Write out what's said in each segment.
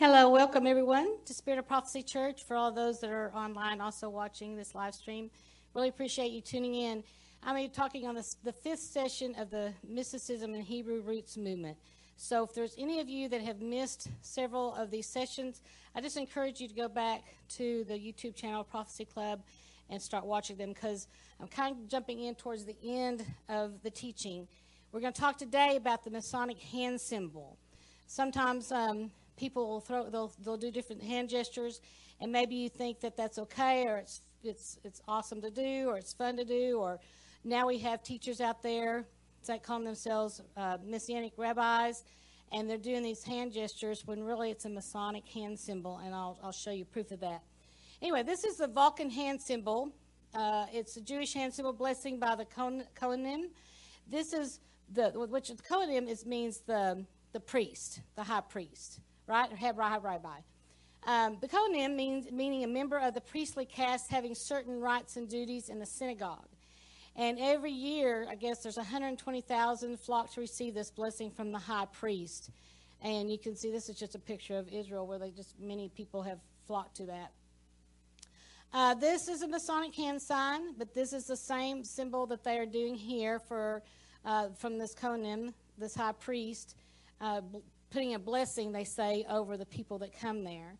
Hello, welcome everyone to Spirit of Prophecy Church. For all those that are online also watching this live stream, really appreciate you tuning in. I'm going to be talking on the fifth session of the Mysticism and Hebrew Roots movement. So, if there's any of you that have missed several of these sessions, I just encourage you to go back to the YouTube channel Prophecy Club and start watching them because I'm kind of jumping in towards the end of the teaching. We're going to talk today about the Masonic hand symbol. Sometimes um, people will throw they'll they'll do different hand gestures, and maybe you think that that's okay or it's it's it's awesome to do or it's fun to do or now we have teachers out there that call themselves uh, messianic rabbis and they're doing these hand gestures when really it's a Masonic hand symbol, and I'll, I'll show you proof of that. Anyway, this is the Vulcan hand symbol. Uh, it's a Jewish hand symbol, blessing by the Kohanim. This is the which the Kohanim is means the the priest, the high priest right? Or Hebrai Rabbi. Um, the Kohanim means meaning a member of the priestly caste having certain rights and duties in the synagogue. And every year, I guess there's 120,000 flock to receive this blessing from the high priest. And you can see this is just a picture of Israel where they just many people have flocked to that. Uh, this is a Masonic hand sign, but this is the same symbol that they are doing here for uh, from this Kohanim, this high priest, uh, putting a blessing, they say, over the people that come there.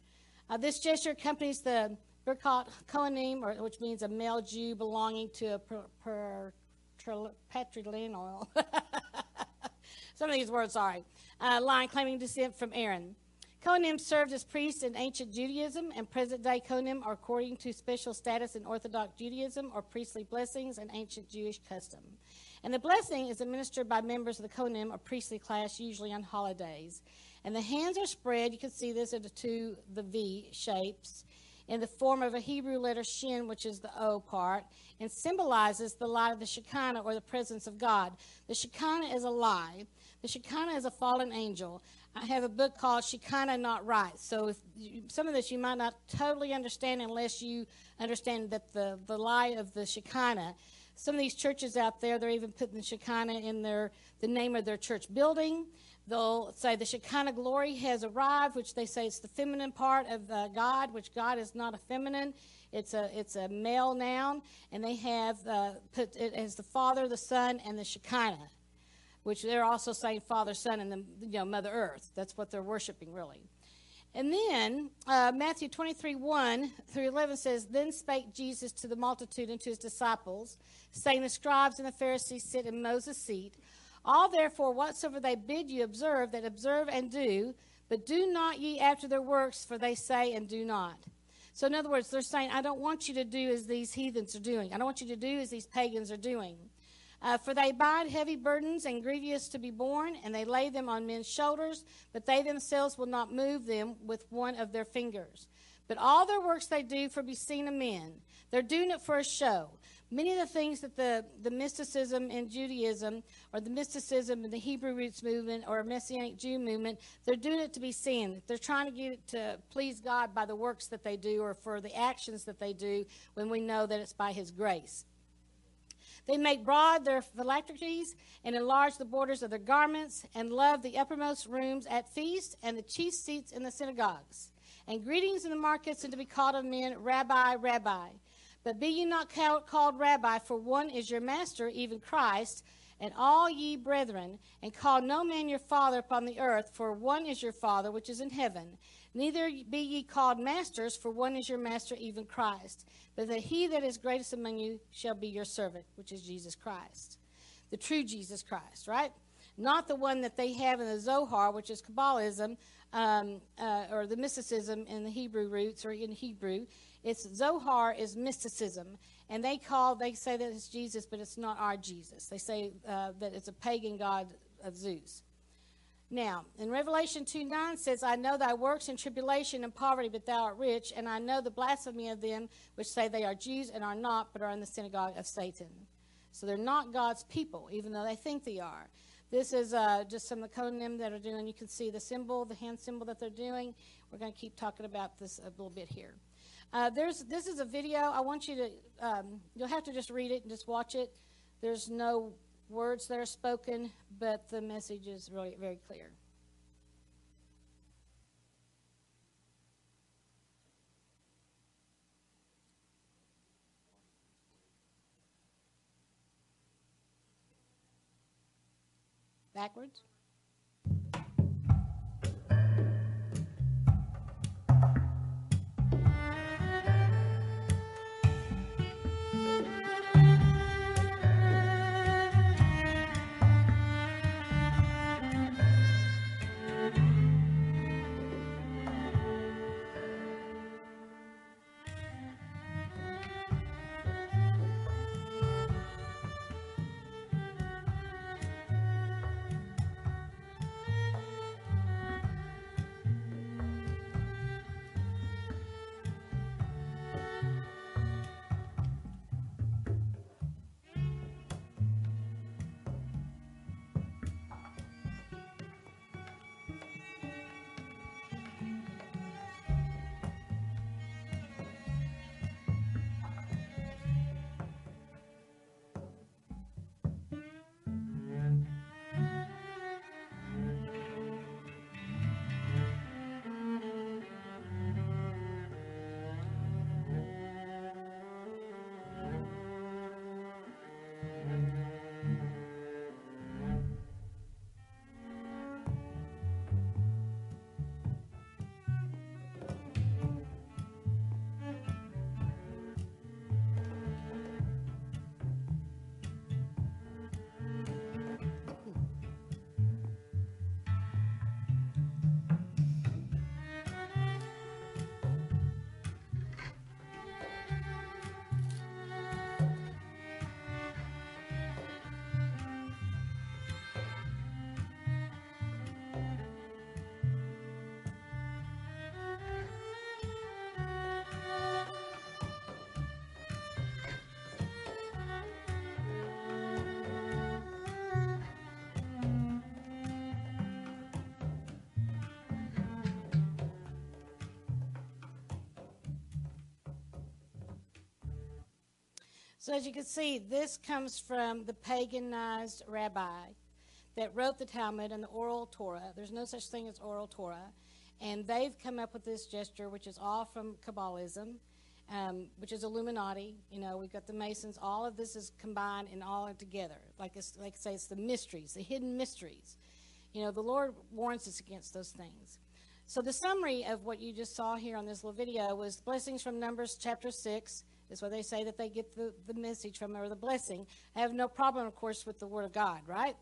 Uh, this gesture accompanies the Birkat Kohanim, or, which means a male Jew belonging to a per, patrilineal. Some of these words, sorry. Uh, line claiming descent from Aaron. Kohanim served as priests in ancient Judaism, and present day Kohanim are according to special status in Orthodox Judaism or priestly blessings and ancient Jewish custom. And the blessing is administered by members of the Kohanim, or priestly class, usually on holidays. And the hands are spread, you can see this two, the V shapes, in the form of a Hebrew letter shin, which is the O part, and symbolizes the light of the Shekinah, or the presence of God. The Shekinah is a lie. The Shekinah is a fallen angel. I have a book called Shekinah Not Right. So you, some of this you might not totally understand unless you understand that the, the lie of the Shekinah some of these churches out there, they're even putting the Shekinah in their the name of their church building. They'll say the Shekinah glory has arrived, which they say it's the feminine part of uh, God, which God is not a feminine. It's a it's a male noun, and they have uh, put it as the Father, the Son, and the Shekinah, which they're also saying Father, Son, and the you know Mother Earth. That's what they're worshiping, really. And then uh, Matthew 23 1 through 11 says, Then spake Jesus to the multitude and to his disciples, saying, The scribes and the Pharisees sit in Moses' seat. All therefore, whatsoever they bid you observe, that observe and do, but do not ye after their works, for they say and do not. So, in other words, they're saying, I don't want you to do as these heathens are doing. I don't want you to do as these pagans are doing. Uh, for they bind heavy burdens and grievous to be borne, and they lay them on men's shoulders, but they themselves will not move them with one of their fingers. But all their works they do for be seen of men. They're doing it for a show. Many of the things that the, the mysticism in Judaism, or the mysticism in the Hebrew roots movement, or Messianic Jew movement, they're doing it to be seen. They're trying to get it to please God by the works that they do, or for the actions that they do, when we know that it's by His grace. They make broad their phylacteries and enlarge the borders of their garments, and love the uppermost rooms at feasts and the chief seats in the synagogues. And greetings in the markets, and to be called of men, Rabbi, Rabbi. But be ye not called Rabbi, for one is your master, even Christ, and all ye brethren, and call no man your father upon the earth, for one is your Father which is in heaven. Neither be ye called masters, for one is your master, even Christ. But that he that is greatest among you shall be your servant, which is Jesus Christ. The true Jesus Christ, right? Not the one that they have in the Zohar, which is Kabbalism, um, uh, or the mysticism in the Hebrew roots, or in Hebrew. It's Zohar is mysticism. And they call, they say that it's Jesus, but it's not our Jesus. They say uh, that it's a pagan god of Zeus. Now, in Revelation 2 9 says, I know thy works in tribulation and poverty, but thou art rich, and I know the blasphemy of them which say they are Jews and are not, but are in the synagogue of Satan. So they're not God's people, even though they think they are. This is uh, just some of the Kohanim that are doing. You can see the symbol, the hand symbol that they're doing. We're going to keep talking about this a little bit here. Uh, there's this is a video. I want you to um, you'll have to just read it and just watch it. There's no words that are spoken, but the message is really very clear. Backwards? So, as you can see, this comes from the paganized rabbi that wrote the Talmud and the oral Torah. There's no such thing as oral Torah. And they've come up with this gesture, which is all from Kabbalism, um, which is Illuminati. You know, we've got the Masons. All of this is combined and all together. Like, it's, like I say, it's the mysteries, the hidden mysteries. You know, the Lord warns us against those things. So, the summary of what you just saw here on this little video was blessings from Numbers chapter 6 is where they say that they get the, the message from or the blessing. I have no problem, of course, with the Word of God, right?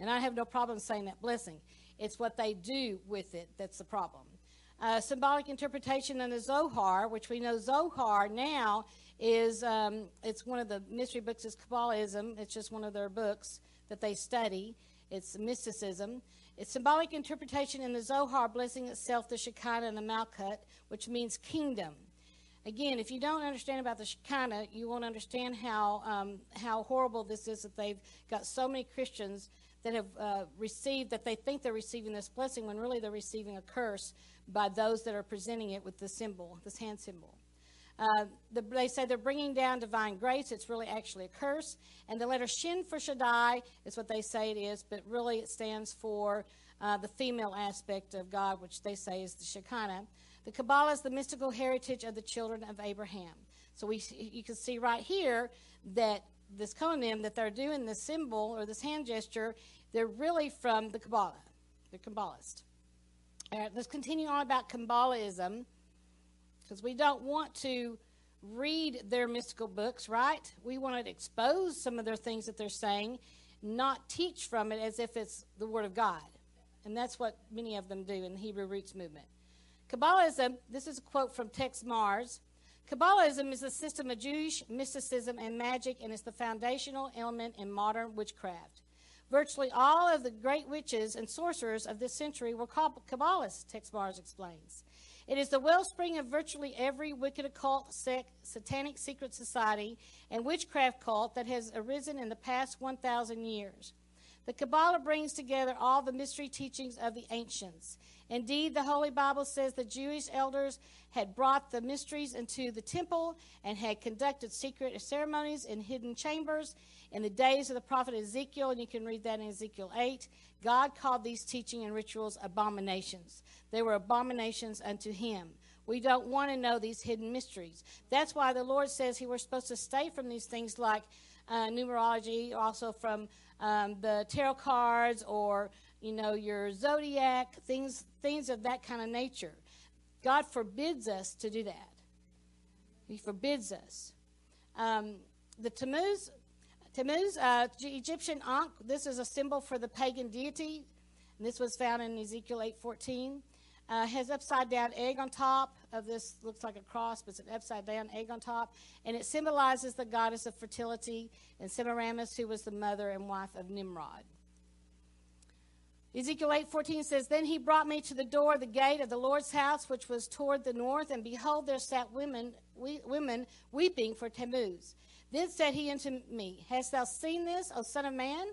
And I have no problem saying that blessing. It's what they do with it that's the problem. Uh, symbolic interpretation in the Zohar, which we know Zohar now is um, it's one of the mystery books is Kabbalism. It's just one of their books that they study. It's mysticism. It's symbolic interpretation in the Zohar, blessing itself the Shekinah and the Malkut, which means kingdom again, if you don't understand about the Shekinah, you won't understand how um, how horrible this is that they've got so many Christians that have uh, received that they think they're receiving this blessing when really they're receiving a curse by those that are presenting it with the symbol, this hand symbol. Uh, the, they say they're bringing down divine grace. It's really actually a curse. And the letter Shin for Shaddai is what they say it is, but really it stands for uh, the female aspect of God, which they say is the Shekinah. The Kabbalah is the mystical heritage of the children of Abraham. So we, you can see right here that this kohanim that they're doing this symbol or this hand gesture, they're really from the Kabbalah. They're Kabbalist. All right, let's continue on about Kabbalism because we don't want to read their mystical books, right? We want to expose some of their things that they're saying, not teach from it as if it's the Word of God. And that's what many of them do in the Hebrew Roots movement. Kabbalism, this is a quote from Texe Marrs. Kabbalism is a system of Jewish mysticism and magic, and it's the foundational element in modern witchcraft. Virtually all of the great witches and sorcerers of this century were Kabbalists, Texe Marrs explains. It is the wellspring of virtually every wicked occult, sect, satanic secret society, and witchcraft cult that has arisen in the past 1,000 years. The Kabbalah brings together all the mystery teachings of the ancients. Indeed, the Holy Bible says the Jewish elders had brought the mysteries into the temple and had conducted secret ceremonies in hidden chambers. In the days of the prophet Ezekiel, and you can read that in Ezekiel 8, God called these teaching and rituals abominations. They were abominations unto him. We don't want to know these hidden mysteries. That's why the Lord says he was supposed to stay from these things like uh, numerology, also from um, the tarot cards or you know your zodiac things, things of that kind of nature. God forbids us to do that. He forbids us. Um, the Tammuz, Tammuz, uh, Egyptian Ankh. This is a symbol for the pagan deity. And this was found in Ezekiel 8:14. Uh, has upside down egg on top of this. Looks like a cross, but it's an upside down egg on top, and it symbolizes the goddess of fertility and Semiramis, who was the mother and wife of Nimrod. Ezekiel 8:14 says, "Then he brought me to the door of the gate of the Lord's house, which was toward the north, and behold, there sat women, we, women weeping for Tammuz. Then said he unto me, Hast thou seen this, O son of man?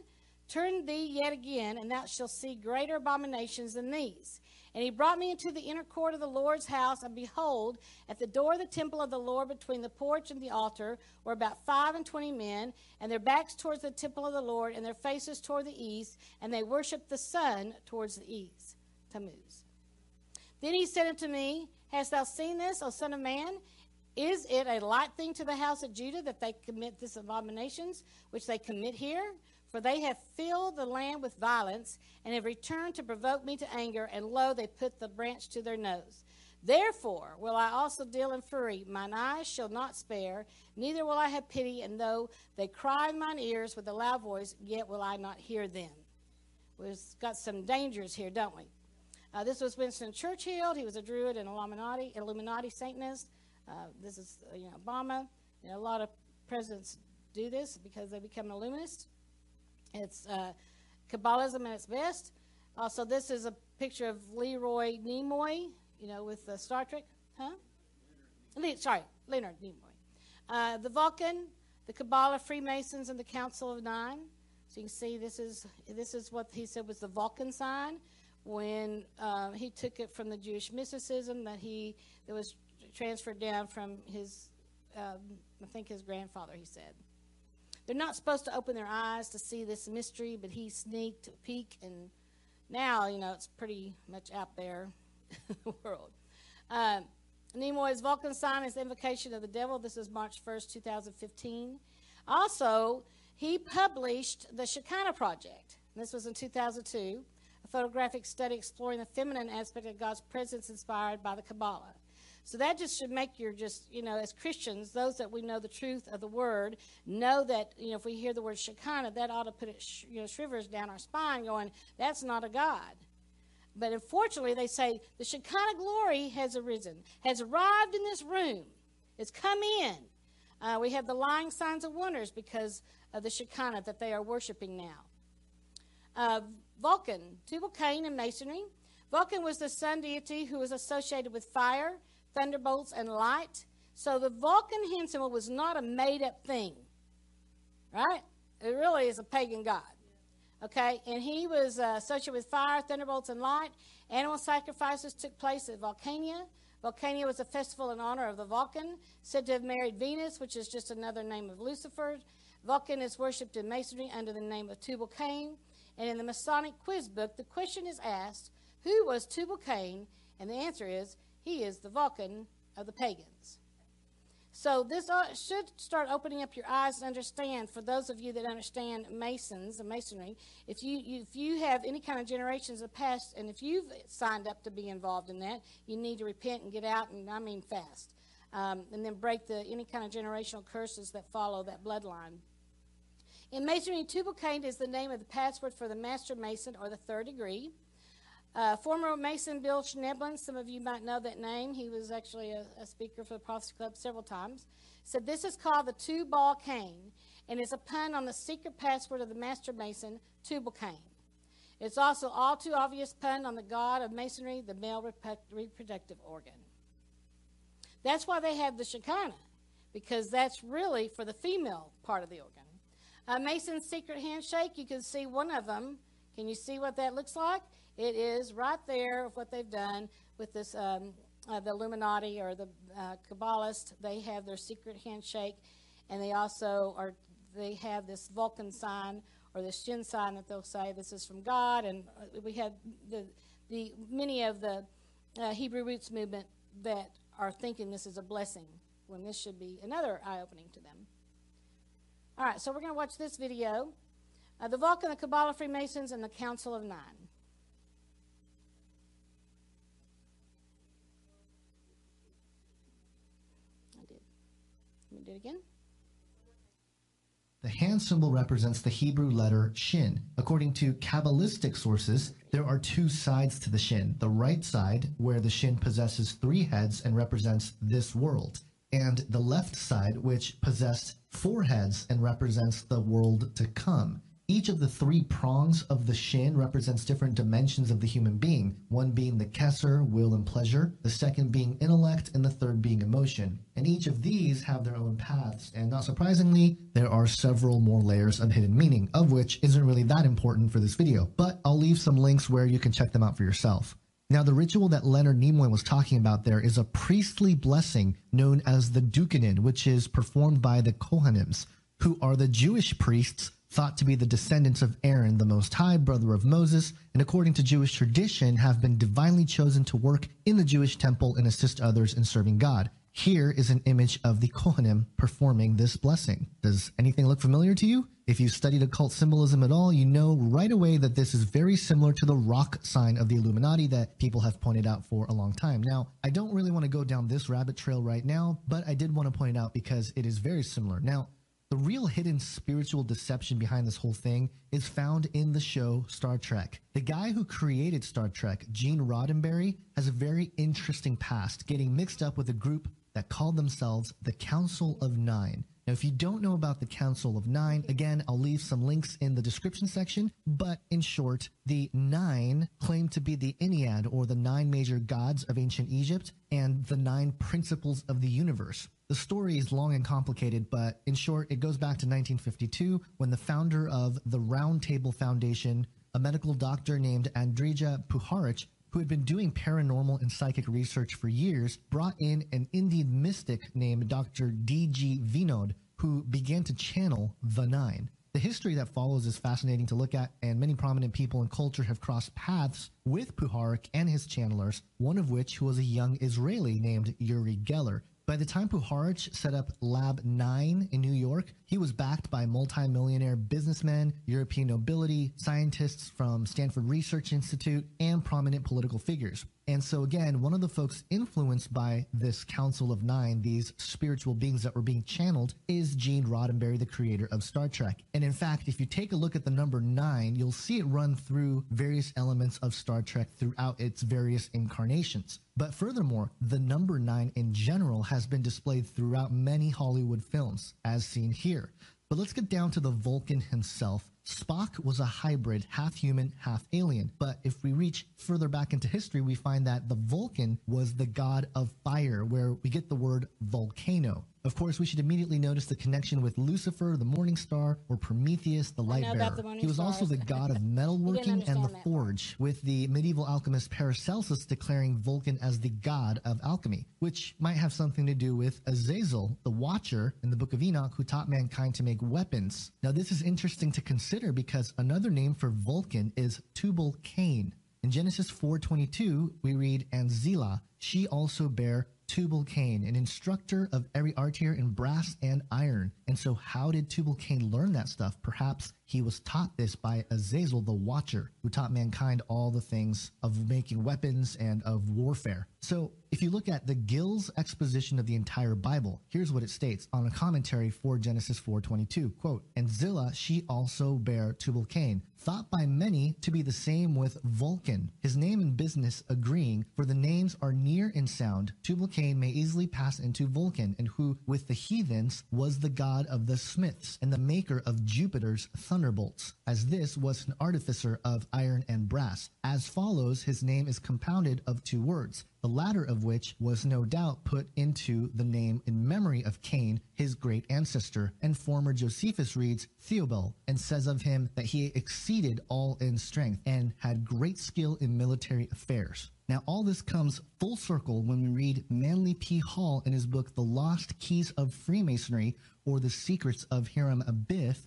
Turn thee yet again, and thou shalt see greater abominations than these. And he brought me into the inner court of the Lord's house, and behold, at the door of the temple of the Lord, between the porch and the altar, were about five and twenty men, and their backs towards the temple of the Lord, and their faces toward the east, and they worshipped the sun towards the east. Tammuz. Then he said unto me, Hast thou seen this, O son of man? Is it a light thing to the house of Judah that they commit this abominations which they commit here? For they have filled the land with violence, and have returned to provoke me to anger, and lo, they put the branch to their nose. Therefore will I also deal in fury. Mine eyes shall not spare, neither will I have pity, and though they cry in mine ears with a loud voice, yet will I not hear them. We've got some dangers here, don't we? Uh, this was Winston Churchill. He was a Druid and Illuminati, Illuminati Satanist. Uh, this is, you know, Obama. You know, a lot of presidents do this because they become Illuminist. It's uh, Kabbalism at its best. Also, this is a picture of Leroy Nimoy, you know, with uh, Star Trek. Huh? Le- sorry, Leonard Nimoy. Uh, the Vulcan, the Kabbalah, Freemasons, and the Council of Nine. So you can see this is this is what he said was the Vulcan sign when uh, he took it from the Jewish mysticism that he that was transferred down from his, um, I think his grandfather. He said. They're not supposed to open their eyes to see this mystery, but he sneaked a peek, and now, you know, it's pretty much out there in the world. Uh, Nimoy's Vulcan sign is invocation of the devil. This is March 1st, 2015. Also, he published the Shekinah Project. This was in 2002, a photographic study exploring the feminine aspect of God's presence inspired by the Kabbalah. So that just should make your just, you know, as Christians, those that we know the truth of the word, know that, you know, if we hear the word Shekinah, that ought to put it, sh- you know, shivers down our spine going, that's not a God. But unfortunately, they say the Shekinah glory has arisen, has arrived in this room. It's come in. Uh, we have the lying signs of wonders because of the Shekinah that they are worshiping now. Uh, Vulcan, Tubal Cain and Masonry. Vulcan was the sun deity who was associated with fire, thunderbolts, and light. So the Vulcan hand symbol was not a made up thing, right? It really is a pagan god. Okay, and he was uh, associated with fire, thunderbolts, and light. Animal sacrifices took place at Vulcania. Vulcania was a festival in honor of the Vulcan, said to have married Venus, which is just another name of Lucifer. Vulcan is worshipped in Masonry under the name of Tubal Cain. And in the Masonic quiz book, the question is asked, Who was Tubal Cain? And the answer is, He is the Vulcan of the pagans. So this uh, should start opening up your eyes and understand. For those of you that understand Masons and Masonry, if you, you, if you have any kind of generations of past, and if you've signed up to be involved in that, you need to repent and get out, and I mean fast, um, and then break the any kind of generational curses that follow that bloodline. In Masonry, Tubal Cain is the name of the password for the Master Mason or the third degree. Uh, former Mason Bill Schnoebelen, some of you might know that name. He was actually a, a speaker for the Prophecy Club several times. Said this is called the two ball cane and is a pun on the secret password of the Master Mason, Tubal Cain. It's also all too obvious pun on the god of masonry, the male rep- reproductive organ. That's why they have the Shekinah, because that's really for the female part of the organ. A Mason's secret handshake, you can see one of them. Can you see what that looks like? It is right there of what they've done with this, um, uh, the Illuminati or the uh. They have their secret handshake, and they also are they have this Vulcan sign or this Shin sign that they'll say this is from God. And uh, we have the the many of the uh, Hebrew roots movement that are thinking this is a blessing when this should be another eye opening to them. All right, so we're going to watch this video uh, The Vulcan, the Kabbalah Freemasons, and the Council of Nine. I did. It again. The hand symbol represents the Hebrew letter shin. According to Kabbalistic sources, there are two sides to the shin. The right side, where the shin possesses three heads and represents this world, and the left side, which possessed four heads and represents the world to come. Each of the three prongs of the shin represents different dimensions of the human being, one being the kesser, will and pleasure, the second being intellect, and the third being emotion. And each of these have their own paths, and not surprisingly, there are several more layers of hidden meaning, of which isn't really that important for this video, but I'll leave some links where you can check them out for yourself. Now, the ritual that Leonard Nimoy was talking about there is a priestly blessing known as the Dukanin, which is performed by the Kohanims, who are the Jewish priests thought to be the descendants of Aaron, the Most High, brother of Moses, and according to Jewish tradition, have been divinely chosen to work in the Jewish temple and assist others in serving God. Here is an image of the Kohanim performing this blessing. Does anything look familiar to you? If you've studied occult symbolism at all, you know right away that this is very similar to the rock sign of the Illuminati that people have pointed out for a long time. Now, I don't really want to go down this rabbit trail right now, but I did want to point it out because it is very similar. Now, the real hidden spiritual deception behind this whole thing is found in the show Star Trek. The guy who created Star Trek, Gene Roddenberry, has a very interesting past, getting mixed up with a group that called themselves the Council of Nine. Now, if you don't know about the Council of Nine, again, I'll leave some links in the description section. But in short, the Nine claim to be the Ennead, or the nine major gods of ancient Egypt, and the nine principles of the universe. The story is long and complicated, but in short, it goes back to 1952 when the founder of the Round Table Foundation, a medical doctor named Andrija Puharich, who had been doing paranormal and psychic research for years, brought in an Indian mystic named Dr. D.G. Vinod, who began to channel the Nine. The history that follows is fascinating to look at, and many prominent people in culture have crossed paths with Puharich and his channelers, one of which was a young Israeli named Uri Geller. By the time Puharich set up Lab 9 in New York, he was backed by multimillionaire businessmen, European nobility, scientists from Stanford Research Institute, and prominent political figures. And so, again, one of the folks influenced by this Council of Nine, these spiritual beings that were being channeled, is Gene Roddenberry, the creator of Star Trek. And in fact, if you take a look at the number nine, you'll see it run through various elements of Star Trek throughout its various incarnations. But furthermore, the number nine in general has been displayed throughout many Hollywood films, as seen here. But let's get down to the Vulcan himself. Spock was a hybrid, half human, half alien. But if we reach further back into history, we find that the Vulcan was the god of fire, where we get the word volcano. Of course, we should immediately notice the connection with Lucifer, the morning star, or Prometheus, the light bearer. the he was also the god of metalworking and the that. forge, with the medieval alchemist Paracelsus declaring Vulcan as the god of alchemy, which might have something to do with Azazel, the watcher in the Book of Enoch, who taught mankind to make weapons. Now, this is interesting to consider because another name for Vulcan is Tubal Cain. In Genesis 4:22, we read, "And Zillah, she also bare Tubal Cain, an instructor of every art here in brass and iron." And so, how did Tubal Cain learn that stuff? Perhaps he was taught this by Azazel, the Watcher, who taught mankind all the things of making weapons and of warfare. So, if you look at the Gill's exposition of the entire Bible, here's what it states on a commentary for Genesis 4:22. Quote, "And Zillah she also bare Tubal Cain, thought by many to be the same with Vulcan, his name and business agreeing, for the names are near in sound. Tubal Cain may easily pass into Vulcan, and who with the heathens was the god of the smiths and the maker of Jupiter's thunderbolts, as this was an artificer of iron and brass. As follows, his name is compounded of two words, the latter of which was no doubt put into the name in memory of Cain, his great ancestor, and former Josephus reads Theobald, and says of him that he exceeded all in strength and had great skill in military affairs. Now, all this comes full circle when we read Manly P. Hall in his book, The Lost Keys of Freemasonry or The Secrets of Hiram Abiff.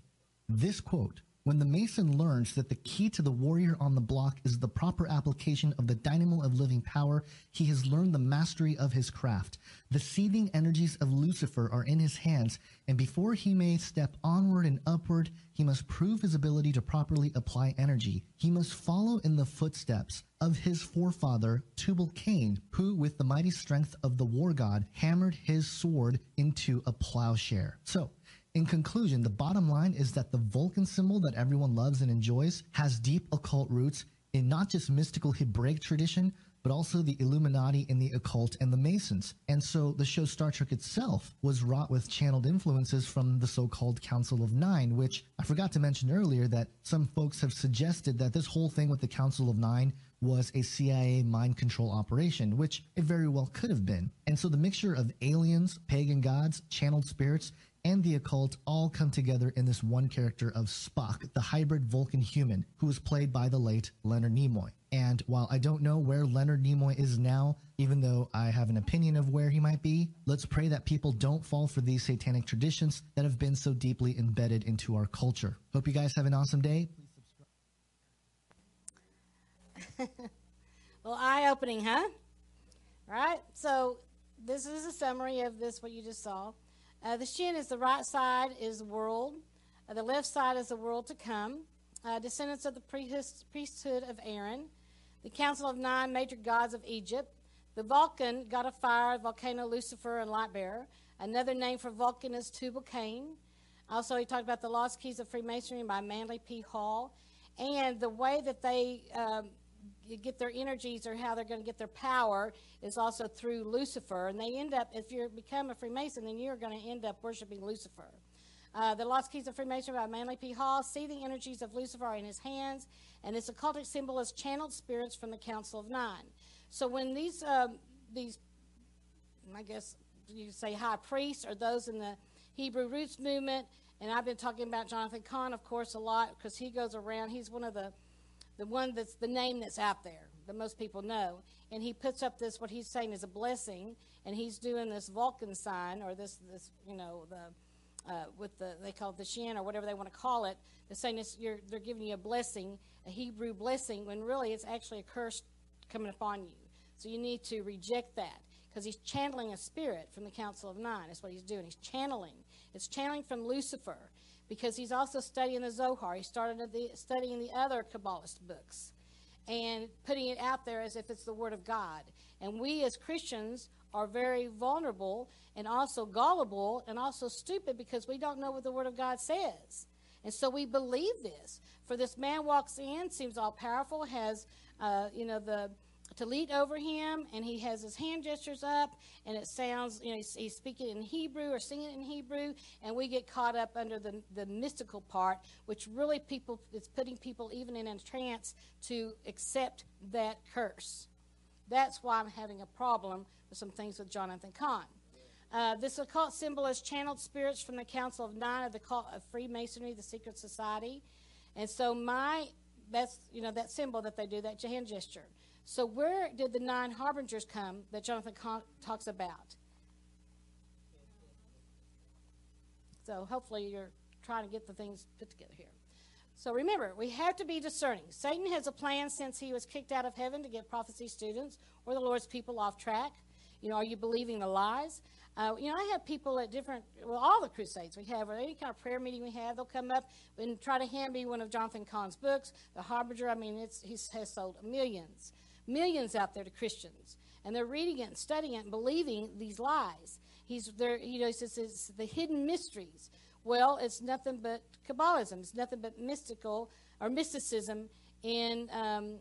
This quote When the Mason learns that the key to the warrior on the block is the proper application of the dynamo of living power, he has learned the mastery of his craft. The seething energies of Lucifer are in his hands, and before he may step onward and upward, he must prove his ability to properly apply energy. He must follow in the footsteps of his forefather Tubal Cain, who, with the mighty strength of the war god, hammered his sword into a plowshare. So, in conclusion, the bottom line is that the Vulcan symbol that everyone loves and enjoys has deep occult roots in not just mystical Hebraic tradition, but also the Illuminati and the occult and the Masons. And so the show Star Trek itself was wrought with channeled influences from the so-called Council of Nine, which I forgot to mention earlier that some folks have suggested that this whole thing with the Council of Nine was a CIA mind control operation, which it very well could have been. And so the mixture of aliens, pagan gods, channeled spirits, and the occult all come together in this one character of Spock, the hybrid Vulcan human, who was played by the late Leonard Nimoy. And while I don't know where Leonard Nimoy is now, even though I have an opinion of where he might be, let's pray that people don't fall for these satanic traditions that have been so deeply embedded into our culture. Hope you guys have an awesome day. well, eye opening, huh? Right? So, this is a summary of this, what you just saw. Uh, the shin is the right side is the world. Uh, the left side is the world to come. Uh, descendants of the priesthood of Aaron. The council of nine major gods of Egypt. The Vulcan, god of fire, volcano, Lucifer, and light bearer. Another name for Vulcan is Tubal Cain. Also, he talked about the lost keys of Freemasonry by Manly P. Hall. And the way that they um, get their energies or how they're going to get their power is also through Lucifer. And they end up, if you become a Freemason, then you're going to end up worshiping Lucifer. Uh, the Lost Keys of Freemasonry by Manly P. Hall. See the energies of Lucifer are in his hands, and this occultic symbol is channeled spirits from the Council of Nine. So when these, um, these, I guess you say high priests, or those in the Hebrew roots movement, and I've been talking about Jonathan Cahn, of course, a lot because he goes around. He's one of the the one that's the name that's out there that most people know. And he puts up this, what he's saying is a blessing, and he's doing this Vulcan sign, or this, this you know, the, uh, with the, they call it the shin, or whatever they want to call it. They're saying this, you're, they're giving you a blessing, a Hebrew blessing, when really it's actually a curse coming upon you. So you need to reject that because he's channeling a spirit from the Council of Nine. That's what he's doing. He's channeling. It's channeling from Lucifer because he's also studying the Zohar. He started the, studying the other Kabbalist books and putting it out there as if it's the Word of God. And we as Christians are very vulnerable and also gullible and also stupid because we don't know what the Word of God says. And so we believe this. For this man walks in, seems all powerful, has, uh, you know, the to lead over him, and he has his hand gestures up, and it sounds, you know, he's, he's, speaking in Hebrew or singing in Hebrew, and we get caught up under the, the mystical part, which really people is putting people even in a trance to accept that curse. That's why I'm having a problem with some things with Jonathan Cahn. Uh, this occult symbol is channeled spirits from the Council of Nine of the cult of Freemasonry, the secret society, and so my that's you know that symbol that they do that hand gesture. So, where did the nine harbingers come that Jonathan talks about? So, hopefully, you're trying to get the things put together here. So, remember, we have to be discerning. Satan has a plan since he was kicked out of heaven to get prophecy students or the Lord's people off track. You know, are you believing the lies? Uh, you know, I have people at different, well, all the crusades we have, or any kind of prayer meeting we have, they'll come up and try to hand me one of Jonathan Cahn's books, The Harbinger. I mean, it's, he has sold millions millions out there to Christians, and they're reading it and studying it and believing these lies. He's there, you know, he says it's the hidden mysteries. Well, it's nothing but Kabbalism. It's nothing but mystical or mysticism in, um,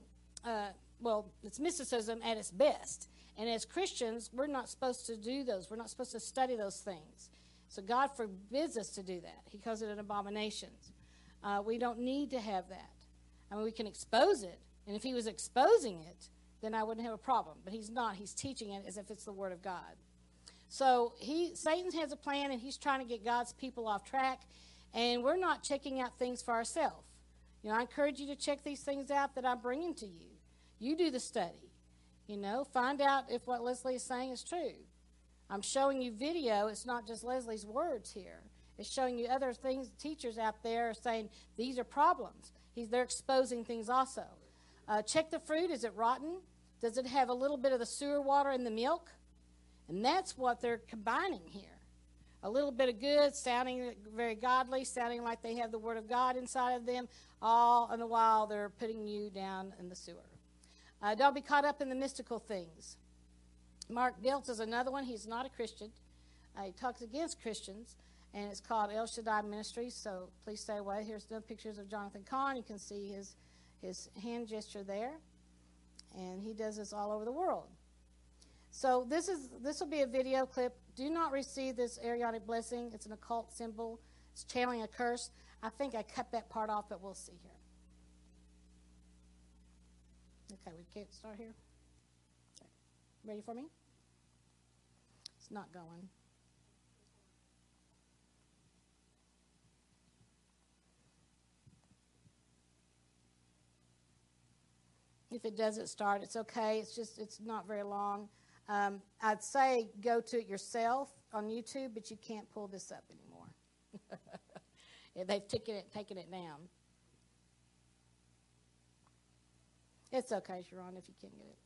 uh, well, it's mysticism at its best. And as Christians, we're not supposed to do those. We're not supposed to study those things. So God forbids us to do that. He calls it an abomination. Uh, we don't need to have that. I mean, we can expose it, and if he was exposing it, then I wouldn't have a problem. But he's not. He's teaching it as if it's the Word of God. So he Satan has a plan, and he's trying to get God's people off track. And we're not checking out things for ourselves. You know, I encourage you to check these things out that I'm bringing to you. You do the study. You know, find out if what Leslie is saying is true. I'm showing you video. It's not just Leslie's words here. It's showing you other things. Teachers out there are saying these are problems. He's, they're exposing things also. Uh, check the fruit. Is it rotten? Does it have a little bit of the sewer water in the milk? And that's what they're combining here. A little bit of good, sounding very godly, sounding like they have the Word of God inside of them, all in the while they're putting you down in the sewer. Uh, don't be caught up in the mystical things. Mark Biltz is another one. He's not a Christian. Uh, he talks against Christians, and it's called El Shaddai Ministries. So please stay away. Here's the pictures of Jonathan Cahn. You can see his his hand gesture there, and he does this all over the world. So this is this will be a video clip. Do not receive this Aaronic blessing. It's an occult symbol. It's channeling a curse. I think I cut that part off, but we'll see here. Okay, we can't start here. Ready for me? It's not going. If it doesn't start, it's okay. It's just, it's not very long. Um, I'd say go to it yourself on YouTube, but you can't pull this up anymore. They've taken it, taken it down. It's okay, Sharon, if you can't get it.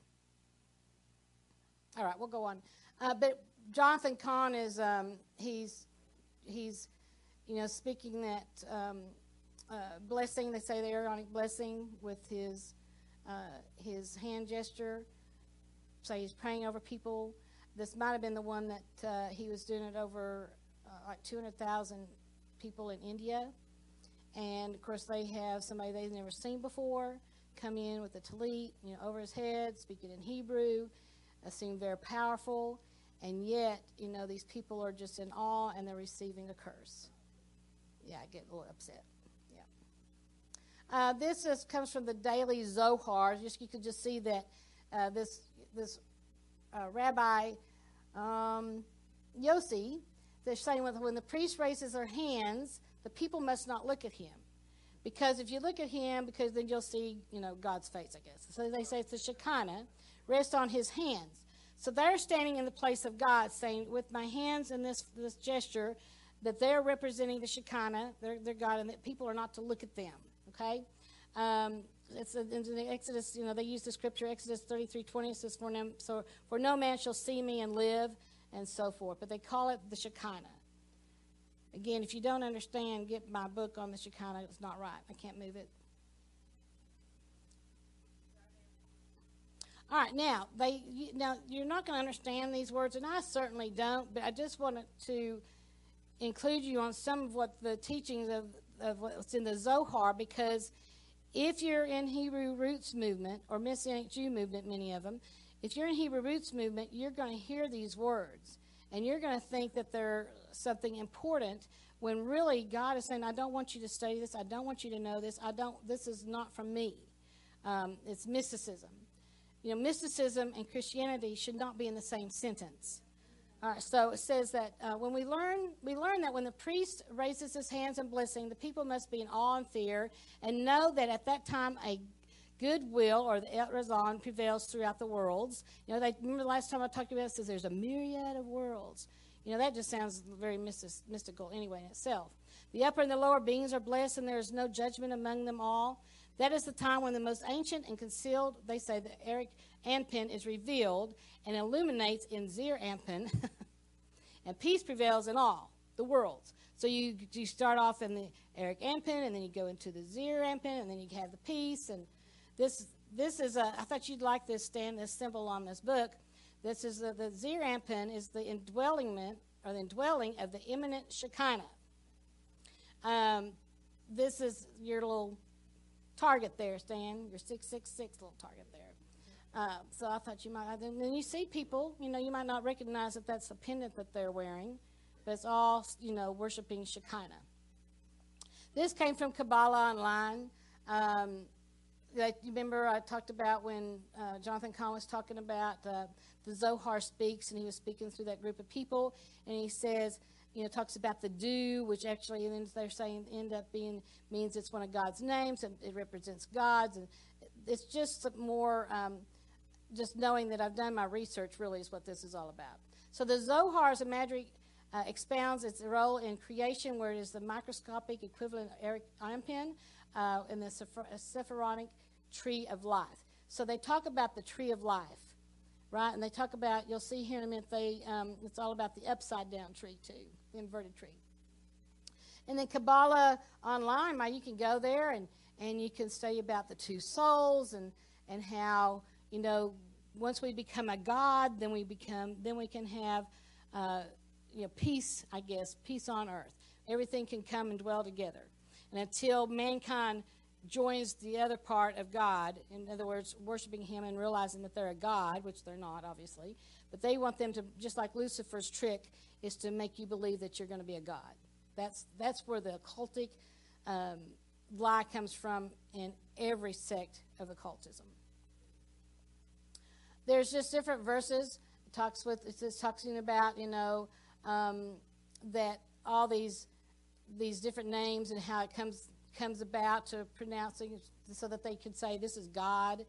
All right, we'll go on. Uh, but Jonathan Cahn is um, he's he's you know speaking that um, uh, blessing. They say the Aaronic blessing with his uh, his hand gesture. Say he's praying over people. This might have been the one that uh, he was doing it over uh, like 200,000 people in India. And of course, they have somebody they've never seen before come in with a talit, you know, over his head, speaking in Hebrew. It seemed very powerful. And yet, you know, these people are just in awe and they're receiving a curse. Yeah, I get a little upset. Uh, this is, comes from the Daily Zohar. Just you can just see that uh, this this uh, Rabbi um, Yossi, they're saying when, the priest raises their hands, the people must not look at him, because if you look at him, because then you'll see you know God's face, I guess. So they say it's the Shekinah rest on his hands. So they're standing in the place of God, saying, with my hands in this this gesture, that they're representing the Shekinah, they're, they're God, and that people are not to look at them. Okay? Um, it's in the Exodus, you know, they use the scripture, Exodus 33 20, it says, for no, so, for no man shall see me and live, and so forth. But they call it the Shekinah. Again, if you don't understand, get my book on the Shekinah. It's not right. I can't move it. All right, now they now you're not going to understand these words, and I certainly don't. But I just wanted to include you on some of what the teachings of of what's in the Zohar because if you're in Hebrew Roots movement or Messianic Jew movement, many of them, if you're in Hebrew Roots movement, you're going to hear these words and you're going to think that they're something important when really God is saying, I don't want you to study this. I don't want you to know this. I don't, this is not from me. Um, it's mysticism. You know, mysticism and Christianity should not be in the same sentence. So it says that uh, when we learn, we learn that when the priest raises his hands in blessing, the people must be in awe and fear, and know that at that time a goodwill or the El Razan prevails throughout the worlds. You know, they remember the last time I talked about it says there's a myriad of worlds. You know, that just sounds very mystical anyway in itself. The upper and the lower beings are blessed, and there is no judgment among them all. That is the time when the most ancient and concealed, they say, the Arikh Anpin is revealed and illuminates in Zeir Anpin, and peace prevails in all the worlds. So you you start off in the Arikh Anpin, and then you go into the Zeir Anpin, and then you have the peace. And this this is a. I thought you'd like this stand this symbol on this book. This is the, the Zeir Anpin is the indwelling or the indwelling of the imminent Shekinah. Um, this is your little target there, Stan. Your six six six little target. Uh, so I thought you might. And then you see people, you know, you might not recognize that that's a pendant that they're wearing, but it's all, you know, worshiping Shekinah. This came from Kabbalah Online. Um, that you remember I talked about when uh, Jonathan Cahn was talking about uh, the Zohar speaks, and he was speaking through that group of people, and he says, you know, talks about the dew, which actually then they're saying end up being means it's one of God's names, and it represents God's, and it's just more. Um, just knowing that I've done my research really is what this is all about. So the Zohar is a magic, uh, expounds its role in creation, where it is the microscopic equivalent of Arikh Anpin uh, in the Sephironic tree of life. So they talk about the tree of life, right? And they talk about, you'll see here in a minute, they, um, it's all about the upside down tree, too, the inverted tree. And then Kabbalah online, you can go there and, and you can study about the two souls and, and how, you know, once we become a God, then we become, then we can have, uh, you know, peace, I guess, peace on earth. Everything can come and dwell together. And until mankind joins the other part of God, in other words, worshiping Him and realizing that they're a God, which they're not, obviously, but they want them to, just like Lucifer's trick, is to make you believe that you're going to be a God. That's, that's where the occultic um, lie comes from in every sect of occultism. There's just different verses. Talks with it's just talking about you know um, that all these these different names and how it comes comes about to pronouncing so that they can say this is God.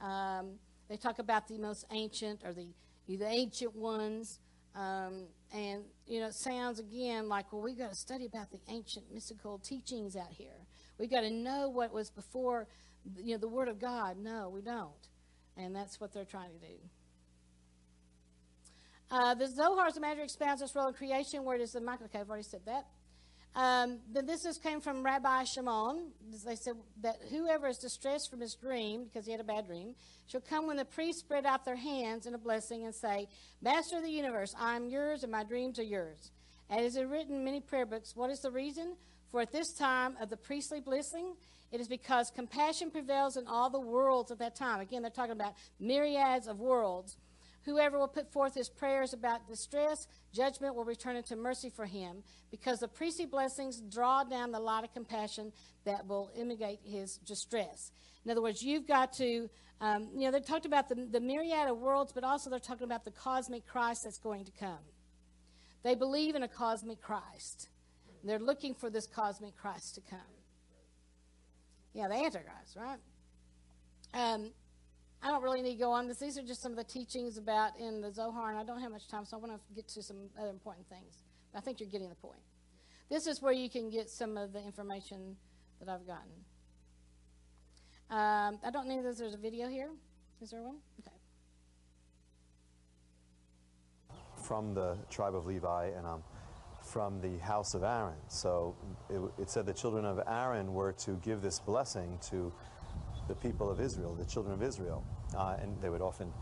Um, they talk about the most ancient or the the ancient ones. Um, and, you know, it sounds again like, well, we've got to study about the ancient mystical teachings out here. We've got to know what was before, you know, the Word of God. No, we don't. And that's what they're trying to do. Uh, the Zohar's Magic expounds this role in creation, where it is the micro. Okay, I've already said that. Um, then this is, came from Rabbi Shimon. They said that whoever is distressed from his dream, because he had a bad dream, shall come when the priests spread out their hands in a blessing and say, Master of the universe, I am yours and my dreams are yours. Is it written in many prayer books, what is the reason? For at this time of the priestly blessing, it is because compassion prevails in all the worlds at that time. Again, they're talking about myriads of worlds Whoever will put forth his prayers about distress, judgment will return into mercy for him, because the priestly blessings draw down the light of compassion that will imitate his distress. In other words, you've got to, um, you know, they talked about the, the myriad of worlds, but also they're talking about the cosmic Christ that's going to come. They believe in a cosmic Christ. They're looking for this cosmic Christ to come. Yeah, the Antichrist, right? Um, I don't really need to go on this. These are just some of the teachings about in the Zohar, and I don't have much time, so I want to get to some other important things. I think you're getting the point. This is where you can get some of the information that I've gotten. Um, I don't know if there's a video here. Is there one? Okay. From the tribe of Levi and um, from the house of Aaron. So it, it said the children of Aaron were to give this blessing to the people of Israel, the children of Israel. Uh, and they would often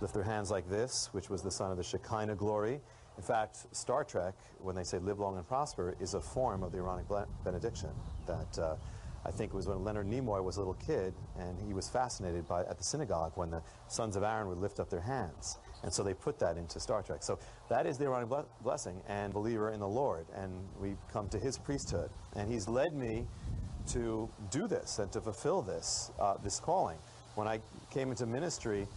lift their hands like this, which was the sign of the Shekinah glory. In fact, Star Trek, when they say live long and prosper, is a form of the Aaronic benediction that uh, I think it was when Leonard Nimoy was a little kid and he was fascinated by at the synagogue when the sons of Aaron would lift up their hands. And so they put that into Star Trek. So that is the Aaronic blessing and believer in the Lord. And we come to his priesthood. And he's led me to do this and to fulfill this, uh, this calling. When I came into ministry,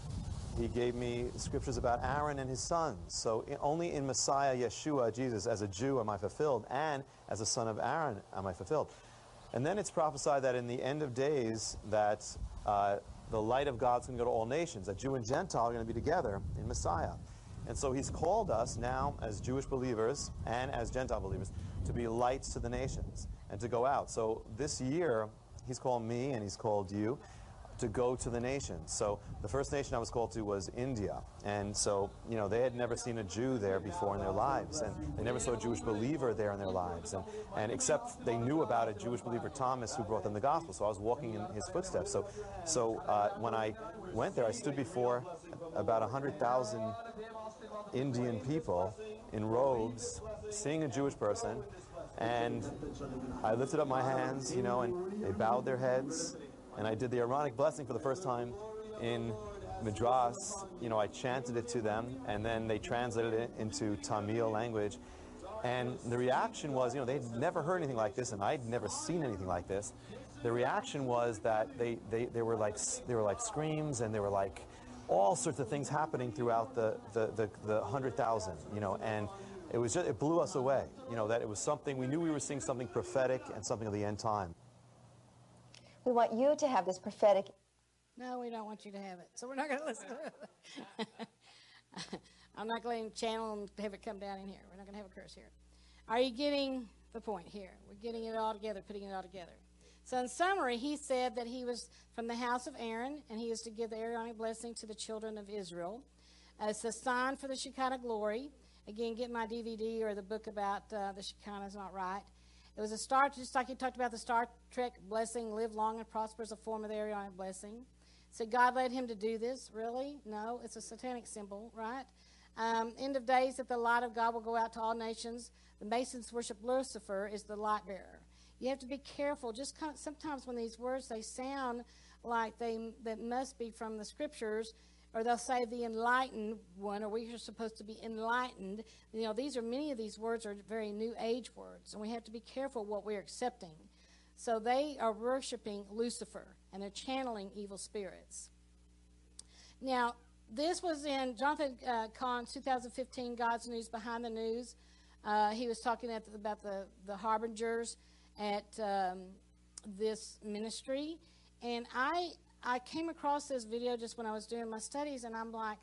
he gave me scriptures about Aaron and his sons. So only in Messiah, Yeshua, Jesus, as a Jew am I fulfilled, and as a son of Aaron am I fulfilled. And then it's prophesied that in the end of days that uh, the light of God's going to go to all nations, that Jew and Gentile are going to be together in Messiah. And so he's called us now as Jewish believers and as Gentile believers to be lights to the nations and to go out. So this year, he's called me and he's called you to go to the nations. So the first nation I was called to was India. And so, you know, they had never seen a Jew there before in their lives. And they never saw a Jewish believer there in their lives. And, and except they knew about a Jewish believer, Thomas, who brought them the gospel. So I was walking in his footsteps. So, so uh, when I went there, I stood before about 100,000 Indian people in robes, seeing a Jewish person and I lifted up my hands, you know, and they bowed their heads. And I did the Aaronic blessing for the first time in Madras. You know, I chanted it to them, and then they translated it into Tamil language. And the reaction was, you know, they'd never heard anything like this, and I'd never seen anything like this. The reaction was that they, they, they were like they were like screams, and they were like all sorts of things happening throughout the the, the, the hundred thousand, you know, and it was just, it blew us away. You know, that it was something, we knew we were seeing something prophetic and something of the end time. We want you to have this prophetic. No, we don't want you to have it. So we're not going to listen to it. I'm not going to channel and have it come down in here. We're not going to have a curse here. Are you getting the point here? We're getting it all together, putting it all together. So, in summary, he said that he was from the house of Aaron, and he is to give the Aaronic blessing to the children of Israel. It's a sign for the Shekinah glory. Again, get my DVD or the book about uh, the Shekinah is not right. It was a star, just like he talked about the Star Trek blessing, live long and prosper as a form of the Aaronic blessing. So God led him to do this? Really? No, it's a satanic symbol, right? Um, end of days that the light of God will go out to all nations. The Masons worship Lucifer is the light bearer. You have to be careful. Just kind of, sometimes when these words they sound like they that must be from the scriptures, or they'll say the enlightened one, or we are supposed to be enlightened. You know, these are many of these words are very new age words, and we have to be careful what we're accepting. So they are worshiping Lucifer and they're channeling evil spirits. Now, this was in Jonathan uh, Cahn's 2015 God's News Behind the News. Uh, he was talking the, about the, the harbingers at um, this ministry. And I, I came across this video just when I was doing my studies, and I'm like,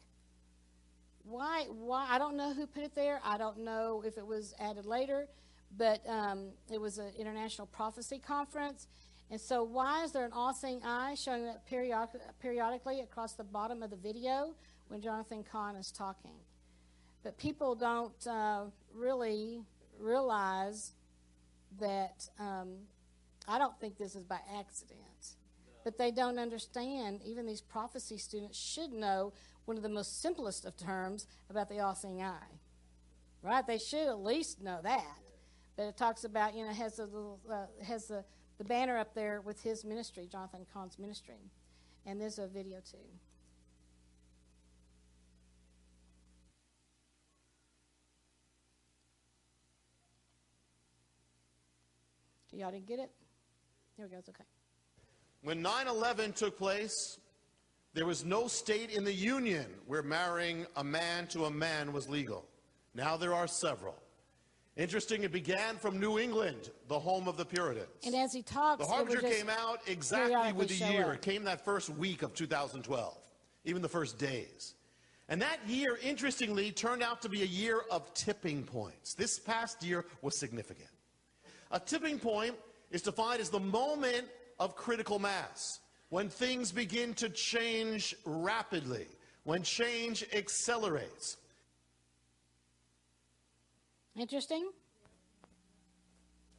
why? Why? I don't know who put it there. I don't know if it was added later, but um, it was an international prophecy conference. And so, why is there an all-seeing eye showing up periodic, periodically across the bottom of the video when Jonathan Cahn is talking? But people don't uh, really realize that um, I don't think this is by accident. But they don't understand, even these prophecy students should know one of the most simplest of terms about the all seeing eye. Right? They should at least know that. But it talks about, you know, has the uh, has the, the banner up there with his ministry, Jonathan Cahn's ministry. And there's a video too. Y'all didn't get it? There it goes, okay. When 9 11 took place, there was no state in the Union where marrying a man to a man was legal. Now there are several. Interesting, it began from New England, the home of the Puritans. And as he talks, the Harbinger came out exactly with the year. Up. It came that first week of 2012, even the first days. And that year, interestingly, turned out to be a year of tipping points. This past year was significant. A tipping point is defined as the moment of critical mass, when things begin to change rapidly, when change accelerates. Interesting.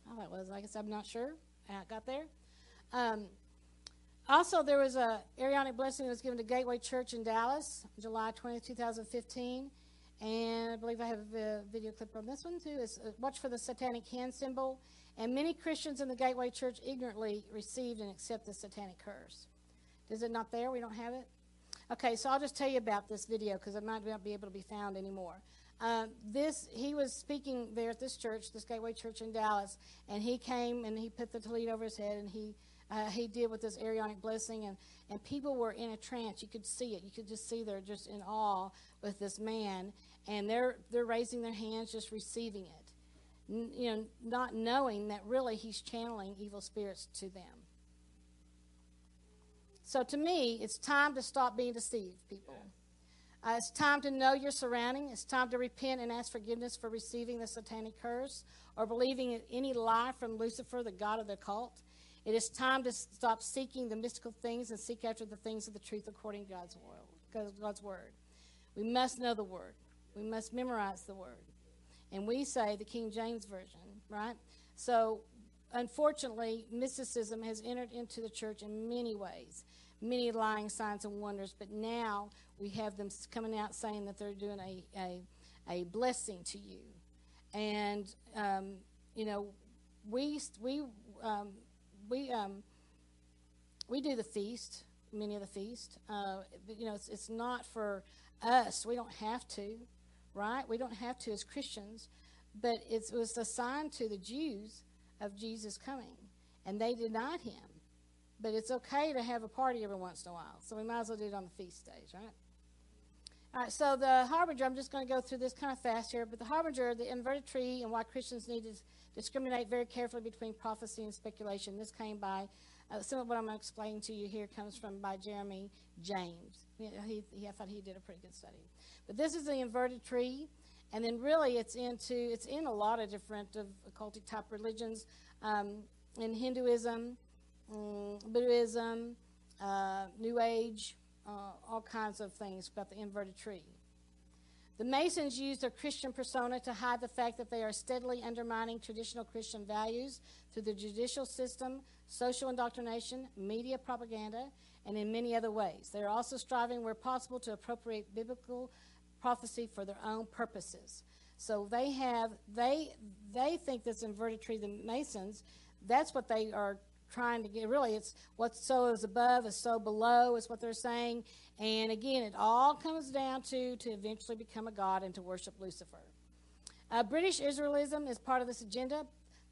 How that was, I guess I'm not sure how it got there. Um, also, there was a Aaronic blessing that was given to Gateway Church in Dallas, July 20, 2015. And I believe I have a video clip on this one too. It's, uh, watch for the satanic hand symbol. And many Christians in the Gateway Church ignorantly received and accept the satanic curse. Is it not there? We don't have it? Okay, so I'll just tell you about this video because it might not be able to be found anymore. Uh, this he was speaking there at this church, this Gateway Church in Dallas, and he came and he put the tallit over his head and he uh, he did with this Aaronic blessing, and and people were in a trance. You could see it. You could just see they're just in awe with this man, and they're they're raising their hands, just receiving it you know, not knowing that really he's channeling evil spirits to them. So to me, it's time to stop being deceived, people. Uh, it's time to know your surrounding. It's time to repent and ask forgiveness for receiving the satanic curse or believing in any lie from Lucifer, the god of the cult. It is time to stop seeking the mystical things and seek after the things of the truth according to God's word. Because God's word. We must know the word. We must memorize the word and we say the King James Version, right? So, unfortunately, mysticism has entered into the church in many ways, many lying signs and wonders, but now we have them coming out saying that they're doing a, a, a blessing to you. And, um, you know, we, we, um, we, um, we do the feast, many of the feast. Uh, but, you know, it's, it's not for us. We don't have to right? We don't have to as Christians, but it was a sign to the Jews of Jesus coming, and they denied him. But it's okay to have a party every once in a while, so we might as well do it on the feast days, right? All right, so the harbinger, I'm just going to go through this kind of fast here, but the harbinger, the inverted tree, and why Christians need to discriminate very carefully between prophecy and speculation. This came by, uh, some of what I'm going to explain to you here comes from by Jeremy James. He, he, I thought he did a pretty good study. But this is the inverted tree, and then really it's into it's in a lot of different of occultic type religions, um, in Hinduism, um, Buddhism, uh, New Age, uh, all kinds of things about the inverted tree. The Masons use their Christian persona to hide the fact that they are steadily undermining traditional Christian values through the judicial system, social indoctrination, media propaganda, and in many other ways. They are also striving, where possible, to appropriate biblical prophecy for their own purposes. So they have they they think this inverted tree, the Masons, that's what they are trying to get. Really, it's what so is above is so below is what they're saying. And again, it all comes down to to eventually become a god and to worship Lucifer. Uh, British Israelism is part of this agenda.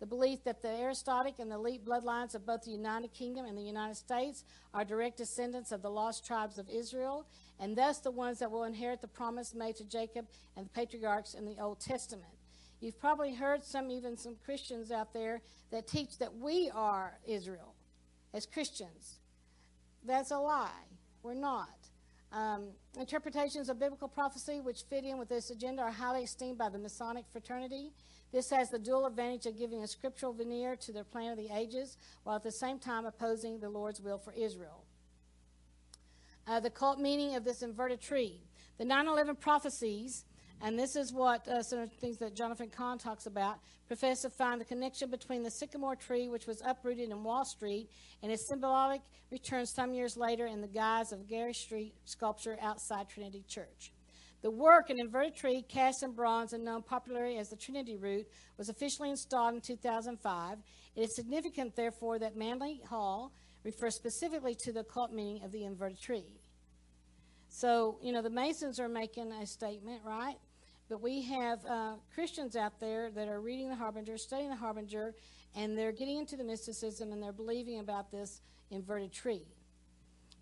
The belief that the aristocratic and the elite bloodlines of both the United Kingdom and the United States are direct descendants of the lost tribes of Israel, and thus the ones that will inherit the promise made to Jacob and the patriarchs in the Old Testament. You've probably heard some, even some Christians out there, that teach that we are Israel as Christians. That's a lie. We're not. Um, interpretations of biblical prophecy which fit in with this agenda are highly esteemed by the Masonic fraternity. This has the dual advantage of giving a scriptural veneer to their plan of the ages, while at the same time opposing the Lord's will for Israel. Uh, the cult meaning of this inverted tree. The 9 11 prophecies, and this is what uh, some of the things that Jonathan Cahn talks about, profess to find the connection between the sycamore tree, which was uprooted in Wall Street, and its symbolic return some years later in the guise of Gary Street sculpture outside Trinity Church. The work, an inverted tree cast in bronze and known popularly as the Trinity Root, was officially installed in 2005. It is significant, therefore, that Manly Hall refers specifically to the occult meaning of the inverted tree. So, you know, the Masons are making a statement, right? But we have uh, Christians out there that are reading the Harbinger, studying the Harbinger, and they're getting into the mysticism and they're believing about this inverted tree.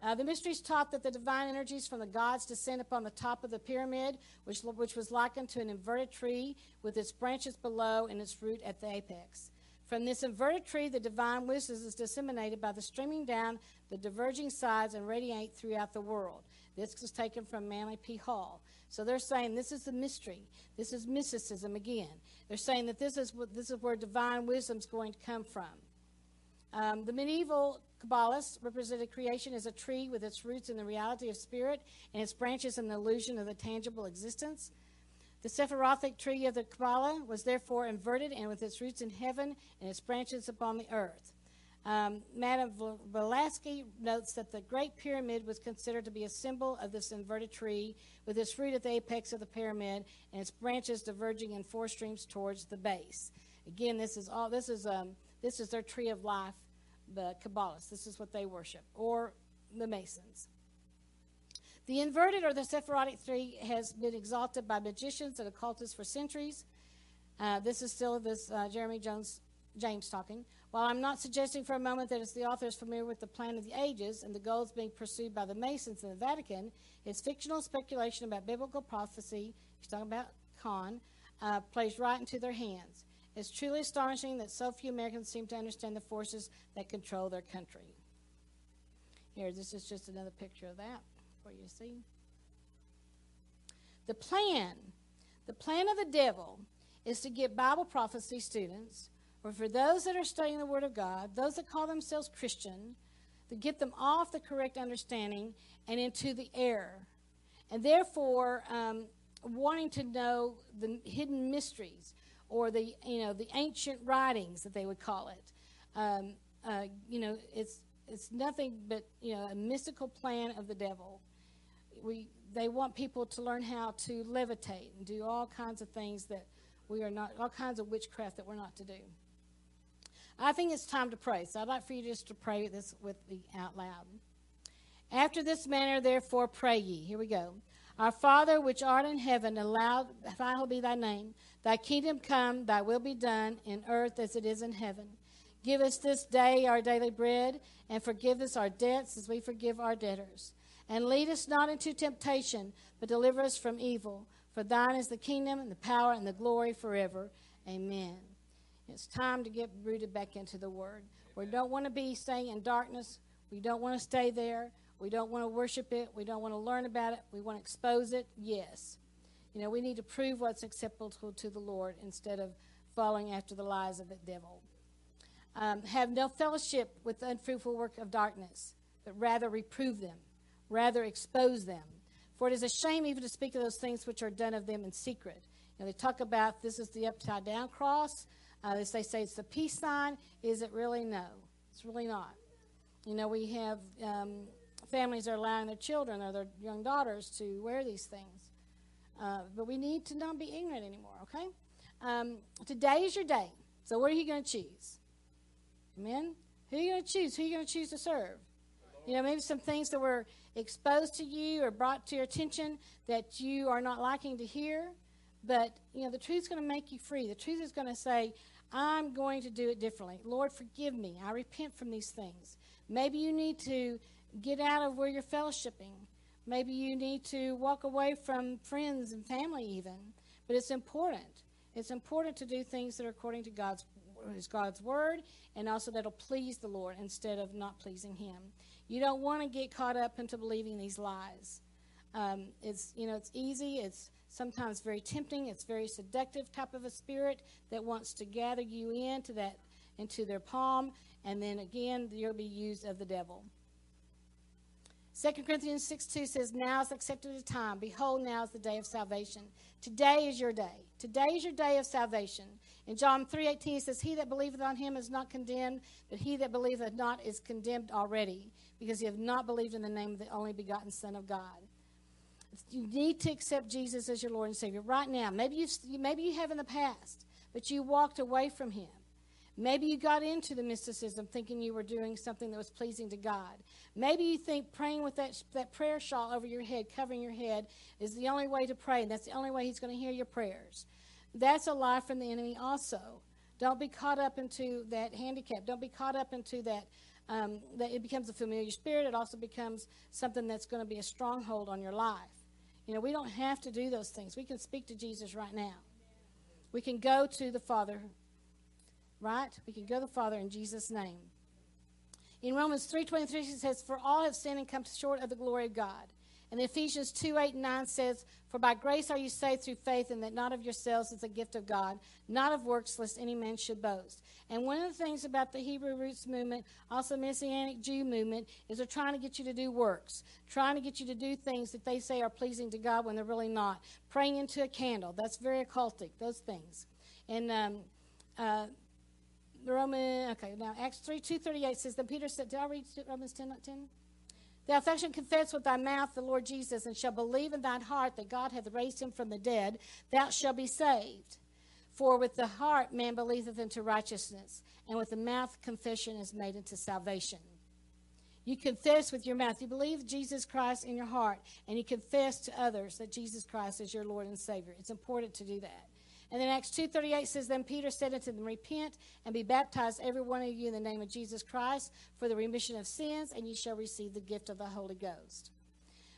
Uh, the mysteries taught that the divine energies from the gods descend upon the top of the pyramid, which, which was likened to an inverted tree with its branches below and its root at the apex. From this inverted tree, the divine wisdom is disseminated by the streaming down the diverging sides and radiate throughout the world. This was taken from Manly P. Hall. So they're saying this is the mystery. This is mysticism again. They're saying that this is, this is where divine wisdom is going to come from. Um, the medieval Kabbalists represented creation as a tree with its roots in the reality of spirit and its branches in the illusion of the tangible existence. The Sephirothic tree of the Kabbalah was therefore inverted and with its roots in heaven and its branches upon the earth. Um, Madame Blavatsky notes that the Great Pyramid was considered to be a symbol of this inverted tree, with its root at the apex of the pyramid and its branches diverging in four streams towards the base. Again, this is all. This is um, this is their tree of life the Kabbalists. This is what they worship, or the Masons. The inverted or the Sephirotic tree has been exalted by magicians and occultists for centuries. Uh, this is still this uh, Jeremy Jones James talking. While I'm not suggesting for a moment that it's the author is familiar with the plan of the ages and the goals being pursued by the Masons in the Vatican, his fictional speculation about biblical prophecy, he's talking about Cahn, uh, plays right into their hands. It's truly astonishing that so few Americans seem to understand the forces that control their country. Here, this is just another picture of that for you see. The plan, the plan of the devil is to get Bible prophecy students, or for those that are studying the Word of God, those that call themselves Christian, to get them off the correct understanding and into the error. And therefore, um, wanting to know the hidden mysteries or the you know the ancient writings that they would call it. Um, uh, you know, it's it's nothing but you know a mystical plan of the devil. We they want people to learn how to levitate and do all kinds of things that we are not all kinds of witchcraft that we're not to do. I think it's time to pray. So I'd like for you just to pray this with me out loud. After this manner, therefore, pray ye. Here we go. Our Father, which art in heaven, allowed, hallowed be thy name. Thy kingdom come, thy will be done, in earth as it is in heaven. Give us this day our daily bread, and forgive us our debts as we forgive our debtors. And lead us not into temptation, but deliver us from evil. For thine is the kingdom, and the power, and the glory forever. Amen. It's time to get rooted back into the Word. We don't want to be staying in darkness. We don't want to stay there. We don't want to worship it. We don't want to learn about it. We want to expose it. Yes. You know, we need to prove what's acceptable to the Lord instead of following after the lies of the devil. Um, have no fellowship with the unfruitful work of darkness, but rather reprove them, rather expose them. For it is a shame even to speak of those things which are done of them in secret. You know, they talk about this is the upside down cross. Uh, they say it's the peace sign. Is it really? No, it's really not. You know, we have um, families are allowing their children or their young daughters to wear these things. Uh, but we need to not be ignorant anymore, okay? Um, today is your day. So what are you going to choose? Amen? Who are you going to choose? Who are you going to choose to serve? You know, maybe some things that were exposed to you or brought to your attention that you are not liking to hear. But, you know, the truth's going to make you free. The truth is going to say, I'm going to do it differently. Lord, forgive me. I repent from these things. Maybe you need to get out of where you're fellowshipping. Maybe you need to walk away from friends and family, even. But it's important. It's important to do things that are according to God's God's word, and also that'll please the Lord instead of not pleasing Him. You don't want to get caught up into believing these lies. Um, it's you know it's easy. It's sometimes very tempting. It's very seductive type of a spirit that wants to gather you into that into their palm, and then again you'll be used of the devil. 2 Corinthians 6 2 says, Now is accepted the time. Behold, now is the day of salvation. Today is your day. Today is your day of salvation. In John 3 18 says, He that believeth on him is not condemned, but he that believeth not is condemned already, because you have not believed in the name of the only begotten Son of God. You need to accept Jesus as your Lord and Savior right now. Maybe, you maybe you have in the past, but you walked away from Him. Maybe you got into the mysticism thinking you were doing something that was pleasing to God. Maybe you think praying with that, that prayer shawl over your head, covering your head, is the only way to pray, and that's the only way He's going to hear your prayers. That's a lie from the enemy, also. Don't be caught up into that handicap. Don't be caught up into that. Um, that it becomes a familiar spirit. It also becomes something that's going to be a stronghold on your life. You know, we don't have to do those things. We can speak to Jesus right now. We can go to the Father right? We can go to the Father in Jesus' name. In Romans 3.23 it says, For all have sinned and come short of the glory of God. And Ephesians 2, 8, and 9 says, For by grace are you saved through faith, and that not of yourselves is a gift of God, not of works, lest any man should boast. And one of the things about the Hebrew roots movement, also Messianic Jew movement, is they're trying to get you to do works, trying to get you to do things that they say are pleasing to God when they're really not. Praying into a candle, that's very occultic, those things. And um, uh, Roman, okay, now Acts 3 238 says, Then Peter said, Did I read Romans 10, not 10? Thou shalt confess with thy mouth the Lord Jesus, and shall believe in thine heart that God hath raised him from the dead, thou shalt be saved. For with the heart man believeth unto righteousness, and with the mouth confession is made unto salvation. You confess with your mouth. You believe Jesus Christ in your heart, and you confess to others that Jesus Christ is your Lord and Savior. It's important to do that. And then Acts 2.38 says, Then Peter said unto them, Repent and be baptized, every one of you, in the name of Jesus Christ, for the remission of sins, and ye shall receive the gift of the Holy Ghost.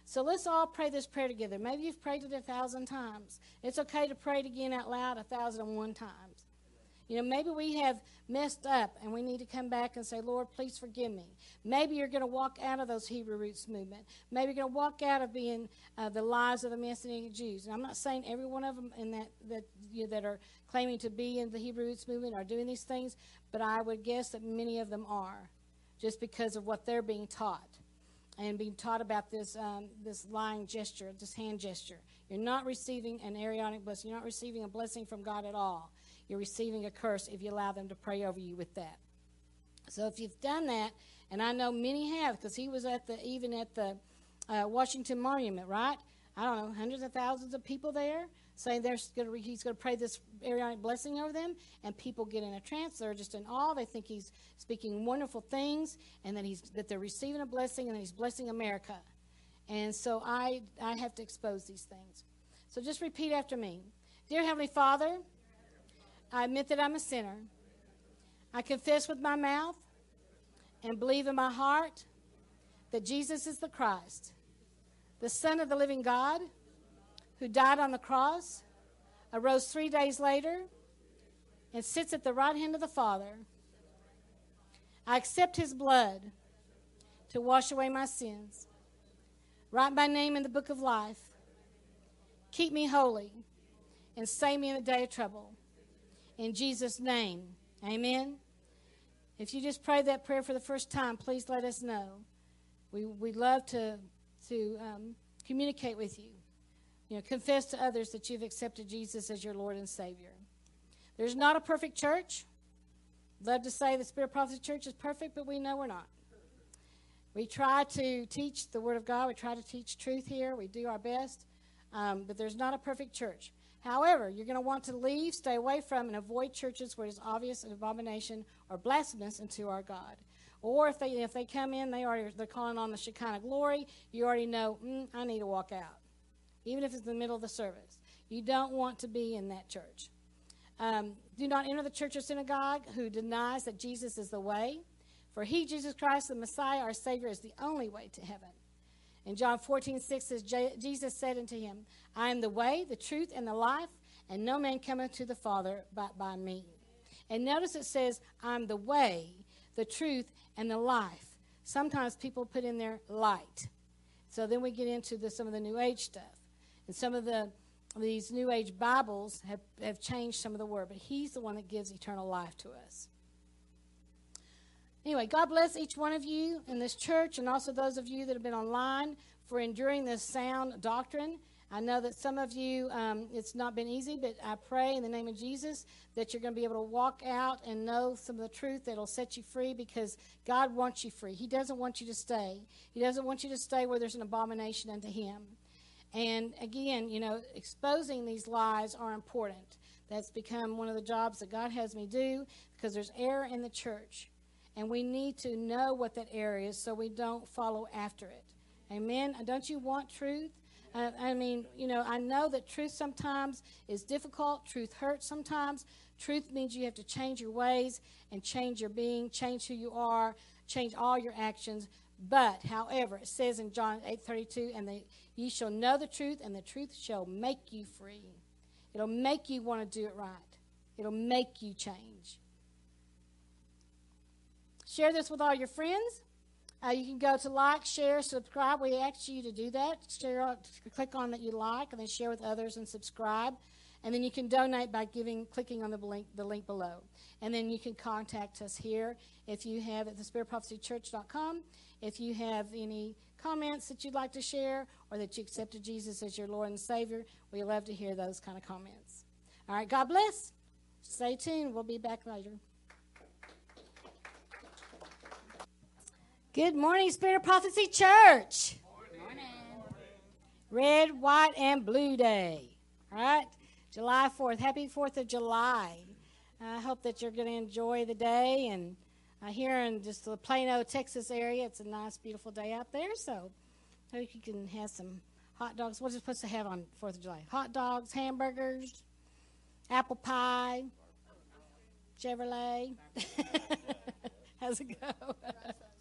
So let's all pray this prayer together. Maybe you've prayed it a thousand times. It's okay to pray it again out loud a thousand and one times. You know, maybe we have messed up and we need to come back and say, Lord, please forgive me. Maybe you're going to walk out of those Hebrew roots movement. Maybe you're going to walk out of being uh, the lies of the Messianic Jews. And I'm not saying every one of them in that that you know, that are claiming to be in the Hebrew roots movement are doing these things, but I would guess that many of them are, just because of what they're being taught and being taught about this um, this lying gesture, this hand gesture. You're not receiving an Aaronic blessing. You're not receiving a blessing from God at all you're receiving a curse if you allow them to pray over you with that. So if you've done that, and I know many have, because he was at the even at the uh, Washington Monument, right? I don't know, hundreds of thousands of people there saying they're gonna, he's going to pray this Aaronic blessing over them, and people get in a trance. They're just in awe. They think he's speaking wonderful things, and that he's that they're receiving a blessing, and that he's blessing America. And so I I have to expose these things. So just repeat after me, dear Heavenly Father. I admit that I'm a sinner. I confess with my mouth and believe in my heart that Jesus is the Christ, the Son of the living God, who died on the cross, arose three days later, and sits at the right hand of the Father. I accept his blood to wash away my sins. Write my name in the book of life. Keep me holy and save me in the day of trouble. In Jesus' name, amen. If you just prayed that prayer for the first time, please let us know. We, we'd love to, to um, communicate with you. You know, confess to others that you've accepted Jesus as your Lord and Savior. There's not a perfect church. Love to say the Spirit Prophecy Church is perfect, but we know we're not. We try to teach the Word of God. We try to teach truth here. We do our best. Um, but there's not a perfect church. However, you're going to want to leave, stay away from, and avoid churches where it's obvious an abomination or blasphemous unto our God. Or if they if they come in, they already they're calling on the Shekinah glory. You already know mm, I need to walk out, even if it's in the middle of the service. You don't want to be in that church. Um, do not enter the church or synagogue who denies that Jesus is the way. For he, Jesus Christ, the Messiah, our Savior, is the only way to heaven. In John 14, 6 says, Jesus said unto him, I am the way, the truth, and the life, and no man cometh to the Father but by me. And notice it says, I'm the way, the truth, and the life. Sometimes people put in there light. So then we get into the, some of the New Age stuff. And some of the these New Age Bibles have, have changed some of the word, but He's the one that gives eternal life to us. Anyway, God bless each one of you in this church and also those of you that have been online for enduring this sound doctrine. I know that some of you, um, it's not been easy, but I pray in the name of Jesus that you're going to be able to walk out and know some of the truth that'll set you free because God wants you free. He doesn't want you to stay. He doesn't want you to stay where there's an abomination unto Him. And again, you know, exposing these lies are important. That's become one of the jobs that God has me do because there's error in the church. And we need to know what that error is so we don't follow after it. Amen. Don't you want truth? Uh, I mean, you know, I know that truth sometimes is difficult. Truth hurts sometimes. Truth means you have to change your ways and change your being, change who you are, change all your actions. But, however, it says in John 8:32, and the Ye shall know the truth, and the truth shall make you free. It'll make you want to do it right. It'll make you change. Share this with all your friends. Uh, you can go to like, share, subscribe. We ask you to do that. Share, click on that you like, and then share with others and subscribe. And then you can donate by giving, clicking on the link, the link below. And then you can contact us here if you have at thespiritprophecychurch.com. If you have any comments that you'd like to share or that you accepted Jesus as your Lord and Savior, we love to hear those kind of comments. All right, God bless. Stay tuned. We'll be back later. Good morning, Spirit of Prophecy Church. Morning. Red, white, and blue day. All right, July 4th. Happy 4th of July. I hope that you're going to enjoy the day and uh, here in just the Plano, Texas area. It's a nice, beautiful day out there. So I hope you can have some hot dogs. What are you supposed to have on Fourth of July? Hot dogs, hamburgers, apple pie, Chevrolet. How's it go?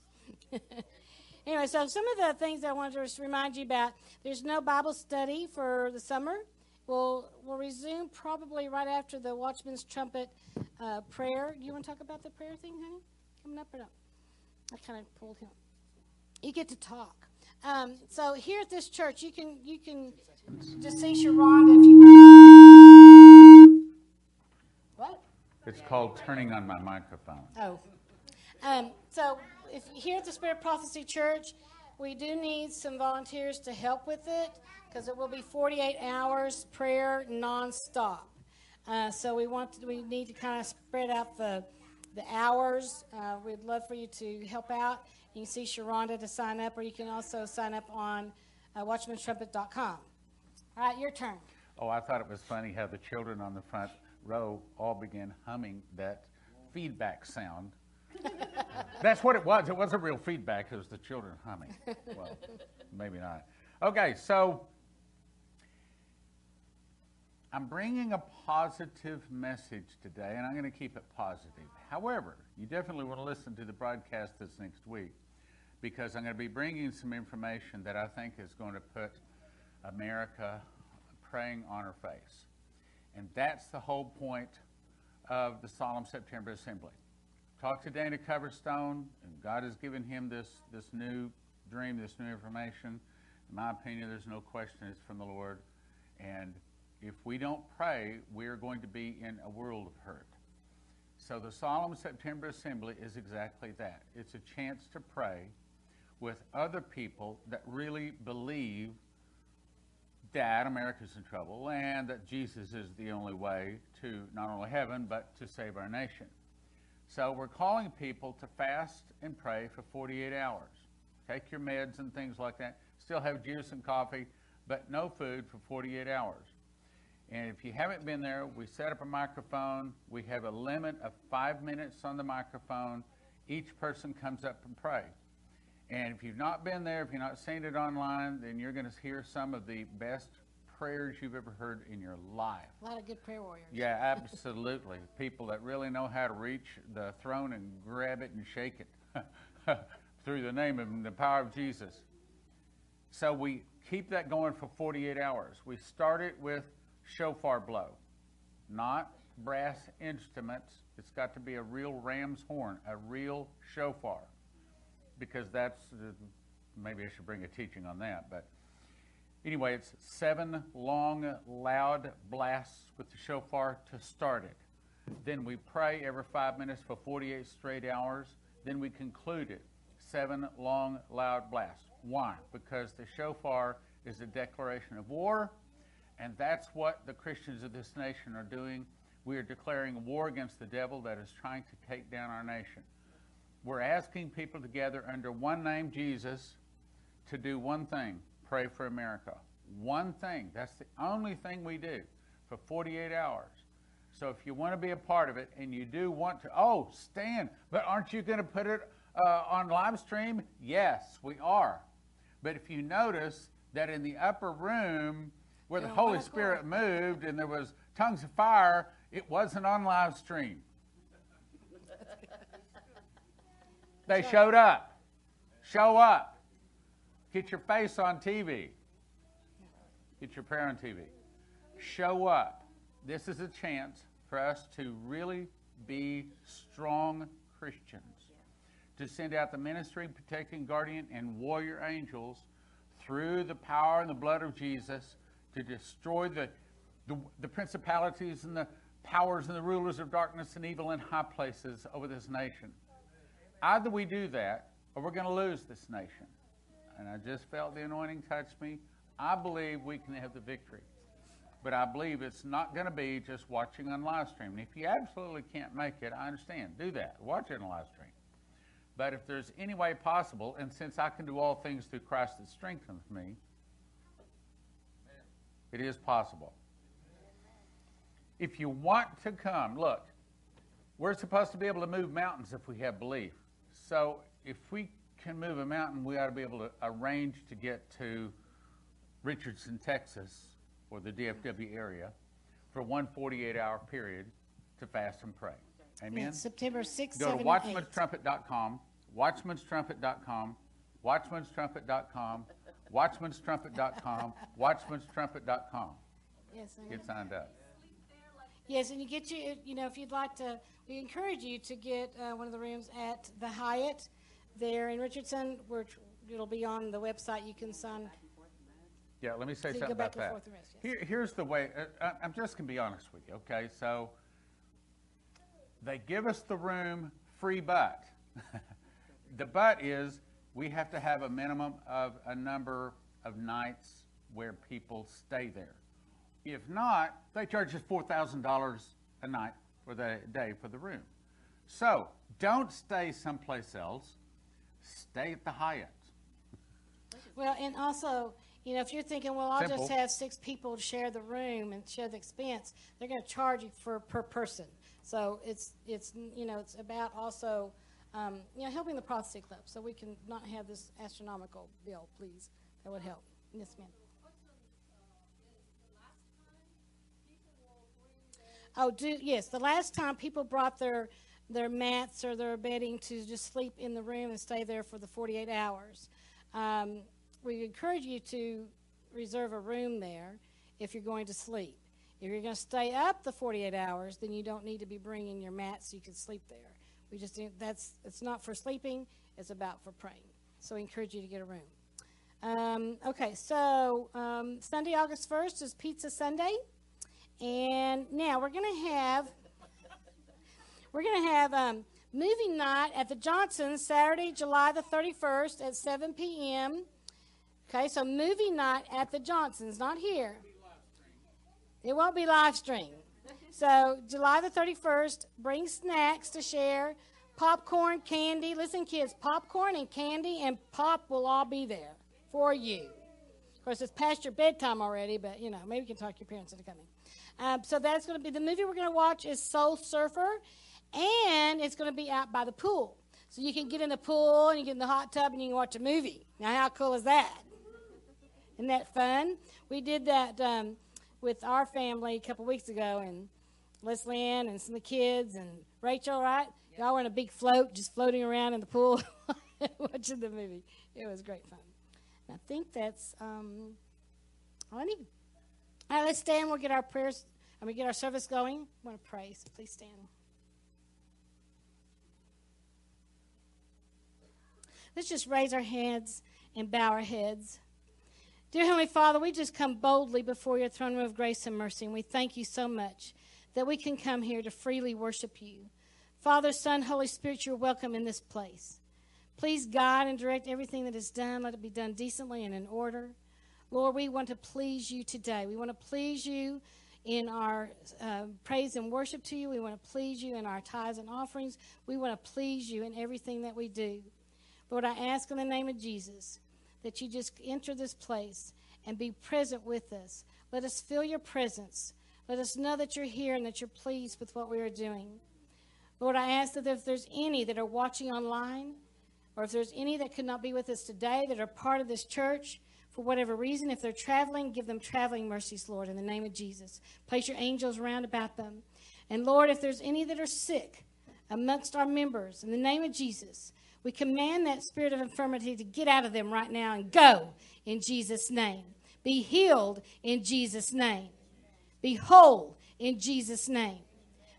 anyway, so some of the things I wanted to remind you about. There's no Bible study for the summer. We'll we'll resume probably right after the Watchman's trumpet uh, prayer. Do you want to talk about the prayer thing, honey? coming up or not? I kind of pulled him. You get to talk. Um, so here at this church, you can you can just see Sharonda if you want. What? It's called turning on my microphone. Oh. Um, so if here at the Spirit Prophecy Church, we do need some volunteers to help with it because it will be 48 hours prayer nonstop. Uh, so we want to, we need to kind of spread out the the hours. Uh, we'd love for you to help out. You can see Sharonda to sign up, or you can also sign up on uh, watchmanstrumpet.com. All right, your turn. Oh, I thought it was funny how the children on the front row all began humming that feedback sound. That's what it was. It wasn't real feedback, it was the children humming. Well, maybe not. Okay, so I'm bringing a positive message today, and I'm going to keep it positive. However, you definitely want to listen to the broadcast this next week because I'm going to be bringing some information that I think is going to put America praying on her face. And that's the whole point of the Solemn September Assembly. Talk to Dana Coverstone, and God has given him this, this new dream, this new information. In my opinion, there's no question it's from the Lord. And if we don't pray, we're going to be in a world of hurt. So the Solemn September Assembly is exactly that. It's a chance to pray with other people that really believe that America's in trouble and that Jesus is the only way to not only heaven, but to save our nation. So we're calling people to fast and pray for 48 hours. Take your meds and things like that. Still have juice and coffee, but no food for 48 hours. And if you haven't been there, we set up a microphone. We have a limit of five minutes on the microphone. Each person comes up and pray. And if you've not been there, if you're not seen it online, then you're going to hear some of the best prayers you've ever heard in your life. A lot of good prayer warriors. Yeah, absolutely. People that really know how to reach the throne and grab it and shake it through the name and the power of Jesus. So we keep that going for 48 hours. We start it with shofar blow, not brass instruments. It's got to be a real ram's horn, a real shofar, because that's maybe I should bring a teaching on that. But anyway, it's seven long, loud blasts with the shofar to start it. Then we pray every five minutes for 48 straight hours. Then we conclude it. Seven long, loud blasts. Why? Because the shofar is a declaration of war and that's what the Christians of this nation are doing. We are declaring war against the devil that is trying to take down our nation. We're asking people together under one name, Jesus, to do one thing pray for America. One thing. That's the only thing we do for 48 hours. So if you want to be a part of it and you do want to, oh, Stan, but aren't you going to put it uh, on live stream? Yes, we are. But if you notice that in the upper room, where the Holy Spirit moved and there was tongues of fire, it wasn't on live stream. they showed up. Show up. Get your face on TV. Get your prayer on TV. Show up. This is a chance for us to really be strong Christians. To send out the ministry, protecting, guardian, and warrior angels through the power and the blood of Jesus to destroy the, the, the principalities and the powers and the rulers of darkness and evil in high places over this nation. Either we do that or we're going to lose this nation. And I just felt the anointing touch me. I believe we can have the victory. But I believe it's not going to be just watching on live stream. And if you absolutely can't make it, I understand. Do that. Watch it on live stream. But if there's any way possible, and since I can do all things through Christ that strengthens me, it is possible. If you want to come, look, we're supposed to be able to move mountains if we have belief. So if we can move a mountain, we ought to be able to arrange to get to Richardson, Texas, or the DFW area for one 48 hour period to fast and pray. Amen? It's September 6th, Go 7, to watchmanstrumpet.com, watchmanstrumpet.com, watchmanstrumpet.com, watchmanstrumpet.com, watchmanstrumpet.com. Yes, I. Get signed up. Yes, and you get you, you know, if you'd like to, we encourage you to get uh, one of the rooms at the Hyatt there in Richardson, which it'll be on the website. You can sign. Yeah, let me say So you something go back about and that. forth the rest, yes. Here, here's the way, uh, I- I'm just going to be honest with you, okay? So they give us the room free but. the but is we have to have a minimum of a number of nights where people stay there. If not, they charge us $4,000 a night for the day for the room. So don't stay someplace else. Stay at the Hyatt. Well, and also, you know, if you're thinking, well, I'll just have six people to share the room and share the expense, they're going to charge you for per person. So it's it's you know it's about also um, you know helping the prophecy club so we can not have this astronomical bill, please. That would help. Yes, ma'am. Oh, do yes. The last time people brought their their mats or their bedding to just sleep in the room and stay there for the 48 hours. Um, we encourage you to reserve a room there if you're going to sleep. If you're going to stay up the 48 hours, then you don't need to be bringing your mat so you can sleep there. We just that's it's not for sleeping; it's about for praying. So we encourage you to get a room. Um, okay, so um, Sunday, August 1st is Pizza Sunday. And now we're going to have we're going to have um, movie night at the Johnsons Saturday, July the 31st at 7 p.m. Okay, so movie night at the Johnsons, not here. It won't be live streamed. So July the 31st, bring snacks to share, popcorn, candy. Listen, kids, popcorn and candy and pop will all be there for you. Of course, it's past your bedtime already, but you know, maybe you can talk your parents into coming. Um, so that's going to be the movie we're going to watch is Soul Surfer, and it's going to be out by the pool. So you can get in the pool and you get in the hot tub and you can watch a movie. Now, how cool is that? Isn't that fun? We did that um, with our family a couple weeks ago, and Leslie Ann and some of the kids and Rachel, right? Y'all were in a big float, just floating around in the pool, watching the movie. It was great fun. I think that's um, all I need. All right, let's stand. We'll get our prayers, and we get our service going. I want to pray, so please stand. Let's just raise our hands and bow our heads. Dear Heavenly Father, we just come boldly before your throne room of grace and mercy, and we thank you so much that we can come here to freely worship you. Father, Son, Holy Spirit, you're welcome in this place. Please guide and direct everything that is done. Let it be done decently and in order. Lord, we want to please you today. We want to please you in our uh, praise and worship to you. We want to please you in our tithes and offerings. We want to please you in everything that we do. Lord, I ask in the name of Jesus that you just enter this place and be present with us. Let us feel your presence. Let us know that you're here and that you're pleased with what we are doing. Lord, I ask that if there's any that are watching online, or if there's any that could not be with us today that are part of this church for whatever reason, if they're traveling, give them traveling mercies, Lord, in the name of Jesus. Place your angels round about them. And Lord, if there's any that are sick amongst our members, in the name of Jesus, we command that spirit of infirmity to get out of them right now and go in Jesus' name. Be healed in Jesus' name. Be whole in Jesus' name.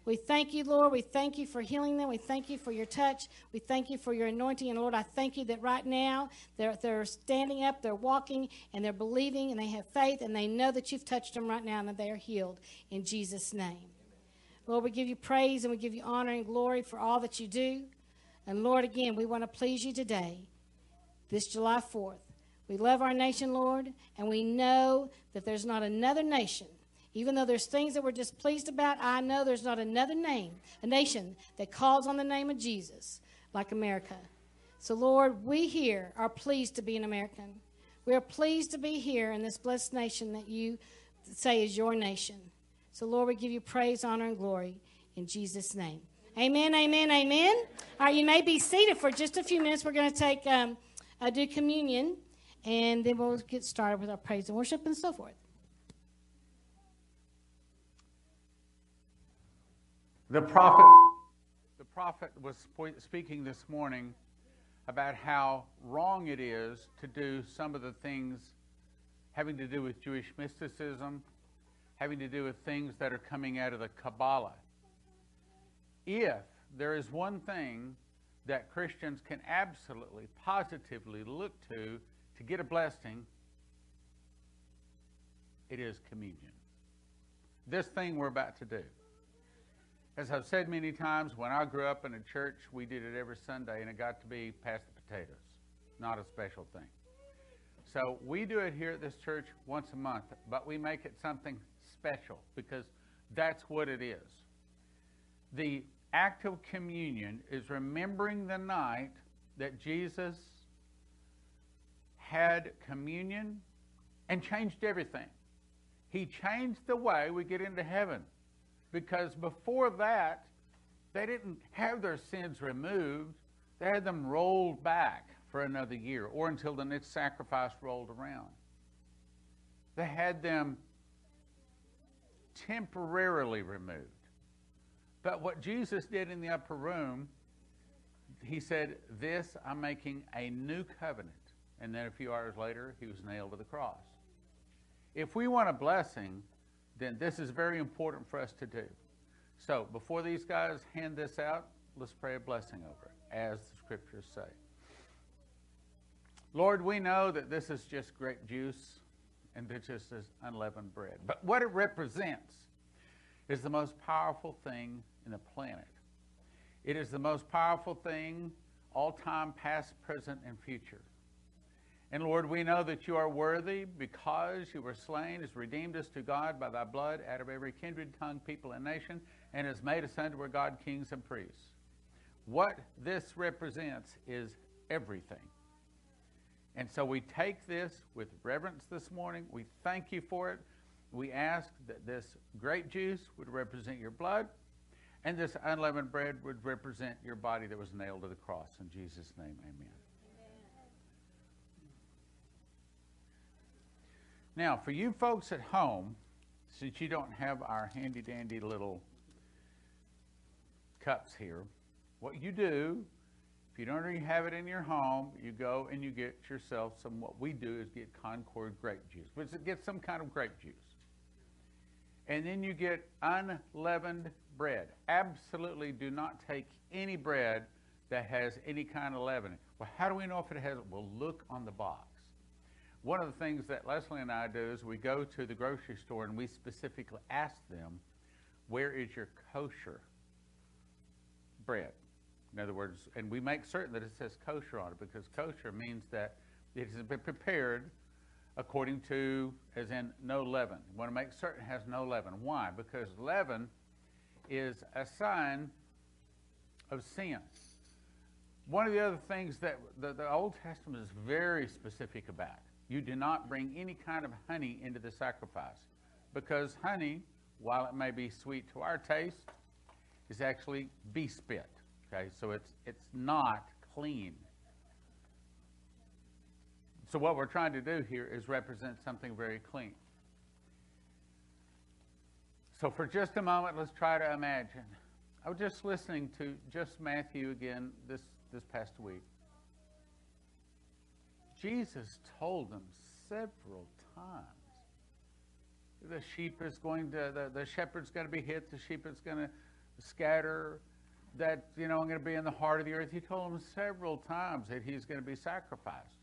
We thank you, Lord. We thank you for healing them. We thank you for your touch. We thank you for your anointing. And Lord, I thank you that right now they're, they're standing up, they're walking, and they're believing, and they have faith, and they know that you've touched them right now and that they are healed in Jesus' name. Lord, we give you praise and we give you honor and glory for all that you do. And Lord, again, we want to please you today, this July 4th. We love our nation, Lord, and we know that there's not another nation even though there's things that we're displeased about, I know there's not another name, a nation that calls on the name of Jesus like America. So, Lord, we here are pleased to be an American. We are pleased to be here in this blessed nation that you say is your nation. So, Lord, we give you praise, honor, and glory in Jesus' name. Amen, amen, amen. All right, you may be seated for just a few minutes. We're going to take, um, do communion, and then we'll get started with our praise and worship and so forth. The prophet, the prophet was speaking this morning about how wrong it is to do some of the things having to do with Jewish mysticism, having to do with things that are coming out of the Kabbalah. If there is one thing that Christians can absolutely, positively look to to get a blessing, it is communion. This thing we're about to do. As I've said many times, when I grew up in a church, we did it every Sunday, and it got to be past the potatoes, not a special thing. So we do it here at this church once a month, but we make it something special because that's what it is. The act of communion is remembering the night that Jesus had communion and changed everything. He changed the way we get into heaven because before that, they didn't have their sins removed, they had them rolled back for another year or until the next sacrifice rolled around. They had them temporarily removed. But what Jesus did in the upper room, he said, This I'm making a new covenant. And then a few hours later, he was nailed to the cross. If we want a blessing, then this is very important for us to do. So before these guys hand this out, let's pray a blessing over it, as the scriptures say. Lord, we know that this is just grape juice and this just is unleavened bread. But what it represents is the most powerful thing in the planet. It is the most powerful thing all time, past, present, and future. And Lord, we know that you are worthy because you were slain, has redeemed us to God by thy blood out of every kindred, tongue, people, and nation, and has made us unto our God kings and priests. What this represents is everything. And so we take this with reverence this morning. We thank you for it. We ask that this grape juice would represent your blood, and this unleavened bread would represent your body that was nailed to the cross. In Jesus' name, amen. Now, for you folks at home, since you don't have our handy dandy little cups here, what you do, if you don't already have it in your home, you go and you get yourself some, what we do is get Concord grape juice, which get some kind of grape juice. And then you get unleavened bread. Absolutely do not take any bread that has any kind of leaven. Well, how do we know if it has? Well, look on the box. One of the things that Leslie and I do is we go to the grocery store and we specifically ask them, where is your kosher bread? In other words, and we make certain that it says kosher on it because kosher means that it has been prepared according to, as in no leaven. You want to make certain it has no leaven. Why? Because leaven is a sign of sin. One of the other things that the, the Old Testament is very specific about you do not bring any kind of honey into the sacrifice because honey, while it may be sweet to our taste, is actually bee spit. Okay, so it's it's not clean. So what we're trying to do here is represent something very clean. So for just a moment, let's try to imagine. I was just listening to just Matthew again this, this past week. Jesus told them several times the sheep is going to, the, the shepherd's going to be hit, the sheep is going to scatter, that, you know, I'm going to be in the heart of the earth. He told them several times that he's going to be sacrificed.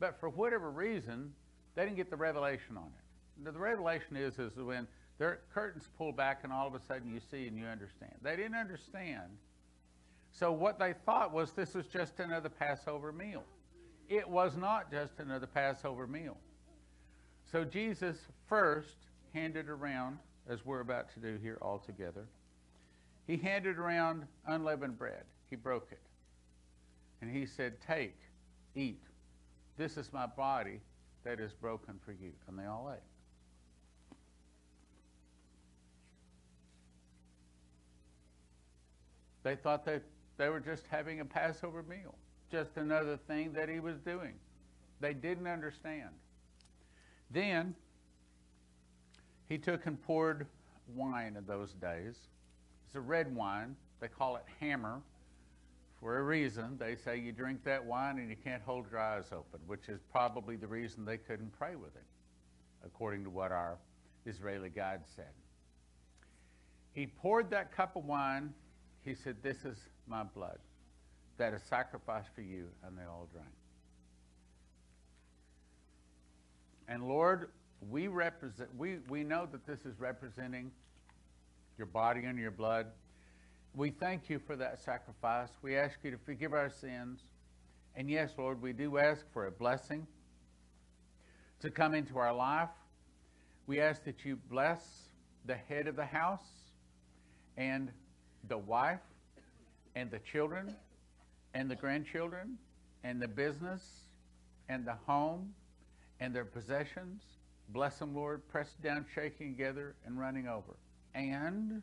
But for whatever reason, they didn't get the revelation on it. The, revelation is, is when their curtains pull back and all of a sudden you see and you understand. They didn't understand. So what they thought was this was just another Passover meal. It was not just another Passover meal. So Jesus first handed around, as we're about to do here all together, he handed around unleavened bread. He broke it. And he said, Take, eat. This is my body that is broken for you. And they all ate. They thought that they were just having a Passover meal just another thing that he was doing. They didn't understand. Then he took and poured wine in those days. It's a red wine. They call it hammer for a reason. They say you drink that wine and you can't hold your eyes open, which is probably the reason they couldn't pray with him, according to what our Israeli guide said. He poured that cup of wine. He said, This is my blood that is sacrificed for you, and they all drank. And Lord, we represent we, we know that this is representing your body and your blood. We thank you for that sacrifice. We ask you to forgive our sins. And yes, Lord, we do ask for a blessing to come into our life. We ask that you bless the head of the house and the wife and the children and the grandchildren and the business and the home and their possessions. Bless them, Lord, pressed down, shaking together, and running over. And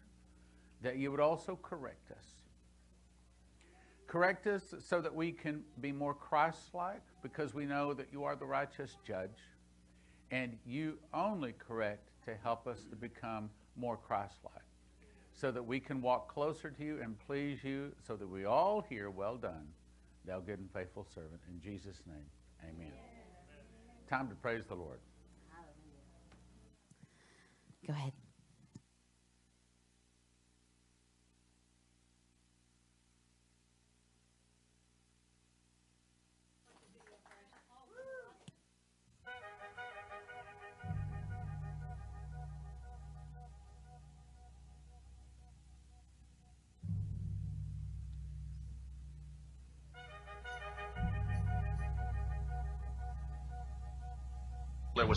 that you would also correct us. Correct us so that we can be more Christ like because we know that you are the righteous judge. And you only correct to help us to become more Christ like so that we can walk closer to you and please you, so that we all hear, Well done, thou good and faithful servant. In Jesus' name, amen. amen. Time to praise the Lord. Go ahead.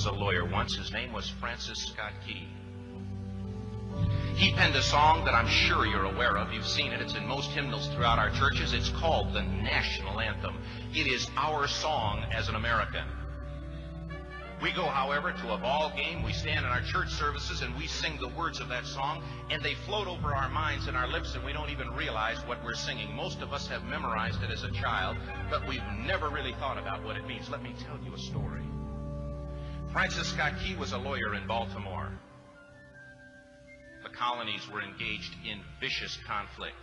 A lawyer once. His name was Francis Scott Key. He penned a song that I'm sure you're aware of. You've seen it. It's in most hymnals throughout our churches. It's called the National Anthem. It is our song as an American. We go, however, to a ball game. We stand in our church services and we sing the words of that song, and they float over our minds and our lips, and we don't even realize what we're singing. Most of us have memorized it as a child, but we've never really thought about what it means. Let me tell you a story. Francis Scott Key was a lawyer in Baltimore. The colonies were engaged in vicious conflict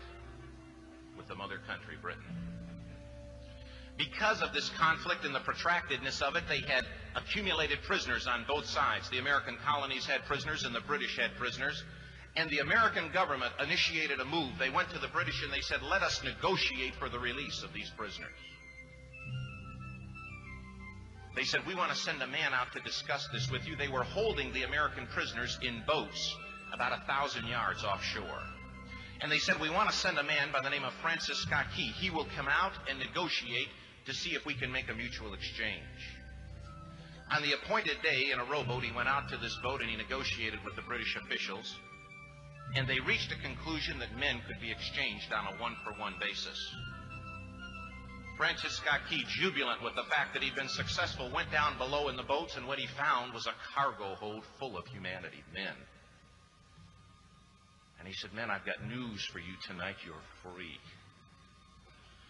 with the mother country, Britain. Because of this conflict and the protractedness of it, they had accumulated prisoners on both sides. The American colonies had prisoners and the British had prisoners. And the American government initiated a move. They went to the British and they said, let us negotiate for the release of these prisoners. They said, we want to send a man out to discuss this with you. They were holding the American prisoners in boats about a thousand yards offshore. And they said, we want to send a man by the name of Francis Scott Key. He will come out and negotiate to see if we can make a mutual exchange. On the appointed day in a rowboat, he went out to this boat and he negotiated with the British officials. And they reached a conclusion that men could be exchanged on a one for one basis. Francis Scott Key, jubilant with the fact that he'd been successful, went down below in the boats, and what he found was a cargo hold full of humanity, men. And he said, Men, I've got news for you tonight. You're free.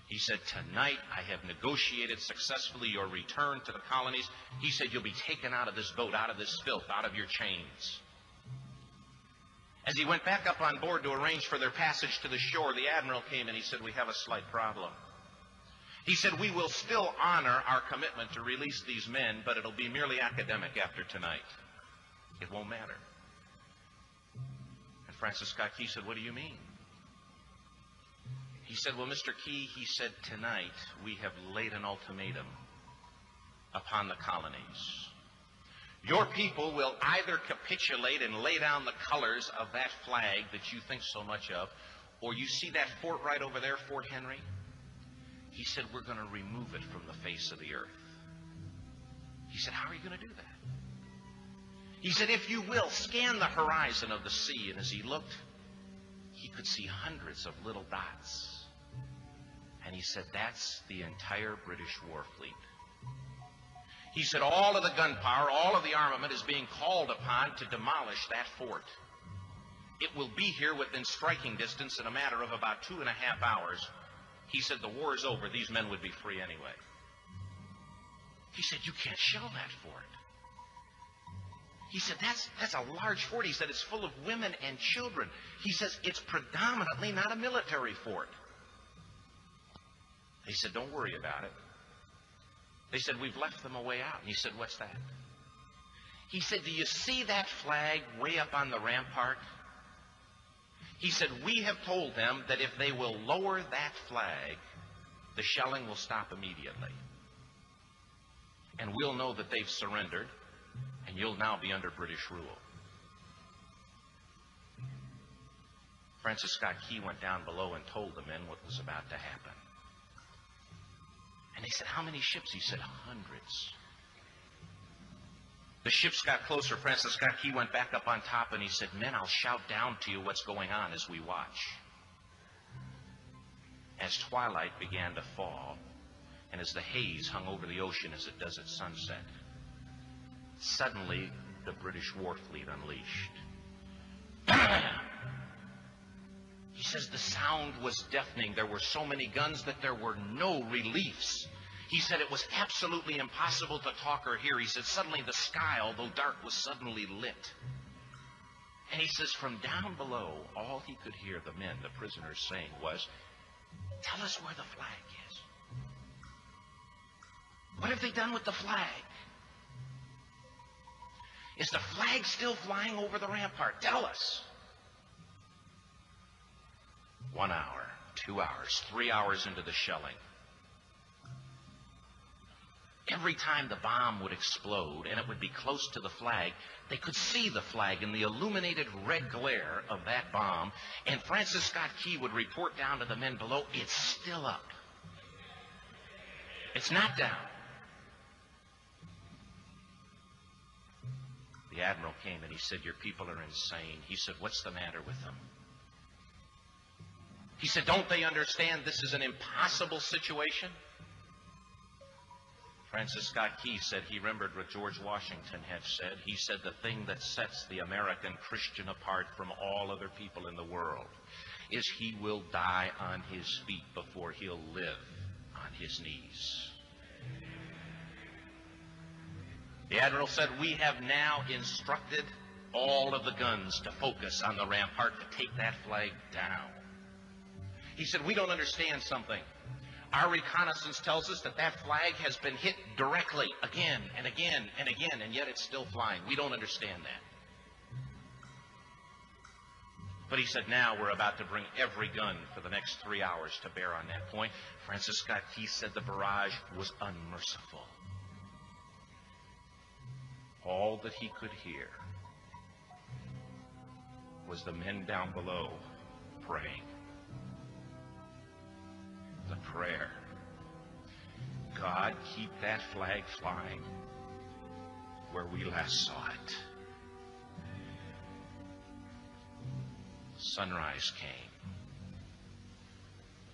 He said, Tonight I have negotiated successfully your return to the colonies. He said, You'll be taken out of this boat, out of this filth, out of your chains. As he went back up on board to arrange for their passage to the shore, the admiral came and he said, We have a slight problem. He said, We will still honor our commitment to release these men, but it'll be merely academic after tonight. It won't matter. And Francis Scott Key said, What do you mean? He said, Well, Mr. Key, he said, tonight we have laid an ultimatum upon the colonies. Your people will either capitulate and lay down the colors of that flag that you think so much of, or you see that fort right over there, Fort Henry? He said, We're going to remove it from the face of the earth. He said, How are you going to do that? He said, If you will, scan the horizon of the sea. And as he looked, he could see hundreds of little dots. And he said, That's the entire British war fleet. He said, All of the gunpowder, all of the armament is being called upon to demolish that fort. It will be here within striking distance in a matter of about two and a half hours. He said, The war is over. These men would be free anyway. He said, You can't shell that fort. He said, that's, that's a large fort. He said, it's full of women and children. He says, it's predominantly not a military fort. He said, Don't worry about it. They said, We've left them a way out. And he said, What's that? He said, Do you see that flag way up on the rampart? He said, We have told them that if they will lower that flag, the shelling will stop immediately. And we'll know that they've surrendered, and you'll now be under British rule. Francis Scott Key went down below and told the men what was about to happen. And they said, How many ships? He said, Hundreds. The ships got closer. Francis Scott Key went back up on top and he said, Men, I'll shout down to you what's going on as we watch. As twilight began to fall, and as the haze hung over the ocean as it does at sunset, suddenly the British war fleet unleashed. He says the sound was deafening. There were so many guns that there were no reliefs. He said it was absolutely impossible to talk or hear. He said suddenly the sky, although dark, was suddenly lit. And he says from down below, all he could hear the men, the prisoners, saying was, Tell us where the flag is. What have they done with the flag? Is the flag still flying over the rampart? Tell us. One hour, two hours, three hours into the shelling. Every time the bomb would explode and it would be close to the flag, they could see the flag in the illuminated red glare of that bomb. And Francis Scott Key would report down to the men below, it's still up. It's not down. The admiral came and he said, Your people are insane. He said, What's the matter with them? He said, Don't they understand this is an impossible situation? Francis Scott Key said he remembered what George Washington had said. He said, The thing that sets the American Christian apart from all other people in the world is he will die on his feet before he'll live on his knees. The Admiral said, We have now instructed all of the guns to focus on the rampart to take that flag down. He said, We don't understand something. Our reconnaissance tells us that that flag has been hit directly again and again and again, and yet it's still flying. We don't understand that. But he said, now we're about to bring every gun for the next three hours to bear on that point. Francis Scott Key said the barrage was unmerciful. All that he could hear was the men down below praying the prayer. God, keep that flag flying where we last saw it. Sunrise came.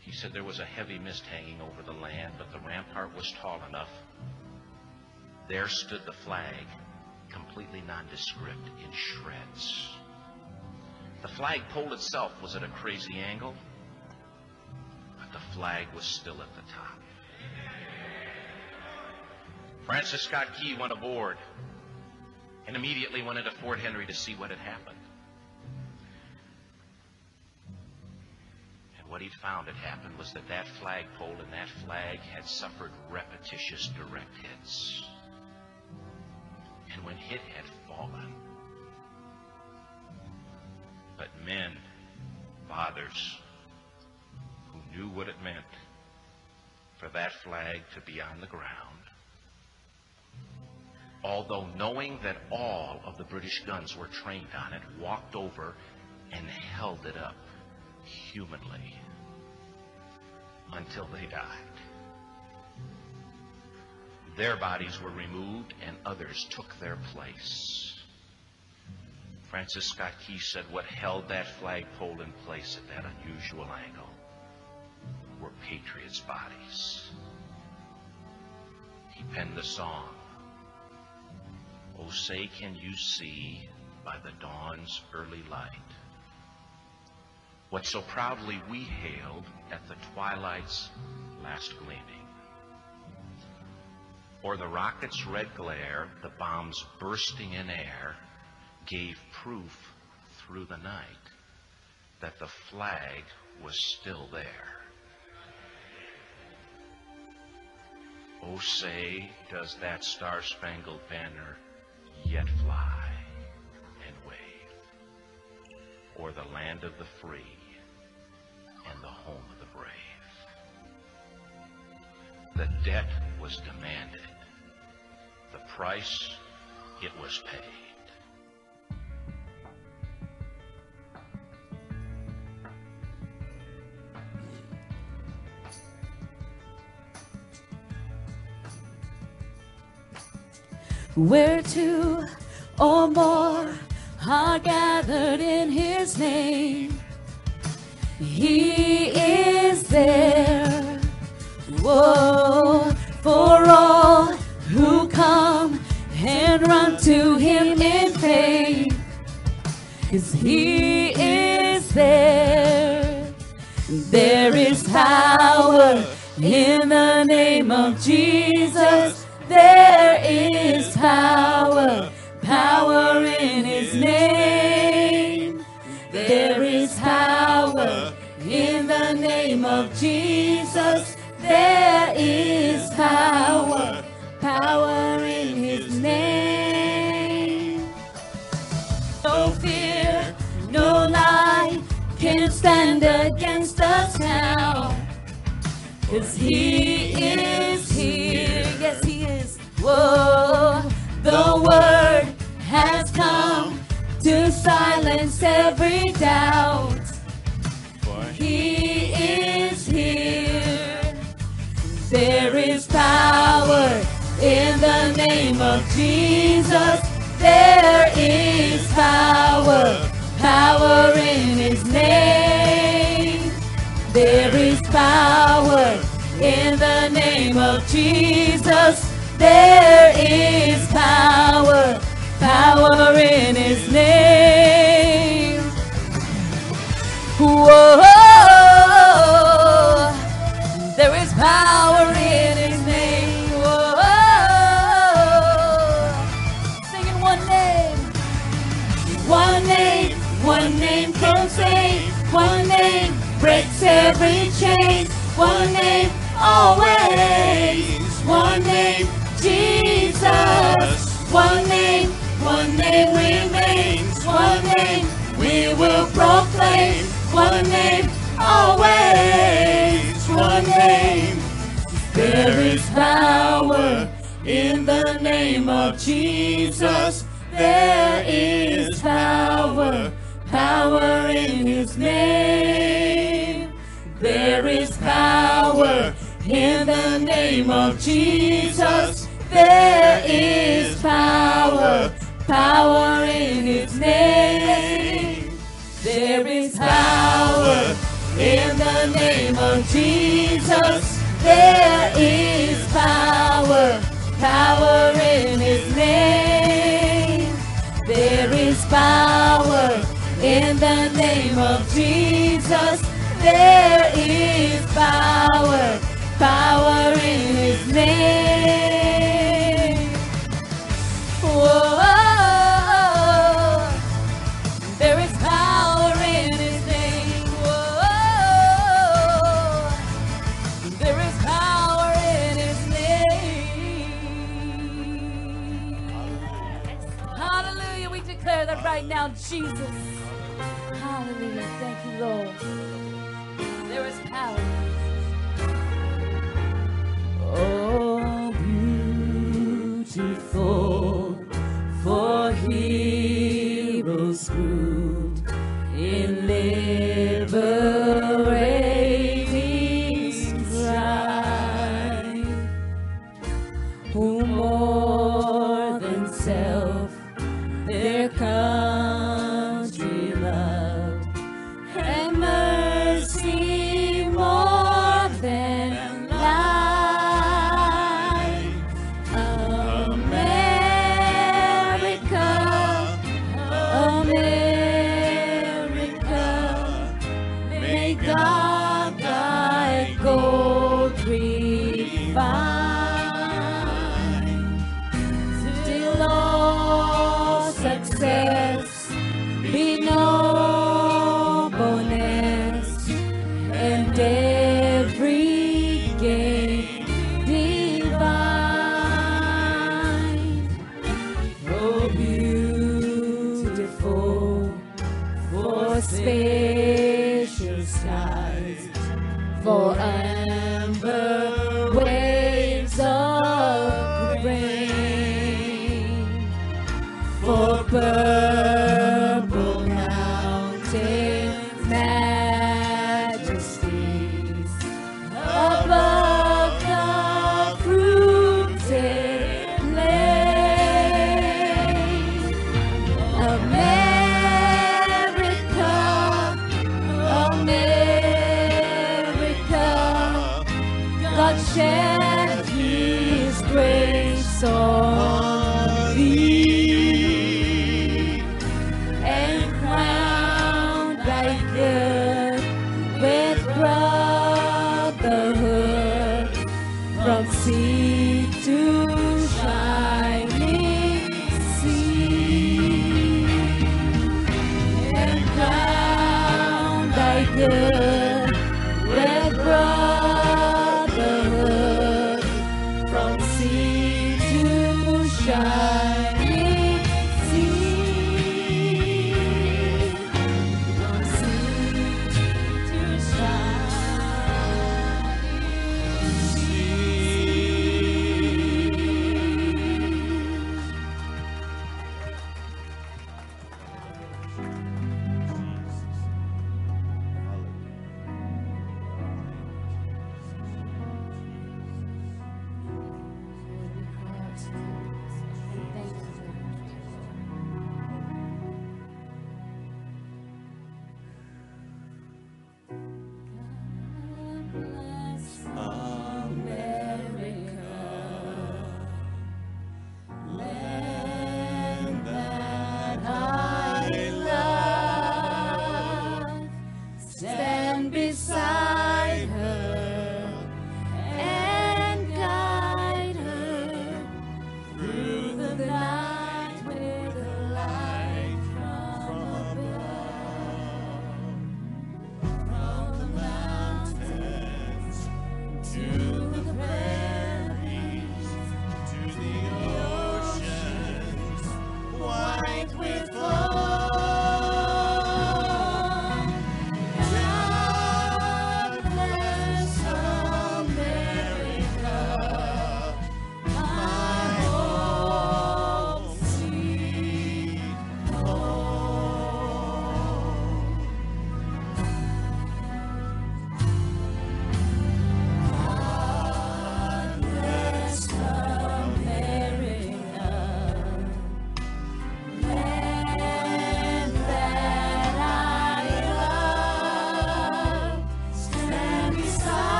He said there was a heavy mist hanging over the land, but the rampart was tall enough. There stood the flag, completely nondescript, in shreds. The flagpole itself was at a crazy angle flag was still at the top. Francis Scott Key went aboard and immediately went into Fort Henry to see what had happened. And what he'd found had happened was that that flagpole and that flag had suffered repetitious direct hits. And when hit had fallen, but men, fathers, knew what it meant for that flag to be on the ground. Although knowing that all of the British guns were trained on it, walked over and held it up humanly until they died. Their bodies were removed and others took their place. Francis Scott Key said what held that flagpole in place at that unusual angle were patriots' bodies. He penned the song, Oh, say can you see by the dawn's early light what so proudly we hailed at the twilight's last gleaming? Or the rocket's red glare, the bombs bursting in air, gave proof through the night that the flag was still there. Oh, say, does that star-spangled banner yet fly and wave o'er the land of the free and the home of the brave? The debt was demanded. The price, it was paid. Where two or more are gathered in his name, he is there. Whoa, for all who come and run to him in faith, cause he is there. There is power in the name of Jesus power, power in his name. There is power in the name of Jesus. There is power, power in his name. No fear, no lie can stand against us now. Cause he silence every doubt. For he is here. There is power in the name of Jesus. There is power, power in his name. There is power in the name of Jesus. There is power, power in his name. Whoa, there is power in his name. Whoa, singing one name, one name, one name can save, one name breaks every chain, one name always, one name Jesus, one name, remains, one name we will proclaim, one name always, one name. There is power in the name of Jesus. There is power, power in his name. There is power in the name of Jesus. There is power, power in his name. There is power in the name of Jesus. There is power, power in his name. There is power in the name of Jesus. There is power, power in his name. Jesus.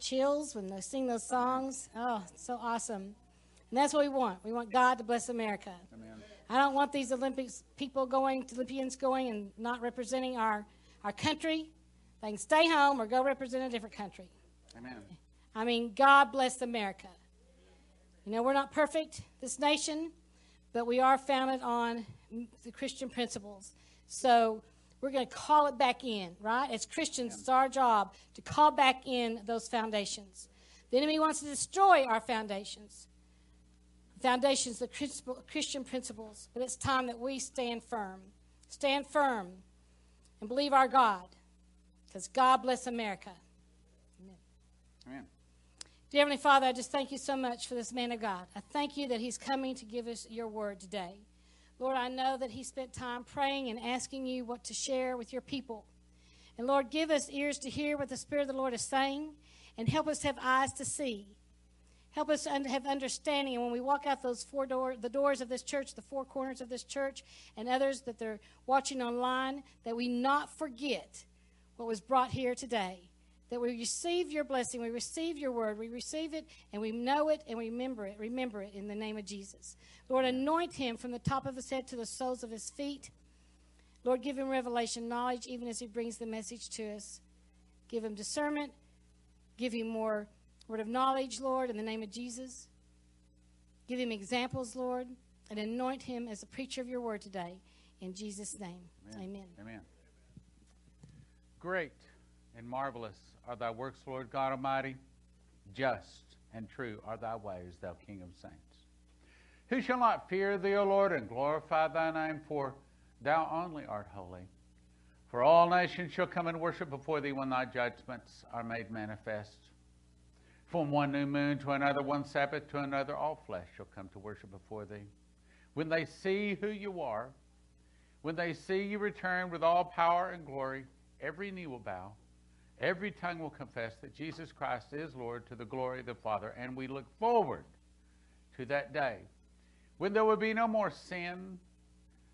Chills when they sing those songs? Oh, it's so awesome. And that's what we want. We want God to bless America. Amen. I don't want these Olympics people going, to Olympians going and not representing our, our country. They can stay home or go represent a different country. Amen. I mean, God bless America. You know, we're not perfect, this nation, but we are founded on the Christian principles. So we're going to call it back in, right? As Christians, it's our job to call back in those foundations. The enemy wants to destroy our foundations. Foundations, the Christian principles, but it's time that we stand firm. Stand firm and believe our God, because God bless America. Amen. Dear Heavenly Father, I just thank you so much for this man of God. I thank you that he's coming to give us your word today. Lord, I know that he spent time praying and asking you what to share with your people. And Lord, give us ears to hear what the Spirit of the Lord is saying and help us have eyes to see. Help us to have understanding. And when we walk out those four door, the doors of this church, the four corners of this church, and others that they're watching online, that we not forget what was brought here today. That we receive your blessing, we receive your word, we receive it, and we know it, and we remember it. Remember it in the name of Jesus. Lord, anoint him from the top of his head to the soles of his feet. Lord, give him revelation knowledge even as he brings the message to us. Give him discernment. Give him more word of knowledge, Lord, in the name of Jesus. Give him examples, Lord, and anoint him as a preacher of your word today. In Jesus' name. Amen. Amen. Amen. Great and marvelous are thy works, Lord God Almighty. Just and true are thy ways, thou King of saints. Who shall not fear thee, O Lord, and glorify thy name? For thou only art holy. For all nations shall come and worship before thee when thy judgments are made manifest. From one new moon to another, one Sabbath to another, all flesh shall come to worship before thee. When they see who you are, when they see you return with all power and glory, every knee will bow, every tongue will confess that Jesus Christ is Lord to the glory of the Father. And we look forward to that day when there will be no more sin,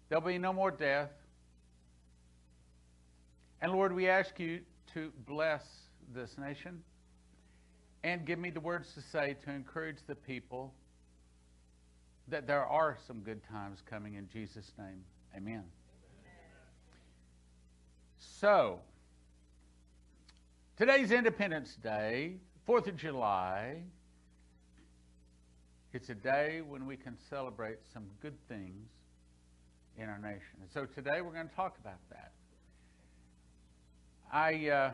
there'll be no more death. And Lord, we ask you to bless this nation and give me the words to say to encourage the people that there are some good times coming in Jesus' name. Amen. So, today's Independence Day, 4th of July. It's a day when we can celebrate some good things in our nation. And so today we're going to talk about that. I uh,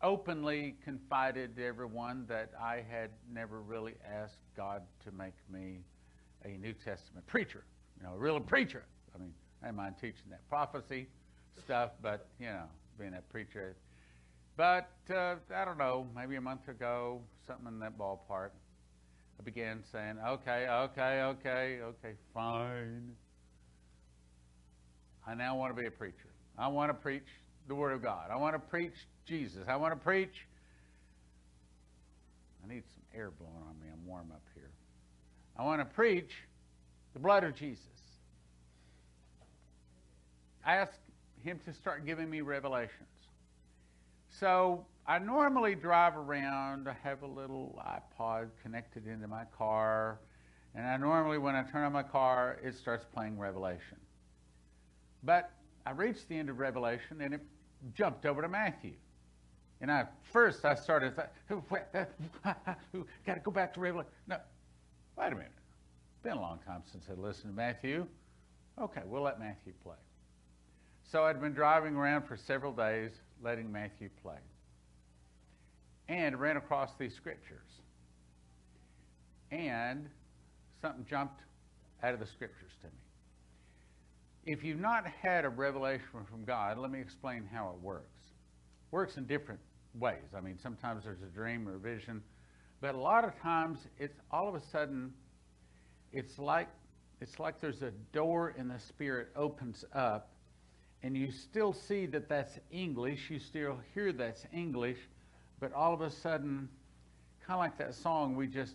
openly confided to everyone that I had never really asked God to make me a New Testament preacher, you know, a real preacher. I mean, I don't mind teaching that prophecy stuff, but, you know, being a preacher. But uh, I don't know, maybe a month ago, something in that ballpark, I began saying, okay, okay, okay, okay, fine. I now want to be a preacher. I want to preach the Word of God. I want to preach Jesus. I want to preach. I need some air blowing on me. I'm warm up here. I want to preach the blood of Jesus. I asked him to start giving me revelations. So I normally drive around. I have a little iPod connected into my car. And I normally, when I turn on my car, it starts playing Revelation. But I reached the end of Revelation and it jumped over to Matthew. And I first I started, got to go back to Revelation. No, wait a minute. Been a long time since I listened to Matthew. Okay, we'll let Matthew play. So I'd been driving around for several days, letting Matthew play, and ran across these scriptures. And something jumped out of the scriptures to me. If you've not had a revelation from God, let me explain how it works. It works in different ways. I mean, sometimes there's a dream or a vision, but a lot of times it's all of a sudden it's like it's like there's a door in the spirit opens up and you still see that that's English, you still hear that's English, but all of a sudden kind of like that song we just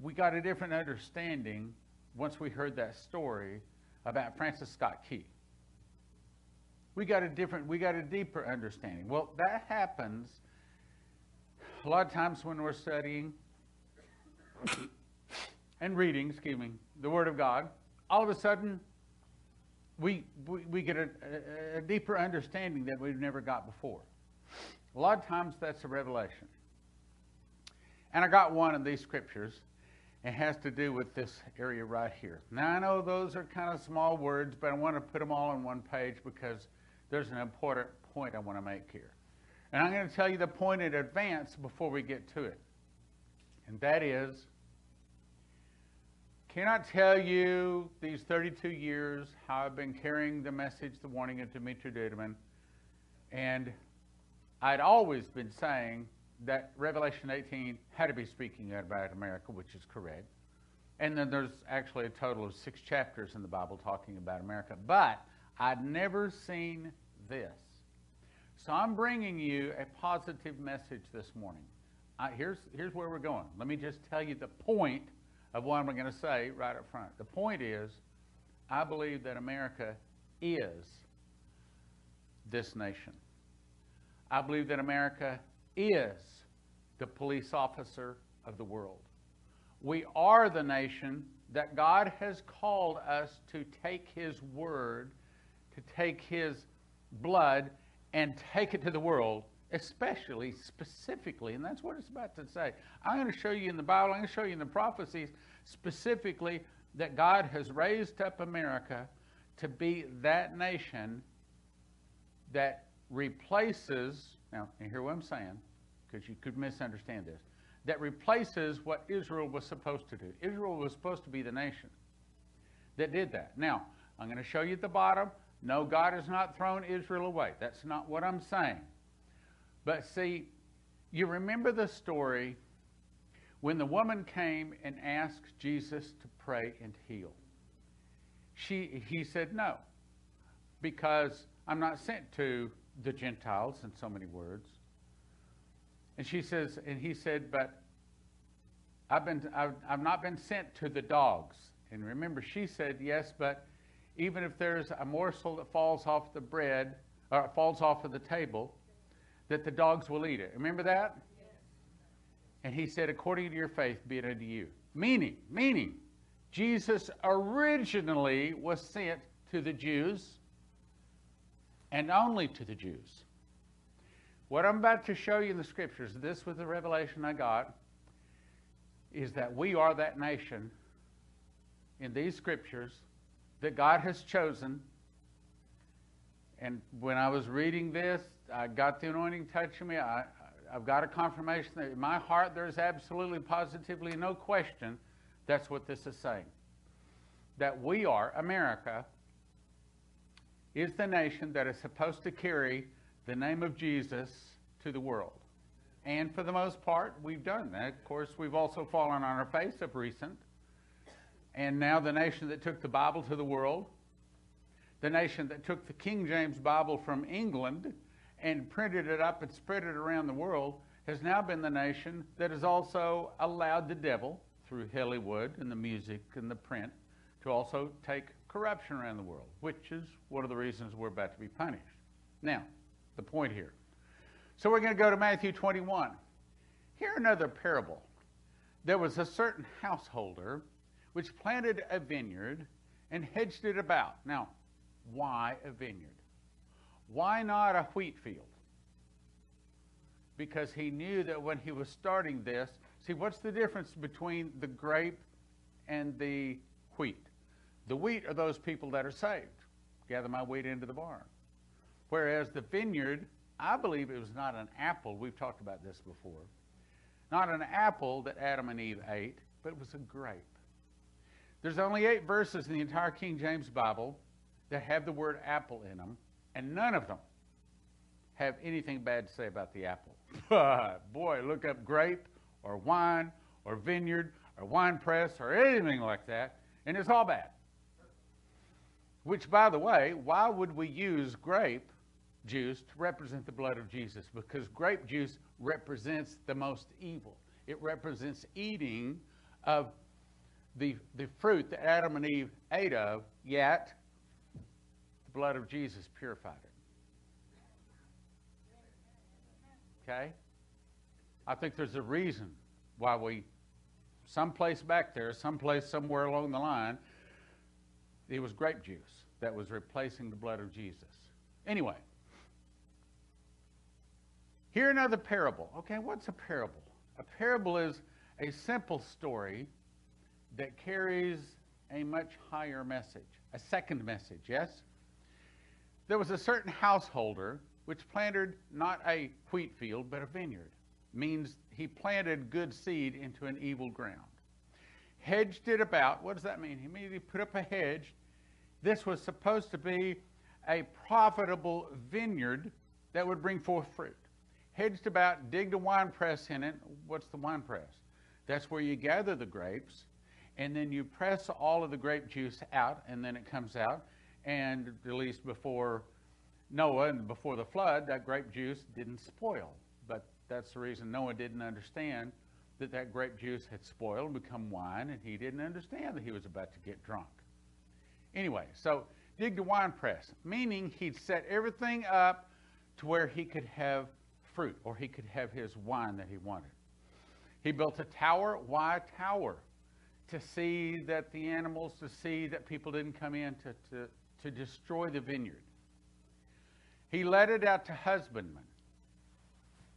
we got a different understanding once we heard that story about Francis Scott Key. We got a different, we got a deeper understanding. Well, that happens a lot of times when we're studying and reading, excuse me, the Word of God. All of a sudden, we, we, we get a, a, deeper understanding that we've never got before. A lot of times that's a revelation. And I got one of these scriptures it has to do with this area right here. Now, I know those are kind of small words, but I want to put them all on one page because there's an important point I want to make here. And I'm going to tell you the point in advance before we get to it. And that is, cannot tell you these 32 years how I've been carrying the message, the warning of Dumitru Duduman. And I'd always been saying that Revelation 18 had to be speaking about America, which is correct. And then there's actually a total of six chapters in the Bible talking about America. But I'd never seen this. So I'm bringing you a positive message this morning. I, here's, here's where we're going. Let me just tell you the point of what I'm going to say right up front. The point is, I believe that America is this nation. I believe that America is the police officer of the world. We are the nation that God has called us to take His word, to take His blood, and take it to the world, especially, specifically, and that's what it's about to say. I'm going to show you in the Bible, I'm going to show you in the prophecies specifically that God has raised up America to be that nation that replaces, now, hear what I'm saying, because you could misunderstand this, that replaces what Israel was supposed to do. Israel was supposed to be the nation that did that. Now, I'm going to show you at the bottom. No, God has not thrown Israel away. That's not what I'm saying. But see, you remember the story when the woman came and asked Jesus to pray and heal. She, he said no, because I'm not sent to the Gentiles, in so many words. And she says, and he said, but I've, been, I've, I've not been sent to the dogs. And remember, she said, yes, but even if there's a morsel that falls off the bread, or falls off of the table, that the dogs will eat it. Remember that? And he said, according to your faith, be it unto you. Meaning, meaning, Jesus originally was sent to the Jews and only to the Jews. What I'm about to show you in the scriptures, this was the revelation I got, is that we are that nation in these scriptures that God has chosen. And when I was reading this, I got the anointing touching me. I, I've got a confirmation that in my heart there's absolutely, positively no question that's what this is saying. That we are, America, is the nation that is supposed to carry the name of Jesus to the world. And for the most part, we've done that. Of course, we've also fallen on our face of recent. And now the nation that took the Bible to the world, the nation that took the King James Bible from England and printed it up and spread it around the world, has now been the nation that has also allowed the devil, through Hollywood and the music and the print, to also take corruption around the world, which is one of the reasons we're about to be punished. Now, the point here. So we're going to go to Matthew 21. Here another parable. There was a certain householder which planted a vineyard and hedged it about. Now, why a vineyard? Why not a wheat field? Because he knew that when he was starting this, see, what's the difference between the grape and the wheat? The wheat are those people that are saved. Gather my wheat into the barn. Whereas the vineyard, I believe it was not an apple. We've talked about this before. Not an apple that Adam and Eve ate, but it was a grape. There's only eight verses in the entire King James Bible that have the word apple in them, and none of them have anything bad to say about the apple. Boy, look up grape or wine or vineyard or wine press or anything like that, and it's all bad. Which, by the way, why would we use grape juice to represent the blood of Jesus? Because grape juice represents the most evil. It represents eating of the, the fruit that Adam and Eve ate of, yet blood of Jesus purified it. Okay? I think there's a reason why we, someplace back there, someplace somewhere along the line, it was grape juice that was replacing the blood of Jesus. Anyway, here another parable. Okay, what's a parable? A parable is a simple story that carries a much higher message, a second message, yes? There was a certain householder which planted not a wheat field, but a vineyard. Means he planted good seed into an evil ground. Hedged it about. What does that mean? He immediately put up a hedge. This was supposed to be a profitable vineyard that would bring forth fruit. Hedged about, digged a wine press in it. What's the wine press? That's where you gather the grapes and then you press all of the grape juice out, and then it comes out. And at least before Noah and before the flood, that grape juice didn't spoil. But that's the reason Noah didn't understand that that grape juice had spoiled and become wine, and he didn't understand that he was about to get drunk. Anyway, so dig the wine press, meaning he'd set everything up to where he could have fruit or he could have his wine that he wanted. He built a tower. Why a tower? to see that the animals, to see that people didn't come in to, to, to destroy the vineyard. He let it out to husbandmen.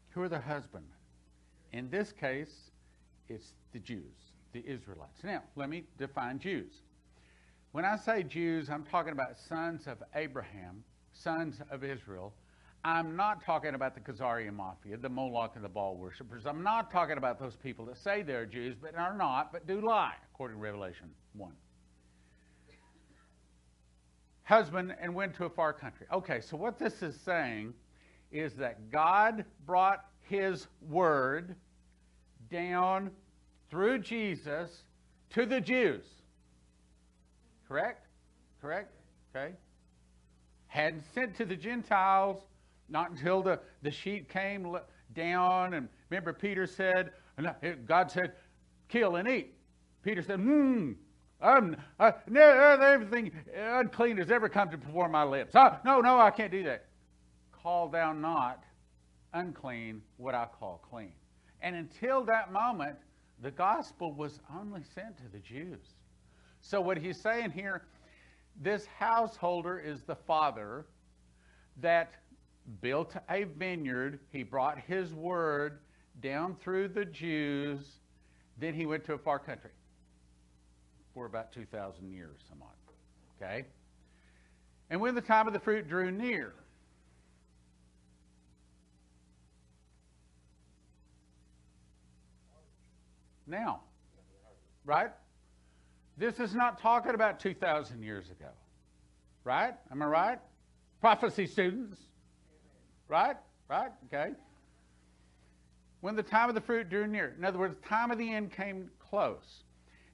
Who are the husbandmen? In this case, it's the Jews, the Israelites. Now, let me define Jews. When I say Jews, I'm talking about sons of Abraham, sons of Israel. I'm not talking about the Khazarian mafia, the Moloch and the Baal worshippers. I'm not talking about those people that say they're Jews but are not, but do lie, according to Revelation 1. Husband and went to a far country. Okay, so what this is saying is that God brought his word down through Jesus to the Jews. Correct? Correct? Okay. Hadn't sent to the Gentiles not until the, the sheet came down. And remember, Peter said, God said, kill and eat. Peter said, hmm, um, uh, everything unclean has ever come to before my lips. Uh, no, no, I can't do that. Call thou not unclean what I call clean. And until that moment, the gospel was only sent to the Jews. So, what he's saying here, this householder is the father that built a vineyard. He brought his word down through the Jews. Then he went to a far country for about 2,000 years, some somewhat. Okay? And when the time of the fruit drew near, now, right? This is not talking about 2,000 years ago, right? Am I right? Prophecy students, right? Right? Okay. When the time of the fruit drew near, in other words, the time of the end came close,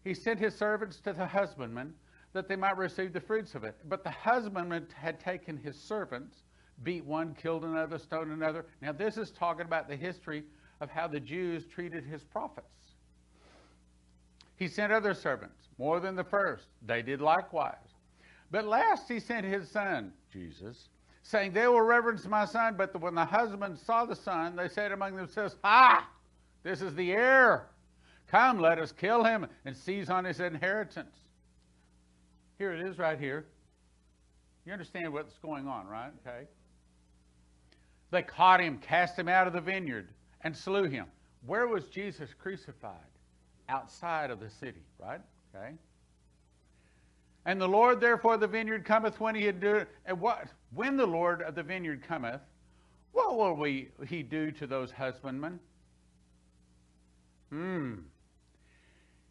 he sent his servants to the husbandman that they might receive the fruits of it. But the husbandman had taken his servants, beat one, killed another, stoned another. Now, this is talking about the history of how the Jews treated his prophets. He sent other servants, more than the first. They did likewise. But last he sent his son, Jesus, saying, They will reverence my son. But when the husband saw the son, they said among themselves, Ah, this is the heir. Come, let us kill him and seize on his inheritance. Here it is right here. You understand what's going on, right? Okay. They caught him, cast him out of the vineyard, and slew him. Where was Jesus crucified? Outside of the city, right? Okay. And the Lord, therefore, of the vineyard cometh when he had do and what when the Lord of the vineyard cometh, what will we he do to those husbandmen? Hmm.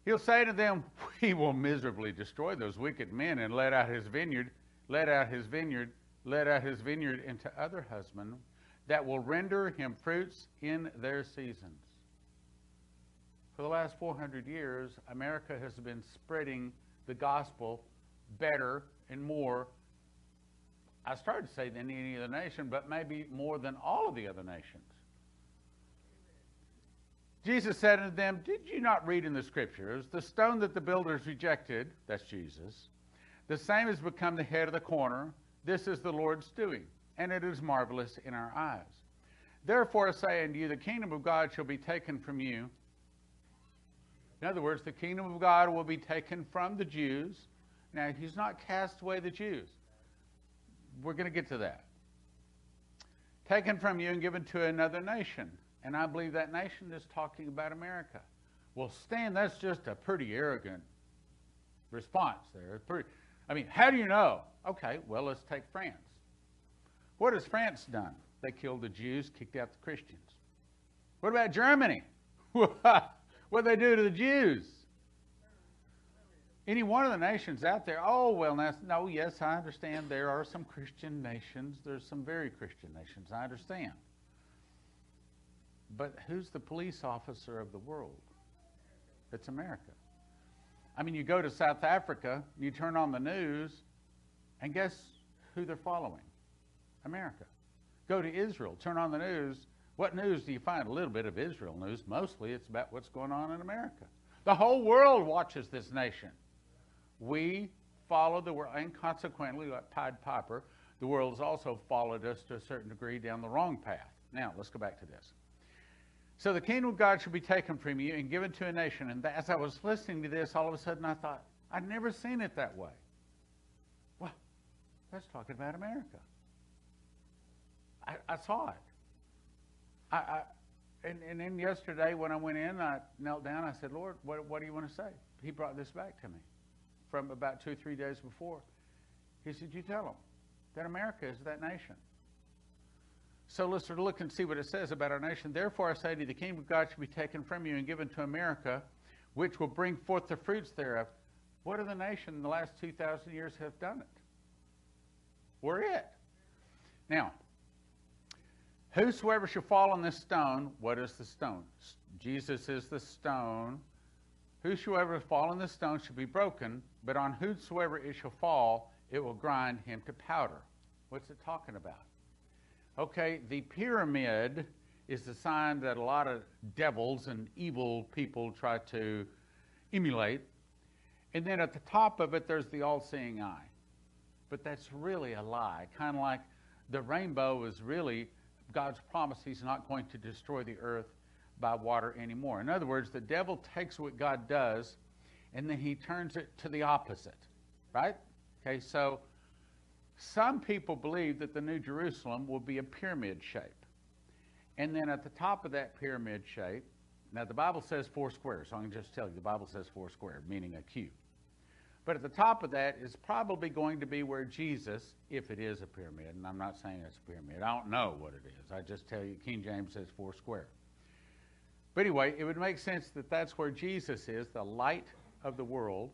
He'll say to them, We will miserably destroy those wicked men and let out his vineyard, let out his vineyard, let out his vineyard into other husbandmen that will render him fruits in their seasons. For the last 400 years, America has been spreading the gospel better and more, I started to say than any other nation, but maybe more than all of the other nations. Jesus said unto them, Did you not read in the scriptures, the stone that the builders rejected, that's Jesus, the same has become the head of the corner. This is the Lord's doing, and it is marvelous in our eyes. Therefore I say unto you, the kingdom of God shall be taken from you. In other words, the kingdom of God will be taken from the Jews. Now, he's not cast away the Jews. We're going to get to that. Taken from you and given to another nation. And I believe that nation is talking about America. Well, Stan, that's just a pretty arrogant response there. Pretty, I mean, how do you know? Okay, well, let's take France. What has France done? They killed the Jews, kicked out the Christians. What about Germany? what did they do to the Jews? Any one of the nations out there, oh, well, no, yes, I understand there are some Christian nations. There's some very Christian nations. I understand. But who's the police officer of the world? It's America. I mean, you go to South Africa, you turn on the news, and guess who they're following? America. Go to Israel, turn on the news. What news do you find? A little bit of Israel news. Mostly it's about what's going on in America. The whole world watches this nation. We follow the world, and consequently, like Pied Piper, the world has also followed us to a certain degree down the wrong path. Now, let's go back to this. So the kingdom of God shall be taken from you and given to a nation. And as I was listening to this, all of a sudden I thought, I'd never seen it that way. Well, that's talking about America. I, I saw it. I, I and, and then yesterday when I went in, I knelt down. I said, Lord, what, what do you want to say? He brought this back to me from about two or three days before. He said, You tell them that America is that nation. So let's look and see what it says about our nation. Therefore, I say to you, the kingdom of God shall be taken from you and given to America, which will bring forth the fruits thereof. What are the nation in the last 2,000 years have done it? We're it. Now, whosoever shall fall on this stone, what is the stone? Jesus is the stone. Whosoever fall on this stone shall be broken, but on whosoever it shall fall, it will grind him to powder. What's it talking about? Okay, the pyramid is the sign that a lot of devils and evil people try to emulate. And then at the top of it, there's the all seeing eye. But that's really a lie. Kind of like the rainbow is really God's promise He's not going to destroy the earth by water anymore. In other words, the devil takes what God does and then he turns it to the opposite, right? Okay, so some people believe that the New Jerusalem will be a pyramid shape. And then at the top of that pyramid shape, now the Bible says four squares, so I can just tell you the Bible says four square, meaning a cube. But at the top of that is probably going to be where Jesus, if it is a pyramid, and I'm not saying it's a pyramid, I don't know what it is. I just tell you, King James says four square. But anyway, it would make sense that that's where Jesus is, the light of the world.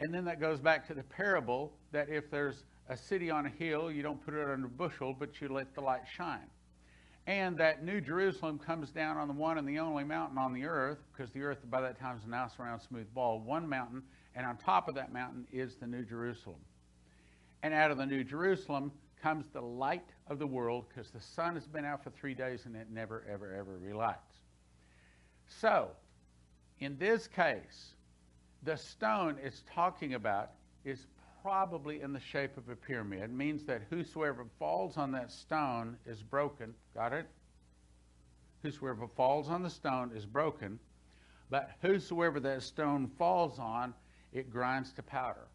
And then that goes back to the parable that if there's a city on a hill, you don't put it under a bushel, but you let the light shine. And that New Jerusalem comes down on the one and the only mountain on the earth, because the earth by that time is now surrounded smooth ball, one mountain, and on top of that mountain is the New Jerusalem. And out of the New Jerusalem comes the light of the world, because the sun has been out for three days and it never, ever, ever relights. So, in this case, the stone it's talking about is probably in the shape of a pyramid. Means that whosoever falls on that stone is broken. Got it? Whosoever falls on the stone is broken, but whosoever that stone falls on, it grinds to powder.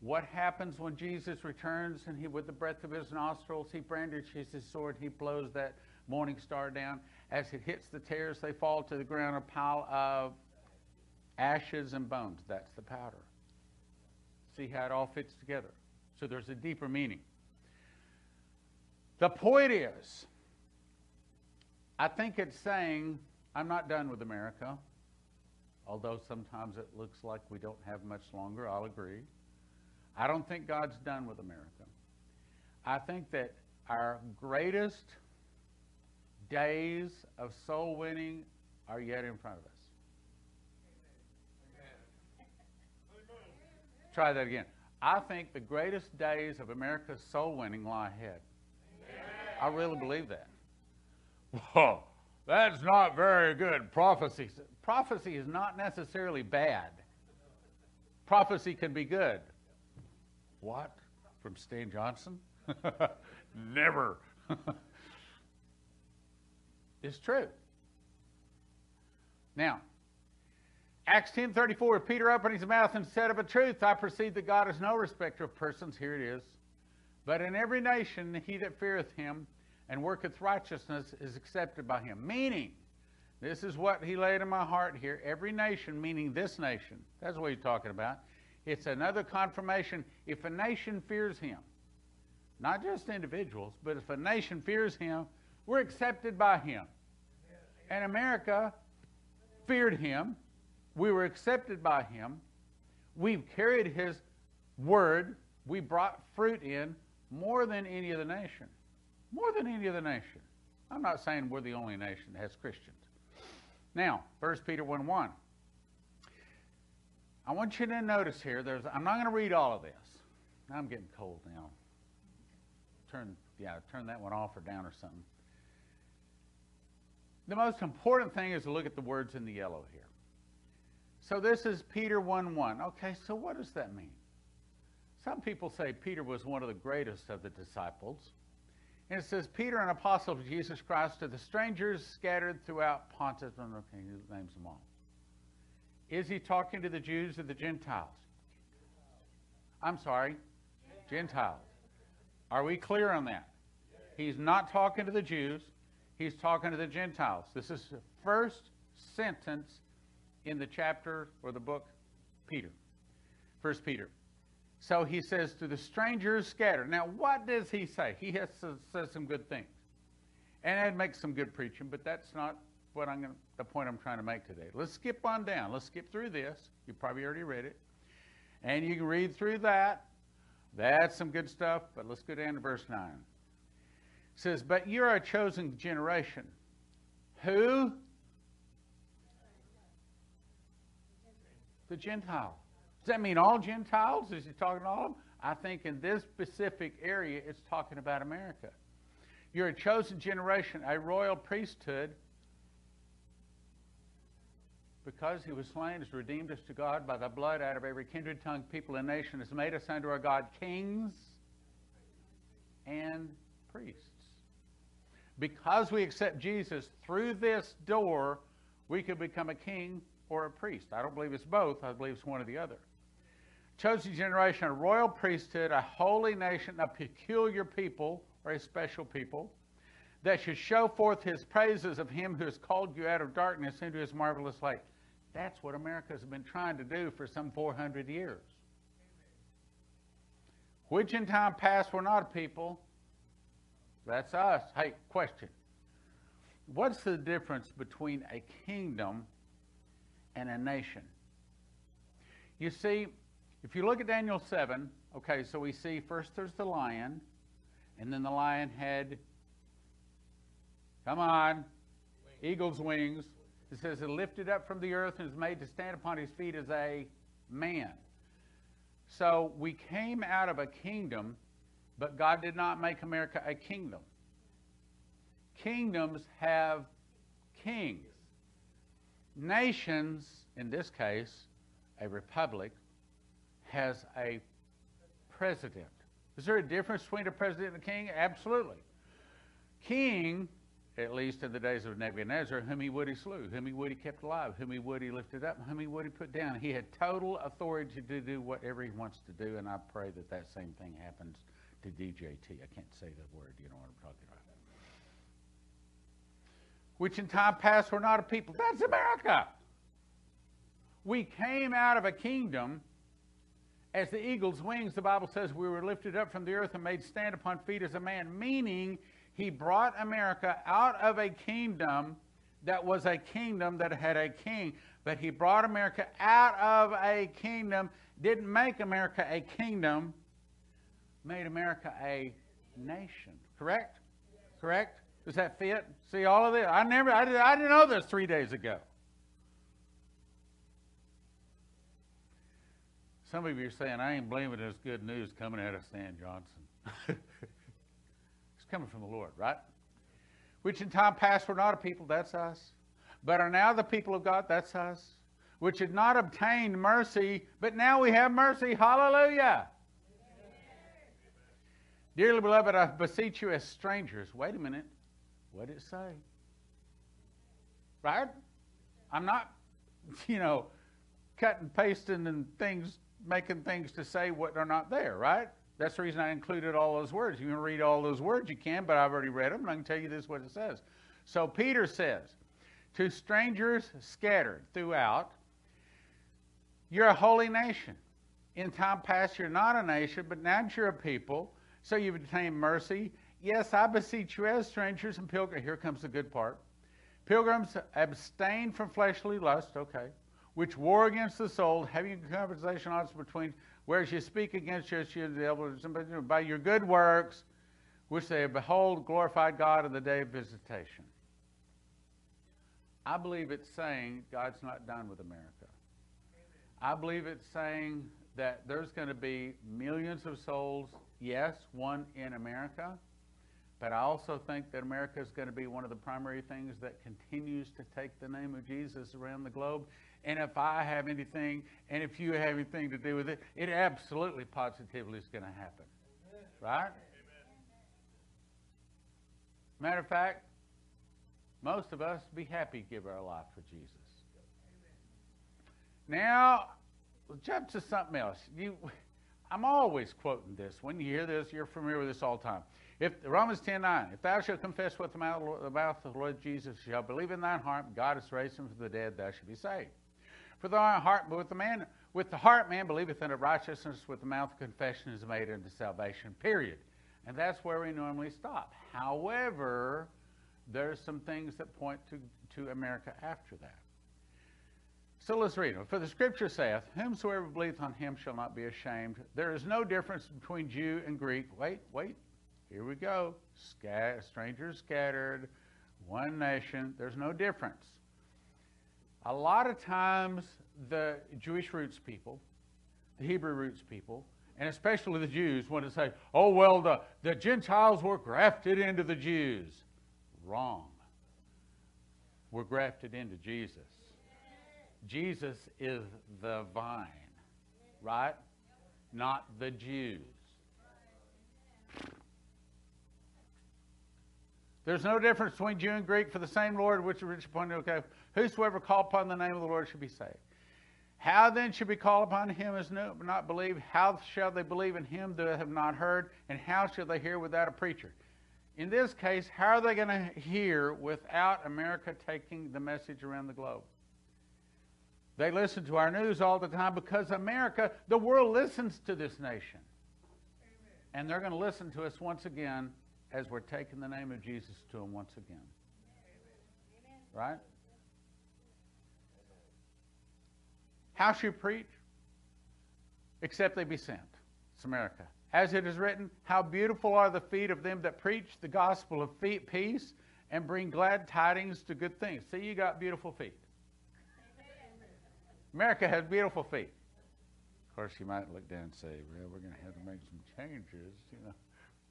What happens when Jesus returns and he, with the breath of his nostrils, he brandishes his sword, he blows that morning star down. As it hits the tares, they fall to the ground, a pile of ashes and bones. That's the powder. See how it all fits together. So there's a deeper meaning. The point is, I think it's saying, I'm not done with America, although sometimes it looks like we don't have much longer, I'll agree. I don't think God's done with America. I think that our greatest days of soul winning are yet in front of us. Try that again. I think the greatest days of America's soul winning lie ahead. I really believe that. Whoa, that's not very good. Prophecy. Prophecy is not necessarily bad. Prophecy can be good. What? From Stan Johnson? Never. it's true. Now, Acts 10.34, Peter opened his mouth and said of a truth, I perceive that God is no respecter of persons. Here it is. But in every nation he that feareth him and worketh righteousness is accepted by him. Meaning, this is what he laid in my heart here. Every nation, meaning this nation. That's what he's talking about. It's another confirmation. If a nation fears him, not just individuals, but if a nation fears him, we're accepted by him. And America feared him we were accepted by him. We've carried his word. We brought fruit in more than any other nation. More than any other nation. I'm not saying we're the only nation that has Christians. Now, 1 Peter 1 1. I want you to notice here, there's, I'm not going to read all of this. I'm getting cold now. Turn, yeah, turn that one off or down or something. The most important thing is to look at the words in the yellow here. So this is Peter 1 1. Okay, so what does that mean? Some people say Peter was one of the greatest of the disciples. And it says, Peter, an apostle of Jesus Christ, to the strangers scattered throughout Pontus. Okay, he names them all. Is he talking to the Jews or the Gentiles? I'm sorry, Gentiles. Are we clear on that? He's not talking to the Jews, he's talking to the Gentiles. This is the first sentence in the chapter or the book Peter. First Peter. So he says to the strangers scattered. Now, what does he say? He has says some good things, and it makes some good preaching. But that's not what I'm going the point I'm trying to make today. Let's skip on down. Let's skip through this. You probably already read it, and you can read through that. That's some good stuff. But let's go down to verse nine. It says, "But you're a chosen generation, who." The Gentile. Does that mean all Gentiles? Is he talking to all of them? I think in this specific area, it's talking about America. You're a chosen generation, a royal priesthood, because he was slain, has redeemed us to God by the blood out of every kindred, tongue, people, and nation, has made us unto our God kings and priests. Because we accept Jesus through this door, we could become a king or a priest. I don't believe it's both, I believe it's one or the other chosen generation, a royal priesthood, a holy nation, a peculiar people, or a special people, that should show forth his praises of him who has called you out of darkness into his marvelous light. That's what America has been trying to do for some 400 years. Which in time past were not a people. That's us. Hey, question. What's the difference between a kingdom and a nation? You see, if you look at Daniel 7, okay, so we see first there's the lion, and then the lion had, come on, eagle's wings. It says, it lifted up from the earth and is made to stand upon his feet as a man. So we came out of a kingdom, but God did not make America a kingdom. Kingdoms have kings. Nations, in this case, a republic, has a president. Is there a difference between a president and a king? Absolutely. King, at least in the days of Nebuchadnezzar, whom he would he slew, whom he would he kept alive, whom he would he lifted up, whom he would he put down. He had total authority to do whatever he wants to do, and I pray that that same thing happens to DJT. I can't say the word, you know what I'm talking about. Which in time past were not a people. That's America. We came out of a kingdom as the eagle's wings, the Bible says, we were lifted up from the earth and made stand upon feet as a man, meaning he brought America out of a kingdom that was a kingdom that had a king. But he brought America out of a kingdom, didn't make America a kingdom, made America a nation. Correct? Correct? Does that fit? See all of this? I never, I, did, I didn't know this three days ago. Some of you are saying, I ain't blaming this good news coming out of Stan Johnson. it's coming from the Lord, right? Which in time past were not a people, that's us. But are now the people of God, that's us. Which had not obtained mercy, but now we have mercy. Hallelujah. Dearly beloved, I beseech you as strangers. Wait a minute. What did it say? Right? I'm not, you know, cutting, pasting, and things making things to say what are not there, right? That's the reason I included all those words. You can read all those words, you can, but I've already read them, and I can tell you this what it says. So Peter says, To strangers scattered throughout, you're a holy nation. In time past, you're not a nation, but now you're a people, so you've obtained mercy. Yes, I beseech you as strangers and pilgrims. Here comes the good part. Pilgrims, abstain from fleshly lust, okay which war against the soul, having a conversation also between, whereas you speak against your the by your good works, which they behold, glorified God in the day of visitation. I believe it's saying God's not done with America. I believe it's saying that there's going to be millions of souls, yes, one in America, but I also think that America is going to be one of the primary things that continues to take the name of Jesus around the globe and if I have anything, and if you have anything to do with it, it absolutely, positively is going to happen. Right? Matter of fact, most of us be happy to give our life for Jesus. Now, jump to something else. You, I'm always quoting this. When you hear this, you're familiar with this all the time. If Romans 10 9, if thou shalt confess with the mouth, the of the Lord Jesus, shall believe in thine heart, God has raised him from the dead, thou shalt be saved. For the heart, with the man, with the heart man believeth unto righteousness, with the mouth confession is made unto salvation. Period. And that's where we normally stop. However, there's some things that point to, to America after that. So let's read them. For the scripture saith, Whomsoever believeth on him shall not be ashamed. There is no difference between Jew and Greek. Wait, wait. Here we go. Scat- strangers scattered, one nation. There's no difference. A lot of times, the Jewish roots people, the Hebrew roots people, and especially the Jews want to say, oh, well, the, the Gentiles were grafted into the Jews. Wrong. We're grafted into Jesus. Jesus is the vine, right? Not the Jews. There's no difference between Jew and Greek, for the same Lord which is rich upon you. Okay, whosoever call upon the name of the Lord should be saved. How then should we call upon him as no, not believe? How shall they believe in him that have not heard? And how shall they hear without a preacher? In this case, how are they going to hear without America taking the message around the globe? They listen to our news all the time because America, the world listens to this nation. And they're going to listen to us once again as we're taking the name of Jesus to them once again. Right? How should you preach? Except they be sent. It's America. As it is written, how beautiful are the feet of them that preach the gospel of feet, peace and bring glad tidings to good things. See, you got beautiful feet. America has beautiful feet. Of course, you might look down and say, well, we're going to have to make some changes. You know,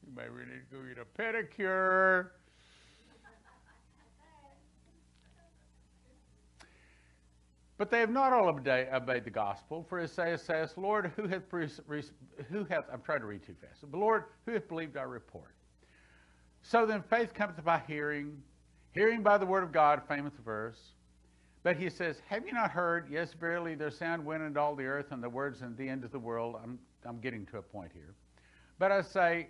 you may really go get a pedicure. But they have not all obeyed, obeyed the gospel, for Isaiah says, Lord, who hath, who hath, I'm trying to read too fast, but Lord, who hath believed our report? So then faith cometh by hearing, hearing by the word of God, famous verse. But he says, Have you not heard? Yes, verily, their sound went into all the earth, and the words in the end of the world. I'm, I'm getting to a point here. But I say,